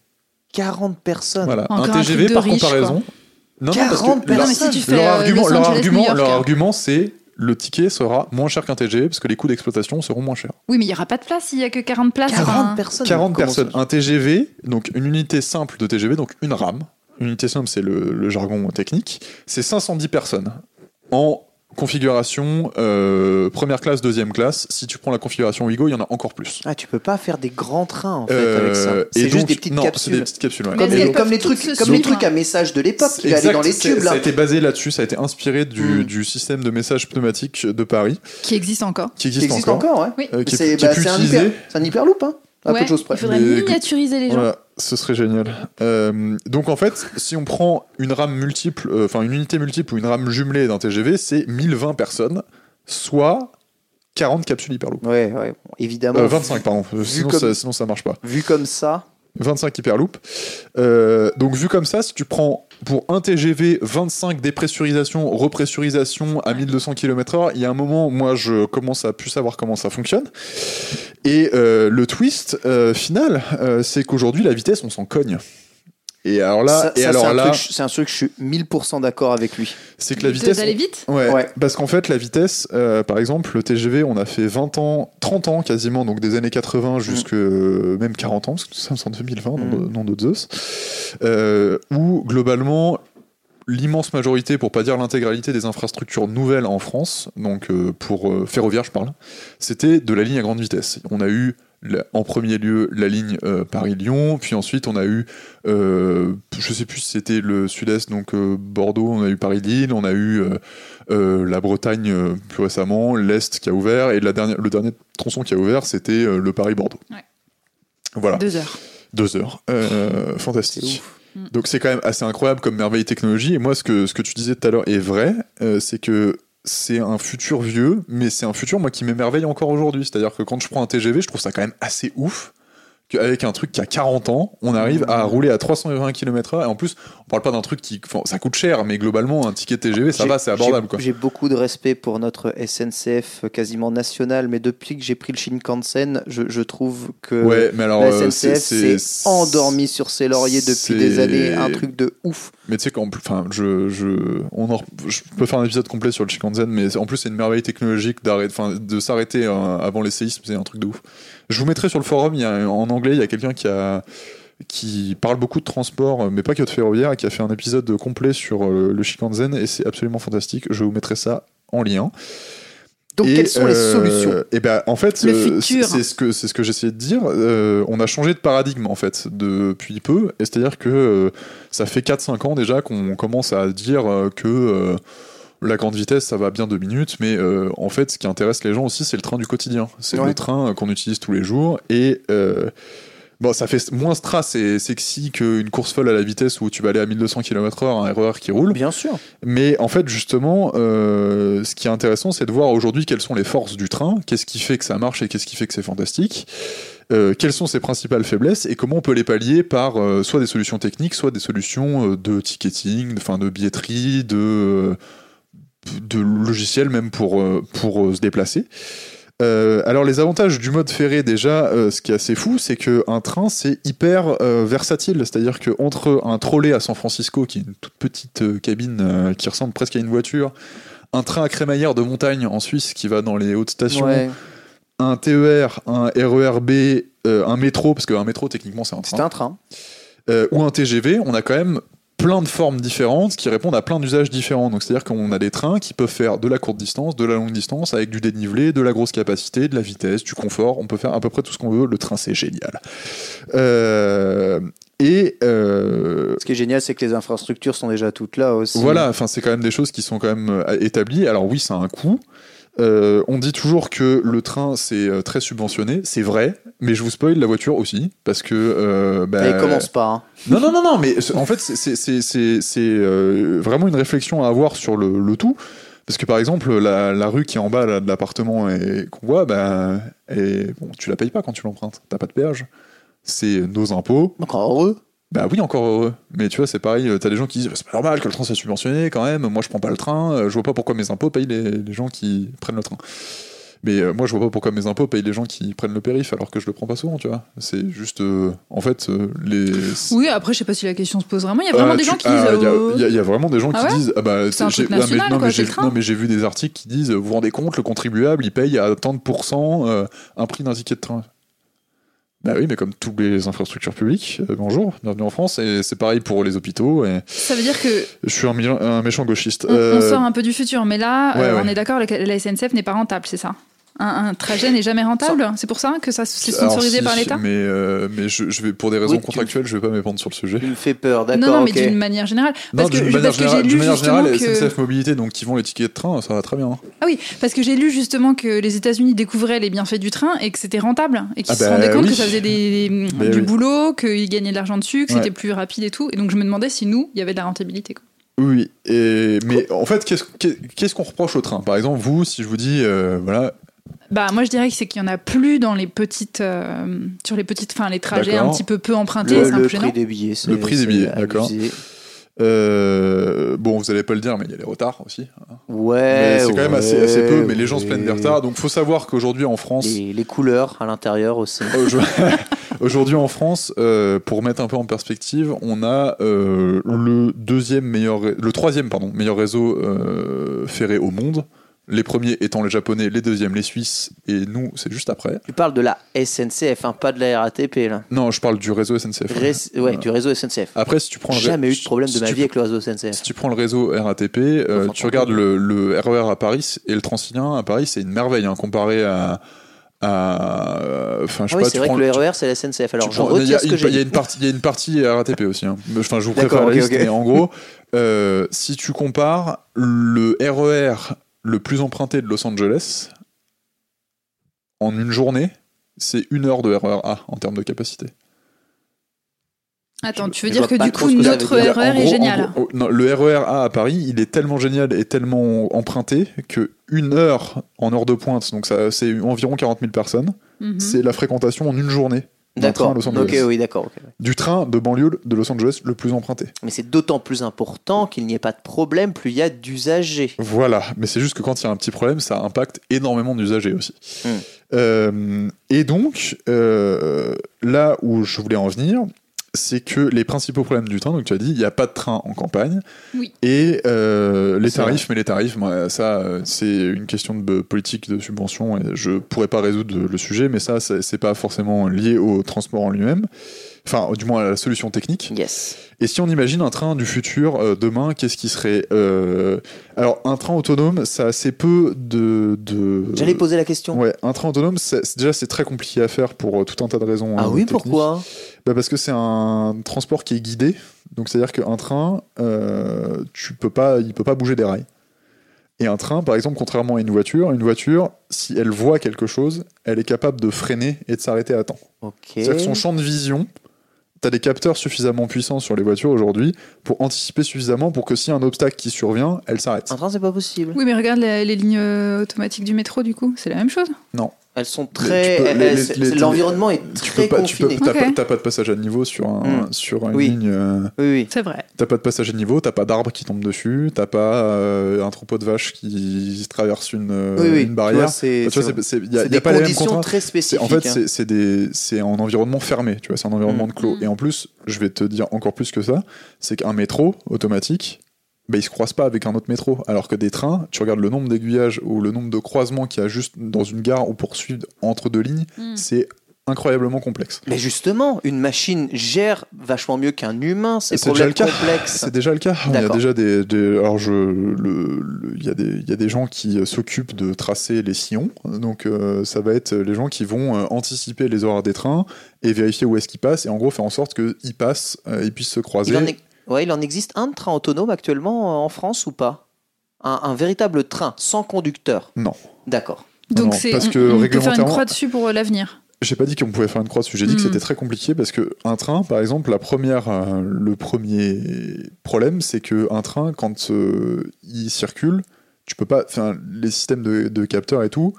40 personnes.
Voilà,
Encore
un
un
TGV
truc de
par
riche,
comparaison. Non, non, parce que
40
leur-
Non, mais si tu fais
leur
euh,
argument,
Los
leur
Angeles,
argument,
New York,
leur
hein.
argument, c'est le ticket sera moins cher qu'un TGV parce que les coûts d'exploitation seront moins chers.
Oui, mais il n'y aura pas de place s'il n'y a que 40 places.
40
Enfin,
personnes.
40
Comment
personnes. Un TGV, donc une unité simple de TGV, donc une rame. Une unité simple, c'est le, le jargon technique. C'est 510 personnes en configuration euh, première classe, deuxième classe. Si tu prends la configuration Wigo, il y en a encore plus.
Ah, tu peux pas faire des grands trains en fait
Euh,
avec ça.
et
C'est juste des petites
non, c'est
capsules.
des petites capsules. ouais.
Comme, les, comme les trucs, comme les trucs à message de l'époque qui allaient dans les tubes
Ça a
là.
été basé là-dessus, ça a été inspiré du,
Mm.
du système de message pneumatique de Paris,
Qui existe encore.
qui
Qui
existe,
existe
encore.
encore, ouais.
Oui.
euh,
C'est bah, c'est un,
utilisé.
hyper- c'est un hyperloop, hein. À peu
Ouais,
de choses près.
il faudrait
Mais-
miniaturiser les gens.
Voilà, ce serait génial. Euh, donc en fait, si on prend une rame multiple, euh, enfin une unité multiple ou une rame jumelée d'un TGV, c'est 1020 personnes, soit 40 capsules Hyperloop.
Ouais, ouais, évidemment.
Euh, 25, pardon. Sinon,
comme-
ça, sinon ça marche pas.
Vu comme ça,
25 Hyperloop. Euh, donc vu comme ça, si tu prends pour un TGV 25 dépressurisation, repressurisation à 1200 km/h, il y a un moment, moi je commence à plus savoir comment ça fonctionne. Et euh, le twist euh, final, euh, c'est qu'aujourd'hui la vitesse, on s'en cogne. Et alors là,
ça,
et
ça,
alors
c'est un
là,
truc- c'est un truc, je suis 1000% d'accord avec lui.
c'est que la vitesse.
D'aller vite
Ouais,
Ouais.
parce qu'en fait, la vitesse, euh, par exemple, le TGV, on a fait 20 ans, 30 ans quasiment, donc des années 80 jusque euh, même 40 ans, parce que nous sommes en 2020, nom, de,
Mm.
nom de Zeus, euh, où globalement, l'immense majorité, pour pas dire l'intégralité des infrastructures nouvelles en France, donc euh, pour euh, ferroviaire, je parle, c'était de la ligne à grande vitesse. On a eu en premier lieu la ligne euh, Paris-Lyon, puis ensuite on a eu, euh, je sais plus si c'était le sud-est, donc euh, Bordeaux, on a eu Paris-Lille, on a eu euh, euh, la Bretagne euh, plus récemment, l'Est qui a ouvert, et la dernière, le dernier tronçon qui a ouvert, c'était euh, le Paris-Bordeaux.
Ouais.
Voilà,
Deux heures.
deux heures. Euh, fantastique.
ouf.
Donc c'est quand même assez incroyable comme merveille technologie. Et moi, ce que, ce que tu disais tout à l'heure est vrai, euh, c'est que c'est un futur vieux, mais c'est un futur moi qui m'émerveille encore aujourd'hui. C'est-à-dire que quand je prends un TGV, je trouve ça quand même assez ouf qu'avec un truc qui a 40 ans, on arrive à rouler à 320 km/h. Et en plus, on parle pas d'un truc qui, enfin, ça coûte cher, mais globalement, un ticket TGV, ça va, c'est abordable.
j'ai- beaucoup de respect pour notre SNCF quasiment national, mais depuis que j'ai pris le Shinkansen, je, je trouve que
Ouais, mais alors
la
euh,
SNCF s'est endormie sur ses lauriers depuis des années. Un truc de ouf.
Mais tu sais qu'en plus, enfin, je, je, on en, je peux faire un épisode complet sur le Shinkansen, mais en plus c'est une merveille technologique de s'arrêter euh, avant les séismes, c'est un truc de ouf. Je vous mettrai sur le forum, il y a, en anglais, il y a quelqu'un qui a qui parle beaucoup de transport, mais pas que de ferroviaire, et qui a fait un épisode complet sur euh, le Shinkansen, et c'est absolument fantastique. Je vous mettrai ça en lien.
Donc,
Et,
quelles sont les
euh,
solutions
Et ben, en fait, euh, c'est ce que c'est ce que j'essayais de dire. Euh, on a changé de paradigme en fait depuis peu. Et c'est-à-dire que ça fait 4-5 ans déjà qu'on commence à dire que la grande vitesse, ça va bien deux minutes, mais euh, en fait, ce qui intéresse les gens aussi, c'est le train du quotidien. C'est
Ouais.
le train qu'on utilise tous les jours. Et euh, bon, ça fait moins strass et sexy qu'une course folle à la vitesse où tu vas aller à 1200 km/h, un RER qui roule.
Bien sûr.
Mais en fait, justement, euh, ce qui est intéressant, c'est de voir aujourd'hui quelles sont les forces du train, qu'est-ce qui fait que ça marche et qu'est-ce qui fait que c'est fantastique, euh, quelles sont ses principales faiblesses et comment on peut les pallier par euh, soit des solutions techniques, soit des solutions euh, de ticketing, enfin de billetterie, de, euh, de logiciels même pour, euh, pour euh, se déplacer. Euh, alors les avantages du mode ferré déjà, euh, ce qui est assez fou, c'est que un train c'est hyper euh, versatile, c'est-à-dire que entre un trolley à San Francisco, qui est une toute petite cabine qui ressemble presque à une voiture, un train à crémaillère de montagne en Suisse qui va dans les hautes stations,
Ouais.
un TER, un RERB, un métro, parce qu'un métro techniquement c'est un
C'est
train,
un train.
ou un TGV, on a quand même plein de formes différentes qui répondent à plein d'usages différents. Donc c'est-à-dire qu'on a des trains qui peuvent faire de la courte distance, de la longue distance, avec du dénivelé, de la grosse capacité, de la vitesse, du confort. On peut faire à peu près tout ce qu'on veut. Le train c'est génial. Euh, et euh,
Ce qui est génial, c'est que les infrastructures sont déjà toutes là aussi.
voilà, enfin c'est quand même des choses qui sont quand même euh, établies. Alors oui, ça a un coût. Euh, on dit toujours que le train c'est euh, très subventionné, c'est vrai, mais je vous spoil la voiture aussi parce que euh, bah,
Et commence pas. hein.
non, non, non, non, mais en fait, c'est- euh, vraiment une réflexion à avoir sur le, le tout. Parce que par exemple, la, la rue qui est en bas là, de l'appartement et qu'on voit, ben, et, bon, tu la payes pas quand tu l'empruntes. T'as pas de péage. C'est nos impôts.
Encore heureux.
Bah oui, encore heureux. Mais tu vois, c'est pareil. T'as des gens qui disent bah, c'est pas normal que le train soit subventionné quand même. Moi, je prends pas le train. euh, Je vois pas pourquoi mes impôts payent les, les gens qui prennent le train. Mais euh, moi, je vois pas pourquoi mes impôts payent les gens qui prennent le périph alors que je le prends pas souvent, tu vois. C'est juste, euh, en fait, euh, les.
Oui, après, je sais pas si la question se pose vraiment. Il y a vraiment
Euh,
des
tu-
gens qui
ah,
disent.
Il y a-
euh,
y, y vraiment des gens
Ah
qui disent ah bah
C'est un truc
ah,
national,
non, mais j'ai
le train.
non, mais j'ai vu des articles qui disent vous vous rendez compte le contribuable il paye à tant de pourcents euh, un prix d'un ticket de train. Bah oui, mais comme toutes les infrastructures publiques, euh, bonjour, bienvenue en France, et c'est pareil pour les hôpitaux. Et
Ça veut dire que
je suis un, méchant gauchiste.
on, on
Euh,
sort un peu du futur, mais là,
ouais,
euh,
ouais.
on est d'accord, la SNCF n'est pas rentable, c'est ça? Un, un trajet n'est jamais rentable C'est pour ça que ça c'est sponsorisé
si,
par l'État
Mais, euh, mais je, je vais, pour des raisons
Oui, tu-
contractuelles, je vais pas m'épandre sur le sujet.
Tu me fais peur, d'accord.
Non, non, mais d'une manière générale.
Non,
Parce que,
d'une manière
parce que j'ai
générale, d'une
lu
manière
justement
générale,
que...
SNCF Mobilité, donc qui vont les tickets de train, ça va très bien.
Ah oui, parce que j'ai lu justement que les États-Unis découvraient les bienfaits du train et que c'était rentable et qu'ils
Ah
se
bah
rendaient compte
oui.
que ça faisait des, des-
Mais
du
oui.
boulot, qu'ils gagnaient de l'argent dessus, que
Ouais.
c'était plus rapide et tout. Et donc je me demandais si nous, il y avait de la rentabilité. quoi.
Oui, et, mais en fait, qu'est-ce qu'est- qu'est-ce qu'on reproche au train? Par exemple, vous, si je vous dis, euh, voilà,
Bah moi je dirais que c'est qu'il y en a plus dans les petites, euh, sur les petites, enfin les trajets un petit peu peu empruntés,
Le,
c'est un
le prix des billets. c'est-
Le prix des billets, d'accord. euh, bon, vous allez pas le dire, mais il y a les retards aussi. hein.
Ouais.
Mais c'est quand même assez, assez peu, mais les gens se plaignent des retards. Donc, faut savoir qu'aujourd'hui en France,
Les, les couleurs à l'intérieur aussi.
Aujourd- Aujourd'hui en France, euh, pour mettre un peu en perspective, on a euh, le deuxième meilleur, le troisième pardon meilleur réseau euh, ferré au monde. Les premiers étant les Japonais, les deuxièmes les Suisses, et nous c'est juste après.
Tu parles de la SNCF, hein, pas de la RATP là.
Non, je parle du réseau SNCF.
Ré- ouais, du réseau SNCF.
Après, si tu prends
Jamais eu de problème de ma vie avec le réseau SNCF.
Si tu prends le réseau RATP, euh, tu regardes le, le RER à Paris et le Transilien à Paris, c'est une merveille hein, comparé à. enfin, je sais
Ah oui, c'est vrai
prends
que le RER c'est la SNCF. Alors je
prends- il y
retire
a
ce
une-
que j'ai
Il y a une partie, il y a une partie RATP aussi. hein. Enfin, je vous prépare la
ok,
liste.
ok.
mais en gros, euh, si tu compares le RER le plus emprunté de Los Angeles en une journée, c'est une heure de RER A en termes de capacité.
Attends, tu veux dire que du coup notre RER est
gros-
génial.
gros, oh, non, le RER A à Paris, il est tellement génial et tellement emprunté que une heure en heure de pointe, donc ça c'est environ 40 000 personnes,
Mhm.
c'est la fréquentation en une journée d'un train à
D'accord.
Los Angeles.
Ok, oui, d'accord.
Du train de banlieue de Los Angeles le plus emprunté.
Mais c'est d'autant plus important qu'il n'y ait pas de problème, plus il y a d'usagers.
Voilà, mais c'est juste que quand il y a un petit problème, ça impacte énormément d'usagers aussi.
Hmm.
Euh, et donc, euh, là où je voulais en venir, c'est que les principaux problèmes du train, donc tu as dit, il n'y a pas de train en campagne.
Oui.
Et euh, les tarifs, mais les tarifs, moi, ça, euh, c'est une question de politique de subvention et je pourrais pas résoudre le sujet, mais ça, c'est pas forcément lié au transport en lui-même. Enfin, du moins à la solution technique.
Yes.
Et si on imagine un train du futur euh, demain, qu'est-ce qui serait euh, Alors, un train autonome, ça a assez peu de. de...
J'allais poser la question.
Ouais, un train autonome, déjà c'est très compliqué à faire pour tout un tas de raisons.
Ah
euh,
oui,
techniques.
pourquoi?
Bah Parce que c'est un transport qui est guidé. Donc c'est-à-dire qu'un train, euh, tu peux pas, il peut pas bouger des rails. Et un train, par exemple, contrairement à une voiture, une voiture, si elle voit quelque chose, elle est capable de freiner et de s'arrêter à temps.
Ok.
C'est-à-dire que son champ de vision, tu as des capteurs suffisamment puissants sur les voitures aujourd'hui pour anticiper suffisamment pour que s'il y a un obstacle qui survient, elle s'arrête.
Un train, c'est pas possible.
Oui, mais regarde les, les lignes euh, automatiques du métro, du coup, c'est la même chose.
Elles sont très. L'environnement est
Tu
très
pas,
confiné.
t'as, pas, de passage à niveau sur, un,
Mm.
sur une
Oui.
ligne. euh,
Oui, oui.
C'est vrai.
T'as pas de passage à niveau, t'as pas d'arbre qui tombe dessus, t'as pas euh, un troupeau de vaches qui traverse une, euh,
oui,
une barrière. Tu vois,
c'est-
a
des
pas les mêmes
conditions très spécifiques.
en fait,
hein.
c'est, un environnement fermé, tu vois, c'est un environnement
Mm.
de clos.
Mm.
Et en plus, je vais te dire encore plus que ça, c'est qu'un métro automatique, bah, il se croise pas avec un autre métro. Alors que des trains, tu regardes le nombre d'aiguillages ou le nombre de croisements qu'il y a juste dans une gare ou poursuivre entre deux lignes,
Mm.
c'est incroyablement complexe.
Mais justement, une machine gère vachement mieux qu'un humain ces
C'est déjà
problèmes
le cas.
complexes.
C'est déjà le cas. Il y a déjà des, des- alors je, le, le- il y a des, il y a des gens qui euh, s'occupent de tracer les sillons. Donc euh, ça va être les gens qui vont euh, anticiper les horaires des trains et vérifier où est-ce qu'ils passent et en gros faire en sorte qu'ils passent, euh, ils puissent se croiser.
Il en, est- ouais, il en existe un de train autonome actuellement euh, en France ou pas? Un, un véritable train sans conducteur?
Non.
D'accord.
Donc c'est
parce
on,
que
on peut faire une croix dessus pour euh, l'avenir.
J'ai pas dit qu'on pouvait faire une croix dessus. J'ai dit que
Mm.
c'était très compliqué parce que un train, par exemple, la première, euh, le premier problème, c'est que un train, quand euh, il circule, tu peux pas, enfin, les systèmes de, de capteurs et tout.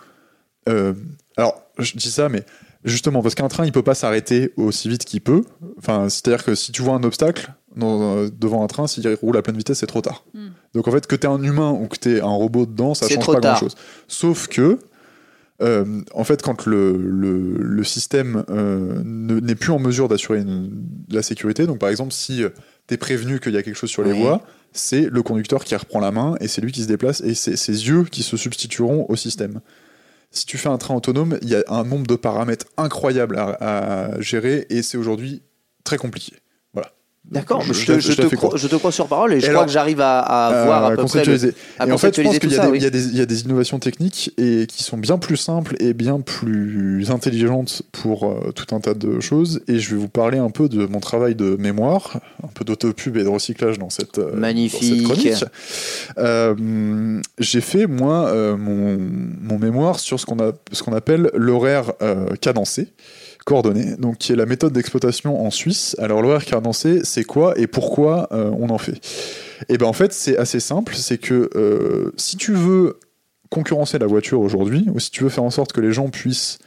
euh, alors, je dis ça, mais justement parce qu'un train, il peut pas s'arrêter aussi vite qu'il peut. Enfin, c'est-à-dire que si tu vois un obstacle dans- euh, devant un train, s'il roule à pleine vitesse, c'est trop tard.
Mm.
Donc en fait, que tu un humain ou que tu un robot dedans, ça change pas
tard.
grand-chose. Sauf que euh, en fait, quand le, le, le système euh, ne- n'est plus en mesure d'assurer la sécurité, donc par exemple, si tu es prévenu qu'il y a quelque chose sur les
Oui.
voies, c'est le conducteur qui reprend la main et c'est lui qui se déplace et c'est ses yeux qui se substitueront au système. Si tu fais un train autonome, il y a un nombre de paramètres incroyables à, à gérer et c'est aujourd'hui très compliqué.
D'accord,
Je-
mais je,
je
te, je crois, sur parole et je
Et
crois
alors,
que j'arrive à, à
Euh,
voir à peu près. le- à
et en fait, je pense qu'il y,
oui.
y a des- il y a des innovations techniques et qui sont bien plus simples et bien plus intelligentes pour euh, tout un tas de choses. Et je vais vous parler un peu de mon travail de mémoire, un peu d'autopub et de recyclage dans cette, euh,
Magnifique.
dans cette chronique. Euh, J'ai fait, moi, mon, mon mémoire sur ce qu'on appelle l'horaire cadencé coordonné, donc qui est la méthode d'exploitation en Suisse. Alors l'horaire cadencé, c'est quoi et pourquoi euh, on en fait? Et ben en fait, c'est assez simple, c'est que euh, si tu veux concurrencer la voiture aujourd'hui, ou si tu veux faire en sorte que les gens puissent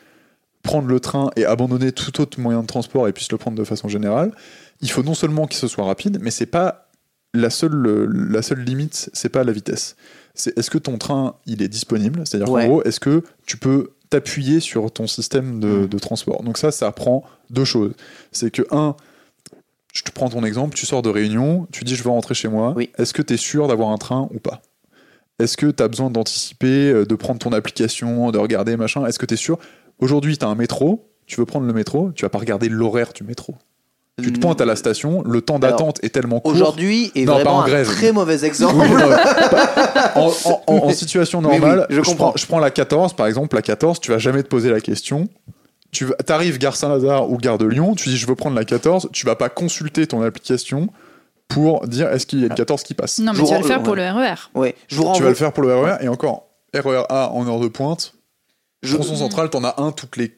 prendre le train et abandonner tout autre moyen de transport et puissent le prendre de façon générale, il faut non seulement qu'il se soit rapide, mais c'est pas la seule limite, c'est pas la vitesse. C'est est-ce que ton train il est disponible? C'est-à-dire
Ouais.
qu'en gros, est-ce que tu peux t'appuyer sur ton système de,
Mm.
de transport? Donc ça, ça prend deux choses. C'est que un, je te prends ton exemple, tu sors de réunion, tu dis je veux rentrer chez moi.
Oui.
Est-ce que tu es sûr d'avoir un train ou pas? Est-ce que tu as besoin d'anticiper, euh, de prendre ton application, de regarder machin? Est-ce que tu es sûr? Aujourd'hui, tu as un métro, tu veux prendre le métro, tu vas pas regarder l'horaire du métro. Tu te pointes à la station, le temps d'attente est tellement court.
Aujourd'hui est
Non,
vraiment
en
un très mauvais exemple.
Oui, non, pas- en, en- en- en situation
oui,
normale,
je
prends, je prends la 14 par exemple. La 14, tu vas jamais te poser la question. Tu arrives gare Saint-Lazare ou gare de Lyon, tu dis je veux prendre la 14, tu vas pas consulter ton application pour dire est-ce qu'il y a une 14 qui passe.
Non, mais
Je
tu vas le faire pour
ouais.
le E RER.
Ouais, je vous
Tu vas le faire pour le RER et encore RER A en heure de pointe.
je-
Tronçon central, t'en as un toutes les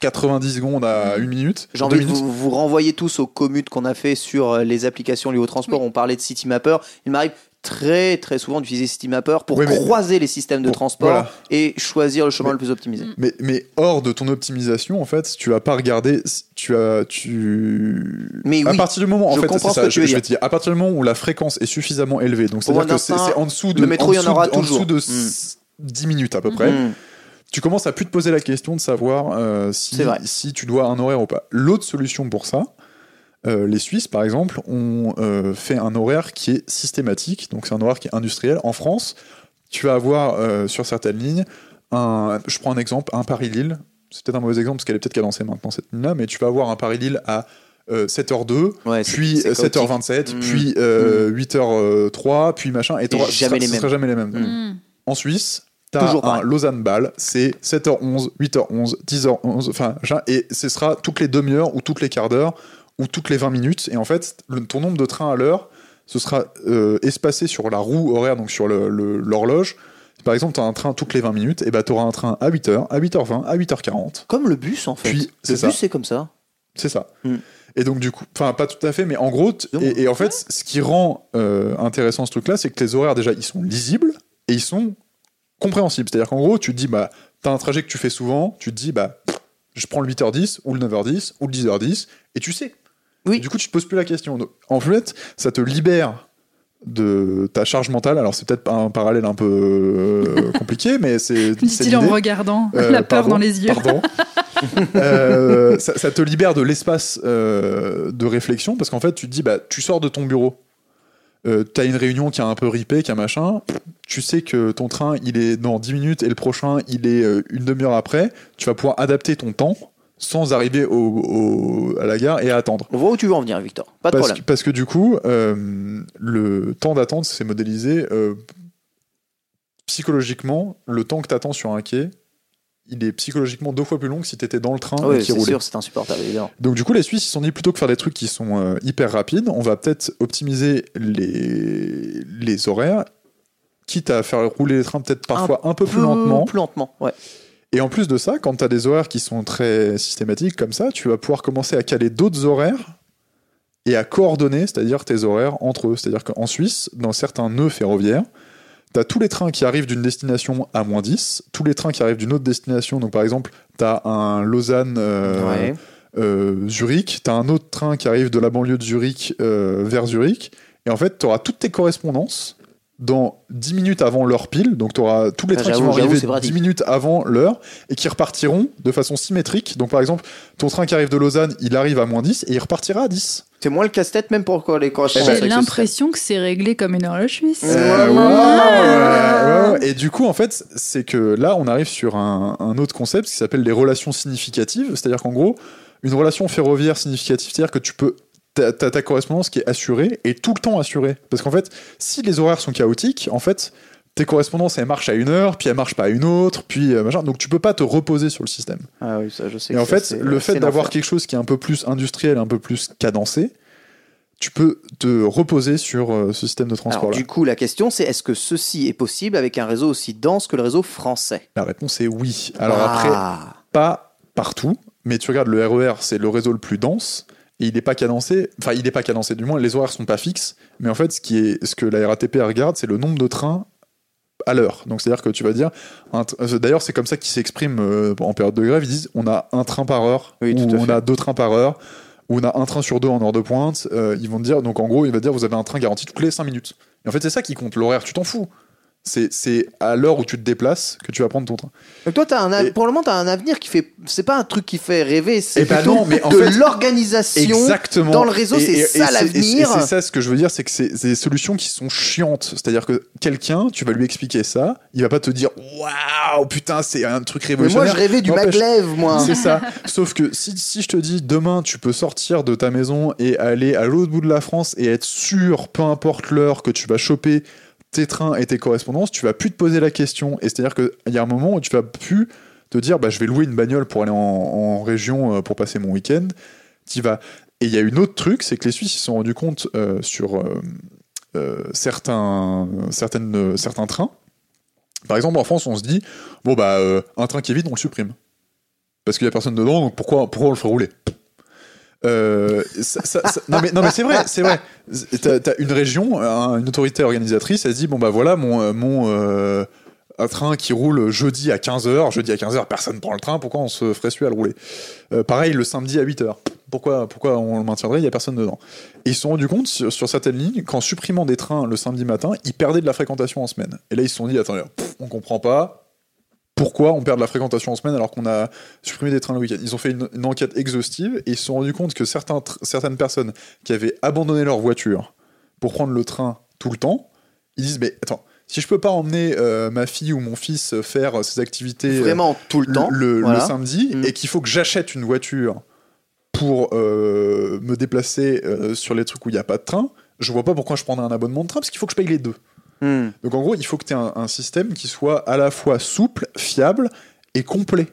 90 secondes à une minute.
J'ai envie de
minutes.
vous, vous renvoyer tous au commute qu'on a fait sur euh, les applications liées au transport. On parlait de CityMapper. Il m'arrive très très souvent d'utiliser CityMapper pour
Oui, mais-
croiser les systèmes de
Bon,
transport
voilà.
et choisir le chemin
Mais-
le plus optimisé.
Mais, mais hors de ton optimisation, en fait, tu vas pas regarder, tu as, tu.
Mais
à
oui,
partir du moment, en
je
fait,
comprends
c'est
ce
ça,
que tu
je,
veux
je vais
dire.
te dire, à partir du moment où la fréquence est suffisamment élevée, donc c'est-à-dire que c'est en dessous de,
le métro,
en
il y en aura
de- en
toujours.
dessous de
Mm.
s- 10 minutes à peu près,
Mm.
Tu commences à plus te poser la question de savoir euh, si, si tu dois un horaire ou pas. L'autre solution pour ça, euh, les Suisses, par exemple, ont euh, fait un horaire qui est systématique, donc c'est un horaire qui est industriel. En France, tu vas avoir euh, sur certaines lignes, un, je prends un exemple, un Paris-Lille, c'est peut-être un mauvais exemple parce qu'elle est peut-être cadencée maintenant cette ligne-là, mais tu vas avoir un Paris-Lille à euh, 7h02,
Ouais, c'est-
puis
c'est
euh, 7h27,
Mm.
puis euh, 8h03, puis machin, et, t'auras-
jamais
ce
les
sera jamais les mêmes.
Mm.
En Suisse, t'as un
pareil.
Lausanne-Bâle, c'est 7h11, 8h11, 10h11, enfin, et ce sera toutes les demi-heures ou toutes les quarts d'heure ou toutes les 20 minutes. Et en fait, le- ton nombre de trains à l'heure, ce sera euh, espacé sur la roue horaire, donc sur l'horloge. Par exemple, tu as un train toutes les 20 minutes, et bah tu auras un train à 8h, à 8h20, à 8h40.
Comme le bus en fait.
Puis,
le
ça.
bus c'est comme ça.
C'est ça.
Mm.
Et donc du coup, enfin pas tout à fait, mais en gros, et en fait, ce qui rend euh, intéressant ce truc-là, c'est que les horaires déjà, ils sont lisibles et ils sont compréhensibles. C'est-à-dire qu'en gros, tu te dis, bah, t'as un trajet que tu fais souvent, tu te dis, bah, je prends le 8h10 ou le 9h10 ou le 10h10 et tu sais.
Oui.
Du coup, tu te poses plus la question. En fait, ça te libère de ta charge mentale. Alors c'est peut-être un parallèle un peu euh, compliqué, mais c'est.
Dit-il en regardant
Euh,
la peur
pardon,
dans les yeux.
Pardon. Euh, ça, ça te libère de l'espace euh, de réflexion parce qu'en fait, tu te dis, bah, tu sors de ton bureau. Euh, T'as une réunion qui a un peu ripé, qui a machin. Tu sais que ton train, il est dans 10 minutes et le prochain, il est euh, une demi-heure après. Tu vas pouvoir adapter ton temps sans arriver au- au- à la gare et à attendre.
On voit où tu veux en venir, Victor. Pas de
Parce
problème.
que, parce que du coup, euh, le temps d'attente, c'est modélisé euh, psychologiquement. Le temps que tu attends sur un quai, il est psychologiquement deux fois plus long que si tu étais dans le train
oui,
qui
c'est
roulait.
sûr, c'est insupportable évidemment.
Donc du coup, les Suisses, ils se sont dit plutôt que faire des trucs qui sont euh, hyper rapides, on va peut-être optimiser les, les horaires, quitte à faire rouler les trains peut-être parfois un, peu plus lentement.
Plus lentement, ouais.
Et en plus de ça, quand tu as des horaires qui sont très systématiques comme ça, tu vas pouvoir commencer à caler d'autres horaires et à coordonner, c'est-à-dire tes horaires entre eux. C'est-à-dire qu'en Suisse, dans certains nœuds ferroviaires, tu as tous les trains qui arrivent d'une destination à moins 10, tous les trains qui arrivent d'une autre destination. Donc par exemple, tu as un Lausanne. euh,
Ouais.
euh, Zurich, tu as un autre train qui arrive de la banlieue de Zurich euh, vers Zurich, et en fait, tu auras toutes tes correspondances dans 10 minutes avant l'heure pile, donc tu auras tous les
Ah,
trains qui vont arriver
c'est pratique.
10 minutes avant l'heure et qui repartiront de façon symétrique. Donc par exemple, ton train qui arrive de Lausanne, il arrive à moins 10 et il repartira à 10.
C'est moins le casse-tête même pour les correspondants.
J'ai l'impression que c'est réglé comme une horloge suisse.
Euh, ouais, ouais, ouais, ouais. Et du coup, en fait, c'est que là, on arrive sur un, un autre concept qui s'appelle les relations significatives. C'est-à-dire qu'en gros, une relation ferroviaire significative, c'est-à-dire que tu peux. T'as ta correspondance qui est assurée et tout le temps assurée. Parce qu'en fait, si les horaires sont chaotiques, en fait, tes correspondances, elles marchent à une heure, puis elles marchent pas à une autre, puis euh, machin. Donc tu peux pas te reposer sur le système.
Ah oui, ça, je sais.
Et
que
en
ça,
fait, le fait d'avoir quelque chose qui est un peu plus industriel, un peu plus cadencé, tu peux te reposer sur euh, ce système de
Alors,
transport-là.
du coup, la question, c'est est-ce que ceci est possible avec un réseau aussi dense que le réseau français?
La réponse est oui. Alors après,
Ah.
pas partout, mais tu regardes le RER, c'est le réseau le plus dense. Et il n'est pas cadencé, enfin il n'est pas cadencé, du moins les horaires sont pas fixes. Mais en fait, ce, qui est, ce que la RATP regarde, c'est le nombre de trains à l'heure. Donc c'est-à-dire que tu vas dire, euh, d'ailleurs c'est comme ça qu'ils s'expriment euh, en période de grève, ils disent on a un train par heure,
Oui,
ou on a deux trains par heure, ou on a un train sur deux en heure de pointe. Euh, ils vont te dire, donc en gros, il va dire vous avez un train garanti toutes les 5 minutes. Et en fait c'est ça qui compte, l'horaire, tu t'en fous. C'est, à l'heure où tu te déplaces que tu vas prendre ton train.
Donc toi, as un,
Et-
pour le moment, tu as un avenir qui fait. C'est pas un truc qui fait rêver, c'est
en
de l'organisation.
Exactement.
dans le réseau, c'est ça l'avenir.
Et c'est ça ce que je veux dire, c'est que c'est des solutions qui sont chiantes. C'est-à-dire que quelqu'un, tu vas lui expliquer ça, il va pas te dire waouh putain c'est un truc
Mais moi,
révolutionnaire.
je rêvais du maglev, moi.
C'est ça. Sauf que si, si je te dis demain tu peux sortir de ta maison et aller à l'autre bout de la France et être sûr, peu importe l'heure, que tu vas choper tes trains et tes correspondances, tu vas plus te poser la question. Et c'est-à-dire qu'il y a un moment où tu vas plus te dire bah, je vais louer une bagnole pour aller en, région euh, pour passer mon week-end. Tu vas. Et il y a une autre truc, c'est que les Suisses ils se sont rendus compte euh, sur euh, certains, certaines, certains trains. Par exemple, en France, on se dit bon bah un train qui est vide, on le supprime parce qu'il y a personne dedans, donc pourquoi, pourquoi on le ferait rouler? Euh, non mais, c'est vrai, c'est vrai. T'as as une région, un- une autorité organisatrice, elle se dit bon bah voilà mon, euh, mon euh, train qui roule jeudi à 15h, jeudi à 15h, personne prend le train, pourquoi on se ferait suer à le rouler? Pareil le samedi à 8h, pourquoi, pourquoi on le maintiendrait, il y a personne dedans. Et ils se sont rendus compte sur, sur certaines lignes qu'en supprimant des trains le samedi matin, ils perdaient de la fréquentation en semaine. Et là ils se sont dit attendez, pff, on comprend pas, pourquoi on perd de la fréquentation en semaine alors qu'on a supprimé des trains le week-end. Ils ont fait une, une enquête exhaustive et ils se sont rendus compte que certains certaines personnes qui avaient abandonné leur voiture pour prendre le train tout le temps, ils disent mais attends, si je peux pas emmener euh, ma fille ou mon fils faire ses activités euh,
Vraiment tout le
le,
temps.
le- samedi
Mm.
et qu'il faut que j'achète une voiture pour euh, me déplacer euh, sur les trucs où il n'y a pas de train, je vois pas pourquoi je prendrais un abonnement de train parce qu'il faut que je paye les deux.
Hmm.
Donc en gros, il faut que tu aies un, système qui soit à la fois souple, fiable et complet.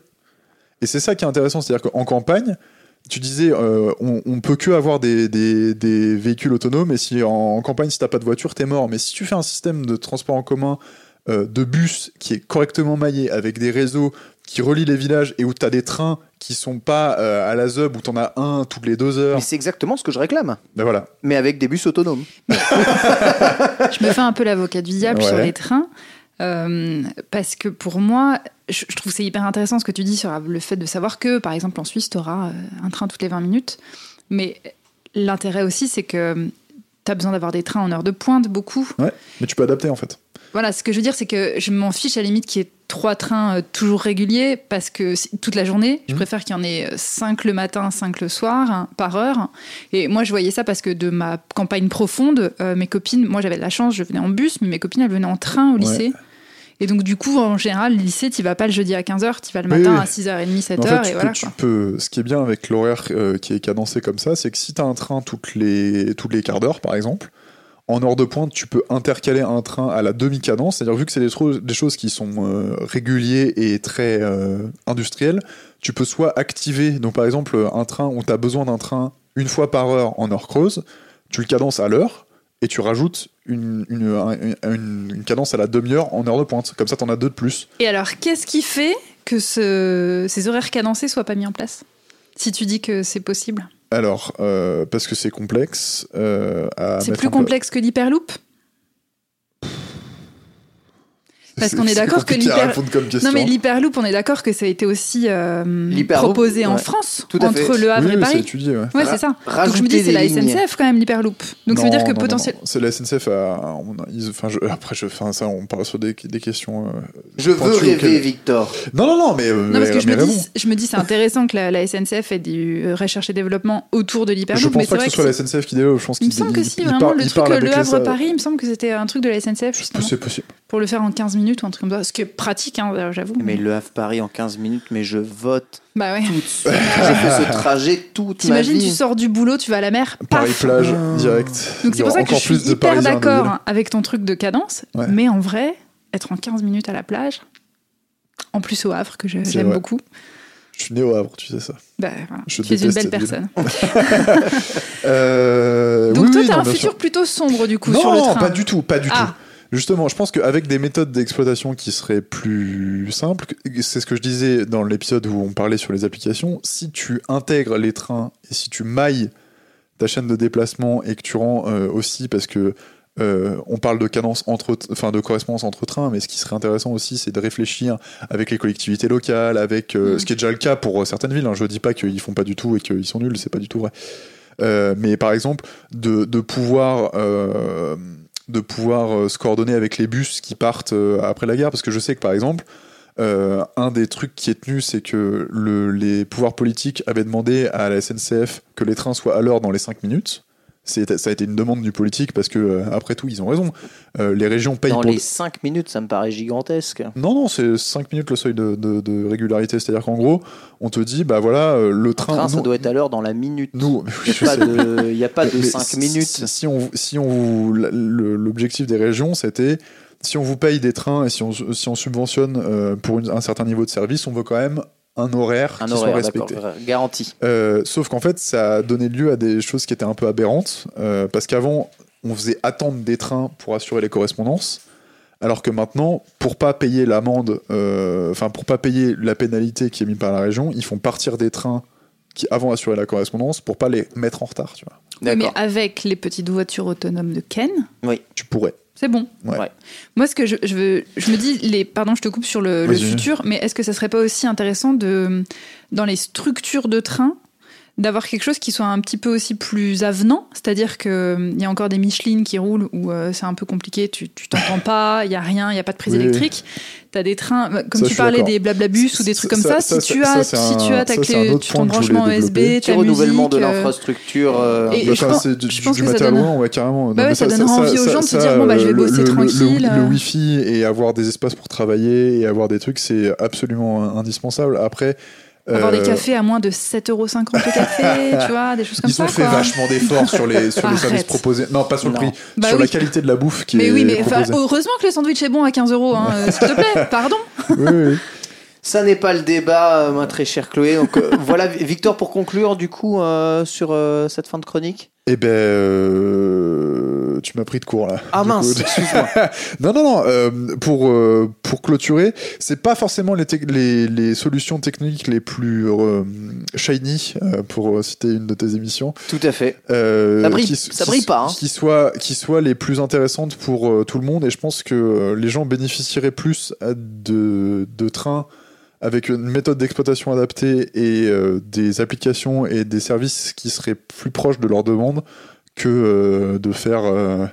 Et c'est ça qui est intéressant, c'est-à-dire qu'en campagne, tu disais, euh, on, peut que avoir des, des- véhicules autonomes, et si en, en campagne, si t'as pas de voiture, t'es mort. Mais si tu fais un système de transport en commun, de bus qui est correctement maillé, avec des réseaux qui relient les villages, et où t'as des trains qui sont pas euh, à la ZUB, où t'en as un toutes les deux heures,
Mais c'est exactement ce que je réclame.
ben voilà.
Mais avec des bus autonomes.
Je me fais un peu l'avocat du diable
Ouais.
sur les trains. euh, parce que pour moi, je, je trouve que c'est hyper intéressant ce que tu dis sur le fait de savoir que, par exemple, en Suisse, tu auras un train toutes les 20 minutes. Mais l'intérêt aussi, c'est que tu as besoin d'avoir des trains en heure de pointe, beaucoup.
Ouais, mais tu peux adapter en fait.
Voilà, ce que je veux dire, c'est que je m'en fiche à la limite qu'il y ait trois trains euh, toujours réguliers, parce que toute la journée, je
Mhm.
préfère qu'il y en ait euh, cinq le matin, cinq le soir, hein, par heure. Et moi, je voyais ça parce que de ma campagne profonde, euh, mes copines, moi j'avais de la chance, je venais en bus, mais mes copines, elles venaient en train au lycée. Et donc, du coup, en général, le lycée, tu vas pas le jeudi à 15h, tu vas le matin
oui.
à 6h30, 7h,
En fait, tu
et
peux-
voilà.
tu peux- ce qui est bien avec l'horaire euh, qui est cadencé comme ça, c'est que si tu as un train toutes les, toutes les quarts d'heure, par exemple, en heure de pointe, tu peux intercaler un train à la demi-cadence. C'est-à-dire, vu que c'est des, des choses qui sont euh, réguliers et très euh, industrielles, tu peux soit activer, donc par exemple, un train où tu as besoin d'un train une fois par heure en heure creuse, tu le cadences à l'heure et tu rajoutes une, une, un- une- une cadence à la demi-heure en heure de pointe. Comme ça, tu en as deux de plus.
Et alors, qu'est-ce qui fait que ce- ces horaires cadencés soient pas mis en place? Si tu dis que c'est possible.
Alors, euh, parce que c'est complexe. euh, à
C'est plus complexe que l'hyperloop? Parce qu'on est d'accord que
compliqué à
l'hyper.
répondre comme question.
Non mais l'hyperloop, on est d'accord que ça a été aussi euh,
L'hyperloop,
proposé en. France
Tout à
entre
fait.
le Havre
oui,
et
oui, c'est
Paris.
étudié, ouais.
Ouais, c'est ça. Donc je me dis c'est la
lignes.
SNCF quand même l'hyperloop. Donc ça veut
Non,
dire que
non, non,
potentiellement.
non. C'est la SNCF. a- on a- ils- enfin, je- après, je, ça, on parle sur des, des questions. euh,
Je veux rêver,
auxquelles-
Victor.
Non, non, non, mais. euh,
Non parce que je
mais
me, dis, je me dis c'est intéressant que la, la SNCF ait du recherche et développement autour de
Je
l'hyperloop.
pense
mais
pas que ce soit la SNCF qui développe. Je pense
Il me
qu'il
semble que si,
il
vraiment, le truc Le
avec les-
Havre-Paris, il me semble que c'était un truc de la SNCF, justement,
C'est possible.
pour le faire en 15 minutes ou un truc comme ça. Ce qui est pratique, hein, j'avoue.
Mais le Havre Paris en 15 minutes, mais je vote
Bah ouais.
tout fait ce trajet toute ma
T'imagines, tu
vie.
sors du boulot, tu vas à la mer, paf
Paris-Plage, direct.
Donc c'est pour ça que je suis hyper d'accord avec ton truc de cadence,
Ouais.
mais en vrai, être en 15 minutes à la plage, en plus au Havre, que je- j'aime beaucoup,
Je suis né au Havre, tu sais ça.
bah, voilà.
Je
tu es une belle personne.
Euh,
Donc
oui,
toi,
oui,
t'as
non,
un futur
sûr.
plutôt sombre du coup
non,
sur le train.
pas du tout, pas du
Ah.
tout. Justement, je pense qu'avec des méthodes d'exploitation qui seraient plus simples, c'est ce que je disais dans l'épisode où on parlait sur les applications, si tu intègres les trains et si tu mailles ta chaîne de déplacement et que tu rends euh, aussi, parce que euh, on parle de cadence entre, enfin de correspondance entre trains, mais ce qui serait intéressant aussi, c'est de réfléchir avec les collectivités locales, avec euh,
Mm.
ce qui est déjà le cas pour certaines villes. Hein. Je dis pas qu'ils font pas du tout et qu'ils sont nuls, c'est pas du tout vrai. Euh, mais par exemple, de, de pouvoir de pouvoir euh, se coordonner avec les bus qui partent euh, après la gare, parce que je sais que par exemple, euh, un des trucs qui est tenu, c'est que le, les pouvoirs politiques avaient demandé à la SNCF que les trains soient à l'heure dans les 5 minutes. Ça a été une demande du politique parce que, euh, après tout, ils ont raison. Euh, les régions payent
Dans
pour.
les 5 minutes, ça me paraît gigantesque.
Non, non, c'est 5 minutes le seuil de, de- de régularité. C'est-à-dire qu'en gros, on te dit, bah voilà, euh, le train.
train, ça doit être à l'heure dans la minute.
nous,
Il n'y a, pas de- il y a pas de
Mais
5
si-
minutes.
Si, si on, si on l'objectif des régions, c'était si on vous paye des trains et si on, si on subventionne pour une- un certain niveau de service, on veut quand même un horaire
Un
qui
horaire,
soit respecté.
garanti.
Euh, sauf qu'en fait, ça a donné lieu à des choses qui étaient un peu aberrantes, euh, parce qu'avant, on faisait attendre des trains pour assurer les correspondances, alors que maintenant, pour pas payer l'amende, euh, enfin pour pas payer la pénalité qui est mise par la région, ils font partir des trains qui avant assuraient la correspondance pour pas les mettre en retard. Tu vois,
Mais avec les petites voitures autonomes de Ken,
tu pourrais.
C'est bon.
Ouais.
Ouais.
Moi, ce que je, je veux, je me dis, les, pardon, je te coupe sur le, le futur, mais est-ce que ça serait pas aussi intéressant de, dans les structures de train, d'avoir quelque chose qui soit un petit peu aussi plus avenant, c'est-à-dire que hum, il y a encore des Michelin qui roulent où euh, c'est un peu compliqué, tu tu t'entends pas, il y a rien, il y a pas de prise
Oui,
électrique. T'as des trains, euh, comme
Ça,
tu parlais des blablabus ou des trucs comme ça,
Ça,
si
ça,
tu
ça,
as, si
un-
tu as ta clé, tu ton branchement. USB, ta
renouvellement de
musique, euh,
l'infrastructure. euh,
et-
Bah,
je pense-
c'est du,
je pense
du
que ça
matériel
donne-
loin, ouais, carrément.
Bah ouais, ça donnera envie aux gens de se dire, bon, bah, je vais
le-
bosser
le- le-
tranquille,
Le,
euh.
Wi-Fi et avoir des espaces pour travailler et avoir des trucs, c'est absolument indispensable. Après,
avoir des
euh,
cafés à moins de 7,50€ le café, tu vois, des choses comme
Ils
ça.
ont fait
quoi.
vachement d'efforts sur les, sur les services proposés. Non, pas sur le
Non.
prix,
Bah
sur
oui.
la qualité de la bouffe qui
Mais
est
oui, mais
proposée.
heureusement que le sandwich est bon à 15 euros, hein, s'il te plaît, pardon.
Oui, oui.
Ça n'est pas le débat, euh, ma très chère Chloé. Donc euh, voilà, Victor, pour conclure, du coup, euh, sur euh, cette fin de chronique.
Eh ben, euh, tu m'as pris de court là.
Ah mince, excuse-moi.
non, non, non. euh, pour euh, pour clôturer, c'est pas forcément les, les les solutions techniques les plus euh, shiny euh, pour citer une de tes émissions.
Tout à fait. Ça brille-
qui-
ça brille pas, hein.
Qui soient qui soient les plus intéressantes pour tout le monde. Et je pense que les gens bénéficieraient plus de de trains avec une méthode d'exploitation adaptée et des applications et des services qui seraient plus proches de leurs demandes que euh, de faire euh,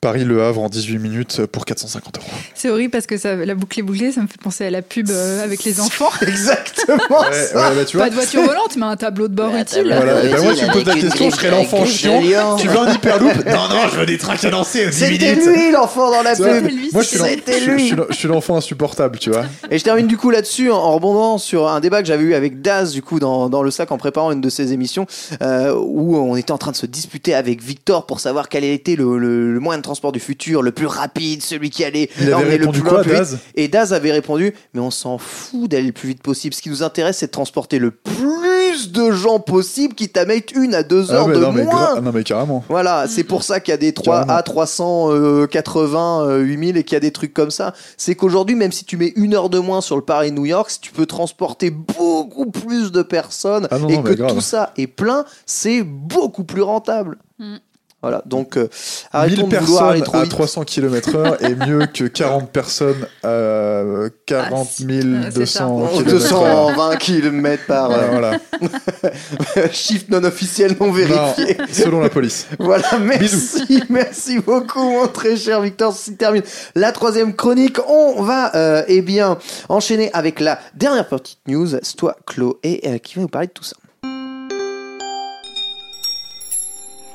Paris-Le Havre en 18 minutes pour 450 euros.
C'est horrible parce que ça, la boucle est bouclée, ça me fait penser à la pub euh, avec les enfants.
Exactement
Ouais,
ça.
ouais, bah, tu vois.
Pas de voiture volante, mais un tableau de bord
Ouais,
utile.
Voilà, et ben moi tu me poses la question, je serais l'enfant chiant. Tu veux un hyperloop Non, non, je veux des trains cadencés en 10
C'était lui l'enfant dans la pub.
moi je suis l'enfant insupportable, tu vois.
Et je termine du coup là-dessus en, rebondant sur un débat que j'avais eu avec Daz du coup dans, dans le sac en préparant une de ses émissions euh, où on était en train de se disputer avec Victor pour savoir quel était le, le- le transport du futur, le plus rapide, celui qui allait
Il avait
le plus
quoi,
loin, le plus vite.
Daz
Et Daz avait répondu mais on s'en fout d'aller le plus vite possible. Ce qui nous intéresse c'est de transporter le plus de gens possible qui t'amènent une à deux heures
Ah, mais
de
non, mais
moins.
gra- non, mais carrément.
Voilà, c'est pour ça qu'il y a des 3
Carrément.
A 380 euh, 8000 et qu'il y a des trucs comme ça. C'est qu'aujourd'hui, même si tu mets une heure de moins sur le Paris-New York, si tu peux transporter beaucoup plus de personnes
Ah non,
et
non,
que tout ça est plein, c'est beaucoup plus rentable. Voilà, donc euh,
1000
arrêtons de vouloir aller
personnes
trop
à
vite.
300 km/h est mieux que 40 personnes à 40
Ah, c'est ça.
200
Oh,
km/h.
220 km par
Voilà,
heure.
voilà.
Chiffre non officiel non vérifié.
Non, selon la police.
Voilà, merci, merci beaucoup, mon très cher Victor. Ceci termine la troisième chronique. On va, euh, eh bien, enchaîner avec la dernière petite news. C'est toi, Chloé, euh, qui va nous parler de tout ça.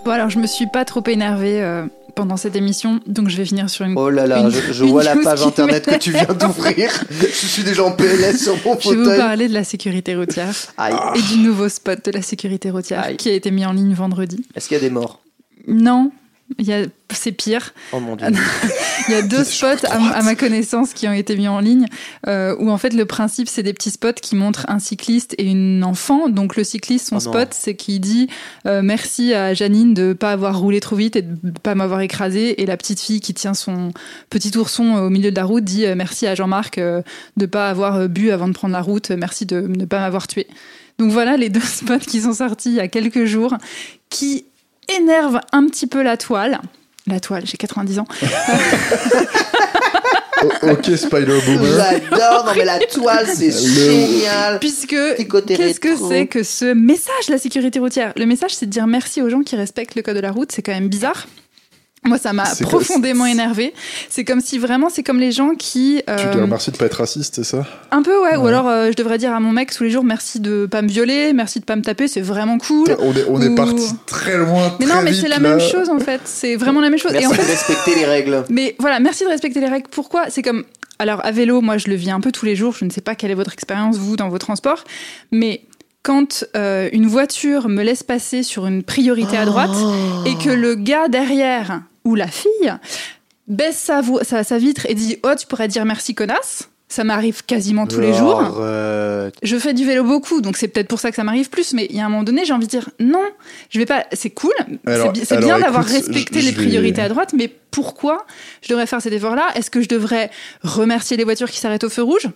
Bon, alors je me suis pas trop énervée euh, pendant cette émission, donc je vais finir sur une.
Oh là là,
une-
je, je
une
vois la page internet que tu viens d'ouvrir. je suis déjà en PLS sur mon
Je vais vous
fauteuil.
parler de la sécurité routière
Aïe.
et du nouveau spot de la sécurité routière
Aïe.
qui a été mis en ligne vendredi.
Est-ce qu'il y a des morts?
Non, il y a... c'est pire.
Oh mon dieu.
Il y a deux spots à, à ma connaissance qui ont été mis en ligne euh, où en fait le principe c'est des petits spots qui montrent un cycliste et une enfant. Donc le cycliste son
Oh
spot c'est qu'il dit euh, merci à Janine de pas avoir roulé trop vite et de pas m'avoir écrasé et la petite fille qui tient son petit ourson au milieu de la route dit euh, merci à Jean-Marc euh, de pas avoir euh, bu avant de prendre la route, merci de ne pas m'avoir tué. Donc voilà les deux spots qui sont sortis il y a quelques jours qui énervent un petit peu la toile. La toile, j'ai 90 ans.
Ok, Spider Boomer.
J'adore, non mais la toile c'est génial.
Puisque qu'est-ce que c'est que ce message la sécurité routière? Le message, c'est de dire merci aux gens qui respectent le code de la route. C'est quand même bizarre. Moi, ça m'a profondément énervé. C'est comme si vraiment, c'est comme les gens qui.
Tu
euh,
te remercies de pas être raciste, c'est ça?
Un peu, ouais. Ou alors, euh, je devrais dire à mon mec tous les jours merci de pas me violer, merci de pas me taper, c'est vraiment cool.
On est, on est parti très loin.
Mais
très
non, mais c'est la
là.
même chose en fait. C'est vraiment la même chose.
Merci
Et en
de
fait,
respecter les règles.
Mais voilà, merci de respecter les règles. Pourquoi? C'est comme. Alors, à vélo, moi, je le vis un peu tous les jours. Je ne sais pas quelle est votre expérience, vous, dans vos transports. Mais quand euh, une voiture me laisse passer sur une priorité à droite et que le gars derrière ou la fille baisse sa, vo- sa, sa vitre et dit Oh, tu pourrais dire merci, connasse. Ça m'arrive quasiment tous les jours.
Arrête.
Je fais du vélo beaucoup, donc c'est peut-être pour ça que ça m'arrive plus. Mais il y a un moment donné, j'ai envie de dire non, je vais pas. C'est cool, c'est bien d'avoir respecté les
vais-
priorités à droite, mais pourquoi je devrais faire cet effort-là? Est-ce que je devrais remercier les voitures qui s'arrêtent au feu rouge?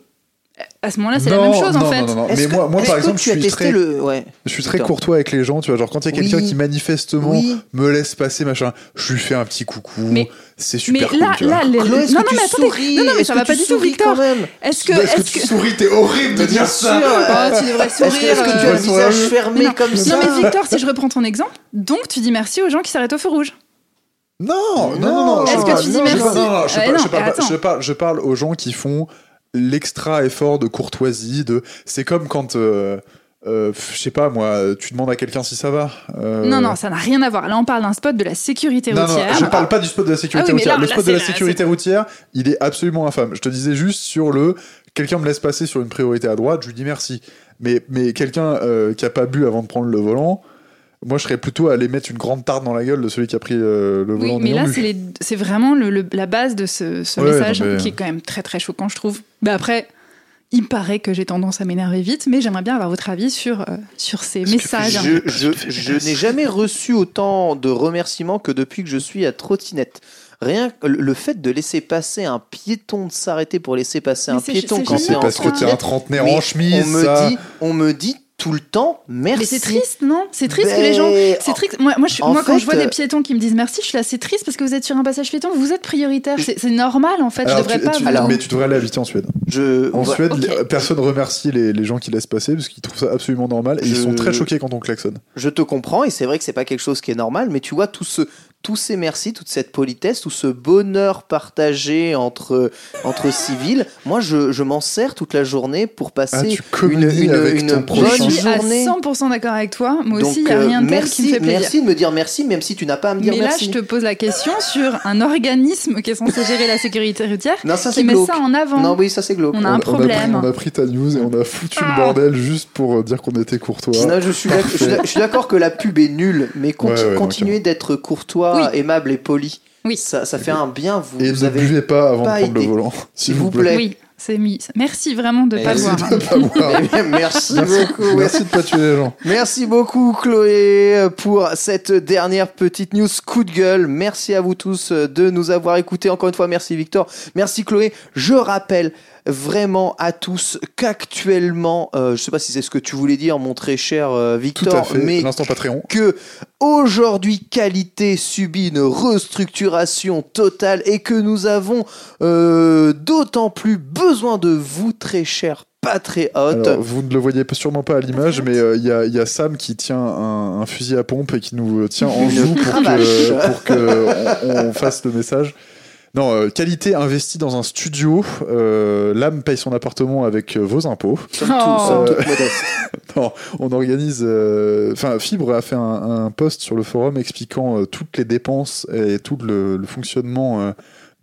À ce moment-là, c'est la même chose
non,
en fait.
non, non, non.
Est-ce
Mais
que-
moi, moi par exemple,
tu
je
as
suis
testé
très.
le. Ouais.
Je suis très courtois avec les gens, tu vois. Genre, quand il y a quelqu'un
Oui.
qui manifestement
Oui.
me laisse passer, machin, je lui fais un petit coucou.
Mais-
c'est
Mais
super cool.
là,
vois.
là, les... Non, non, mais attendez,
souris?
non, non, mais ça va pas
tu
du tout, Victor. Est-ce que,
Est-ce que tu souris? T'es horrible de
Mais bien
dire
sûr.
ça.
Oh, tu devrais
Est-ce que,
sourire.
est-ce que tu as le visage fermé
mais non.
comme ça
Non mais Victor, si je reprends ton exemple, donc tu dis merci aux gens qui s'arrêtent au feu rouge.
Non, non, non, non.
Est-ce que tu dis merci
Non, je parle aux gens qui font l'extra effort de courtoisie. De, c'est comme quand, euh, euh, je sais pas moi, tu demandes à quelqu'un si ça va. euh,
Non, non, ça n'a rien à voir. Là, on parle d'un spot de la sécurité
Non, non,
routière.
je parle pas du spot de la sécurité
Ah oui,
routière.
là-
le
là,
spot de la sécurité routière, il est absolument infâme. Je te disais juste sur le quelqu'un me laisse passer sur une priorité à droite, je lui dis merci. Mais, mais quelqu'un qui a pas bu avant de prendre le volant, moi je serais plutôt à aller mettre une grande tarte dans la gueule de celui qui a pris euh, le
Oui,
volant.
mais
n'ayant
là, c'est les- c'est vraiment le- le- la base de ce, ce
Ouais,
message
mais-
qui est quand même très très choquant, je trouve. Mais après, il me paraît que j'ai tendance à m'énerver vite, mais j'aimerais bien avoir votre avis sur, euh, sur ces
Parce que
messages.
Je, je, je n'ai jamais reçu autant de remerciements que depuis que je suis à trottinette. Rien que le fait de laisser passer un piéton, de s'arrêter pour laisser passer
Mais
un
c'est-
piéton
c'est
quand
C'est parce que t'es un trentenaire
mais
en chemise,
on me
ça.
dit, on me dit tout le temps merci.
Mais c'est triste, non? C'est triste que
Ben,
les gens.
en-
C'est triste. Moi, moi, je suis-
en
moi quand
fait,
je vois
euh,
des piétons qui me disent merci, je suis là, c'est triste parce que vous êtes sur un passage piéton, vous êtes prioritaire. C'est normal en fait.
Alors,
je devrais
tu-
pas.
tu-
vous-
Alors-
mais tu devrais aller habiter en Suède.
Je,
En Suède,
ok.
les- personne remercie les, les gens qui laissent passer parce qu'ils trouvent ça absolument normal et ils sont très choqués quand on klaxonne.
je te comprends et c'est vrai que c'est pas quelque chose qui est normal, mais tu vois tout ce, tous ces merci, toute cette politesse, tout ce bonheur partagé entre entre civils. Moi, je, je m'en sers toute la journée pour
Ah,
passer
tu
une, une,
avec
une
ton
Je suis à
journée.
100% d'accord avec toi. Moi
Donc,
aussi, il n'y a
euh,
rien de tel
merci,
qui me fait plaisir.
merci de me dire merci, même si tu n'as pas à me dire
Mais là,
merci.
je te pose la question sur un organisme qui est censé gérer la sécurité routière
Non, ça
qui met
glauque.
ça en avant.
Non, oui, ça c'est glauque.
On a un problème.
On a, pris, on a pris ta news et on a foutu
Ah.
le bordel juste pour euh, dire qu'on était courtois.
Non, je suis d'accord que la pub est nulle, mais conti-
Ouais, ouais,
continuez d'être courtois, aimable et poli.
Oui.
Ça, ça fait un bien. Vous,
Et
vous
ne
avez
buvez pas avant
pas
de prendre le volant, s'il vous
plaît.
plaît.
Oui, c'est mis. Merci vraiment de ne pas le
Merci
voir.
De pas boire.
Bien, merci
Merci,
beaucoup.
merci de pas tuer les gens.
Merci beaucoup Chloé pour cette dernière petite news coup de gueule. Merci à vous tous de nous avoir écoutés. Encore une fois, merci Victor. Merci Chloé. Je rappelle vraiment à tous qu'actuellement, euh, je sais pas si c'est ce que tu voulais dire, mon très cher euh,
Tout
Victor,
à fait.
mais
L'instant Patreon.
que aujourd'hui qualité subit une restructuration totale et que nous avons euh, d'autant plus besoin de vous très chers patriotes.
Alors, vous ne le voyez sûrement pas à l'image, mais euh, il y, a, il y a Sam qui tient un, un fusil à pompe et qui nous tient en joue pour que, pour que on, on fasse le message. Non, euh, qualité investie dans un studio. Euh, L'âme paye son appartement avec euh, vos impôts.
Oh.
Euh. Non, on organise. euh, Enfin, Fibre a fait un, un post sur le forum expliquant euh, toutes les dépenses et tout le, le fonctionnement euh,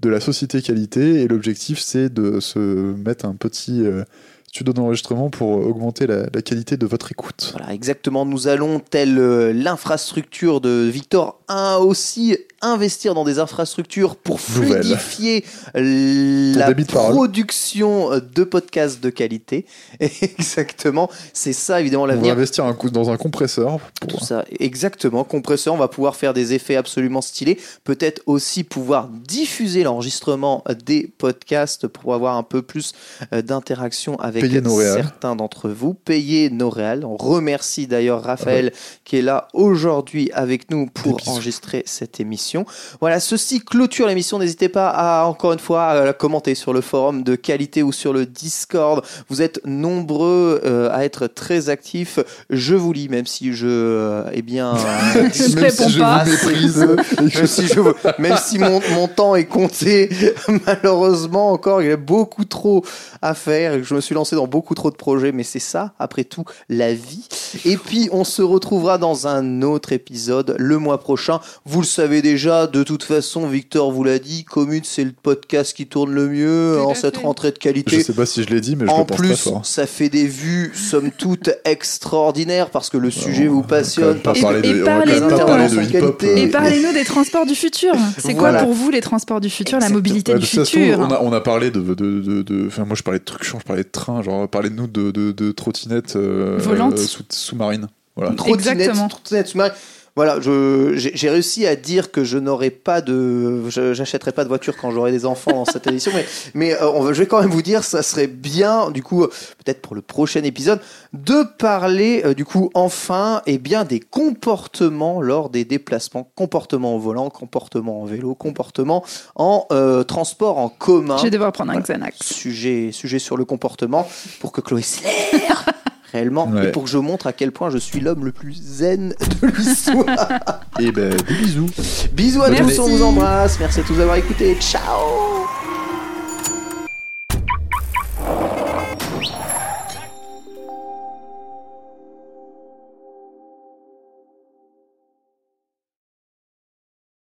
de la société qualité. Et l'objectif, c'est de se mettre un petit euh, studio d'enregistrement pour augmenter la, la qualité de votre écoute.
Voilà, exactement. Nous allons, telle euh, l'infrastructure de Victor, un aussi investir dans des infrastructures pour fluidifier la production euh, de podcasts de qualité. exactement. C'est ça, évidemment,
On va
l'avenir.
investir un coup dans un compresseur. pour-
Tout ça, exactement. Compresseur, on va pouvoir faire des effets absolument stylés. Peut-être aussi pouvoir diffuser l'enregistrement des podcasts pour avoir un peu plus euh, d'interaction avec certains d'entre vous. Payer nos réals. On remercie d'ailleurs Raphaël qui est là aujourd'hui avec nous pour enregistrer cette émission. Voilà, ceci clôture l'émission. N'hésitez pas à, encore une fois, à la commenter sur le forum de qualité ou sur le Discord. Vous êtes nombreux euh, à être très actifs. Je vous lis, même si je, euh, eh bien,
Je
Même
ne réponds
si je
pas.
vous méprise.
même si, je- même si mon, mon temps est compté, malheureusement encore, il y a beaucoup trop à faire je me suis lancé dans beaucoup trop de projets, mais c'est ça, après tout, la vie. Et puis, on se retrouvera dans un autre épisode le mois prochain. Vous le savez déjà, de toute façon, Victor vous l'a dit, Commute, c'est le podcast qui tourne le mieux
Tout
en cette
fait.
rentrée de
Je
qualité.
sais pas si je l'ai dit, mais je
En
le pense très
plus,
fort.
ça fait des vues, somme toute, extraordinaires parce que le sujet vous passionne.
pas
Et- parlez-nous
pas parler
de-
de hip-hop.
qualité.
Et
euh,
parlez-nous des transports du futur. C'est
Voilà.
quoi pour vous les transports du futur, la mobilité
Ouais,
du
de toute façon,
futur
on a, on a parlé de, de, de, de- enfin moi je parlais de trucs chiants, je parlais de train, genre parlez-nous de, de, de trottinettes euh,
Volantes.
euh, sous- sous-marines. Voilà.
Trottinette,
Exactement.
trottinette sous-marine. Voilà, j'ai réussi à dire que je n'aurais pas de, j'achèterai pas de voiture quand j'aurai des enfants dans cette édition, mais, mais euh, on je vais quand même vous dire, ça serait bien, du coup, euh, peut-être pour le prochain épisode, de parler, euh, du coup, enfin, et bien des comportements lors des déplacements, comportements au volant, comportements en vélo, comportements en euh, transport en commun.
Je vais devoir prendre un
Voilà.
Xanax.
Sujet, sujet sur le comportement pour que Chloé s'éclaire réellement
Ouais.
et pour que je montre à quel point je suis l'homme le plus zen de l'histoire.
Et ben des bisous.
Bisous à
Merci.
tous, on vous embrasse. Merci à tous d'avoir écouté. Ciao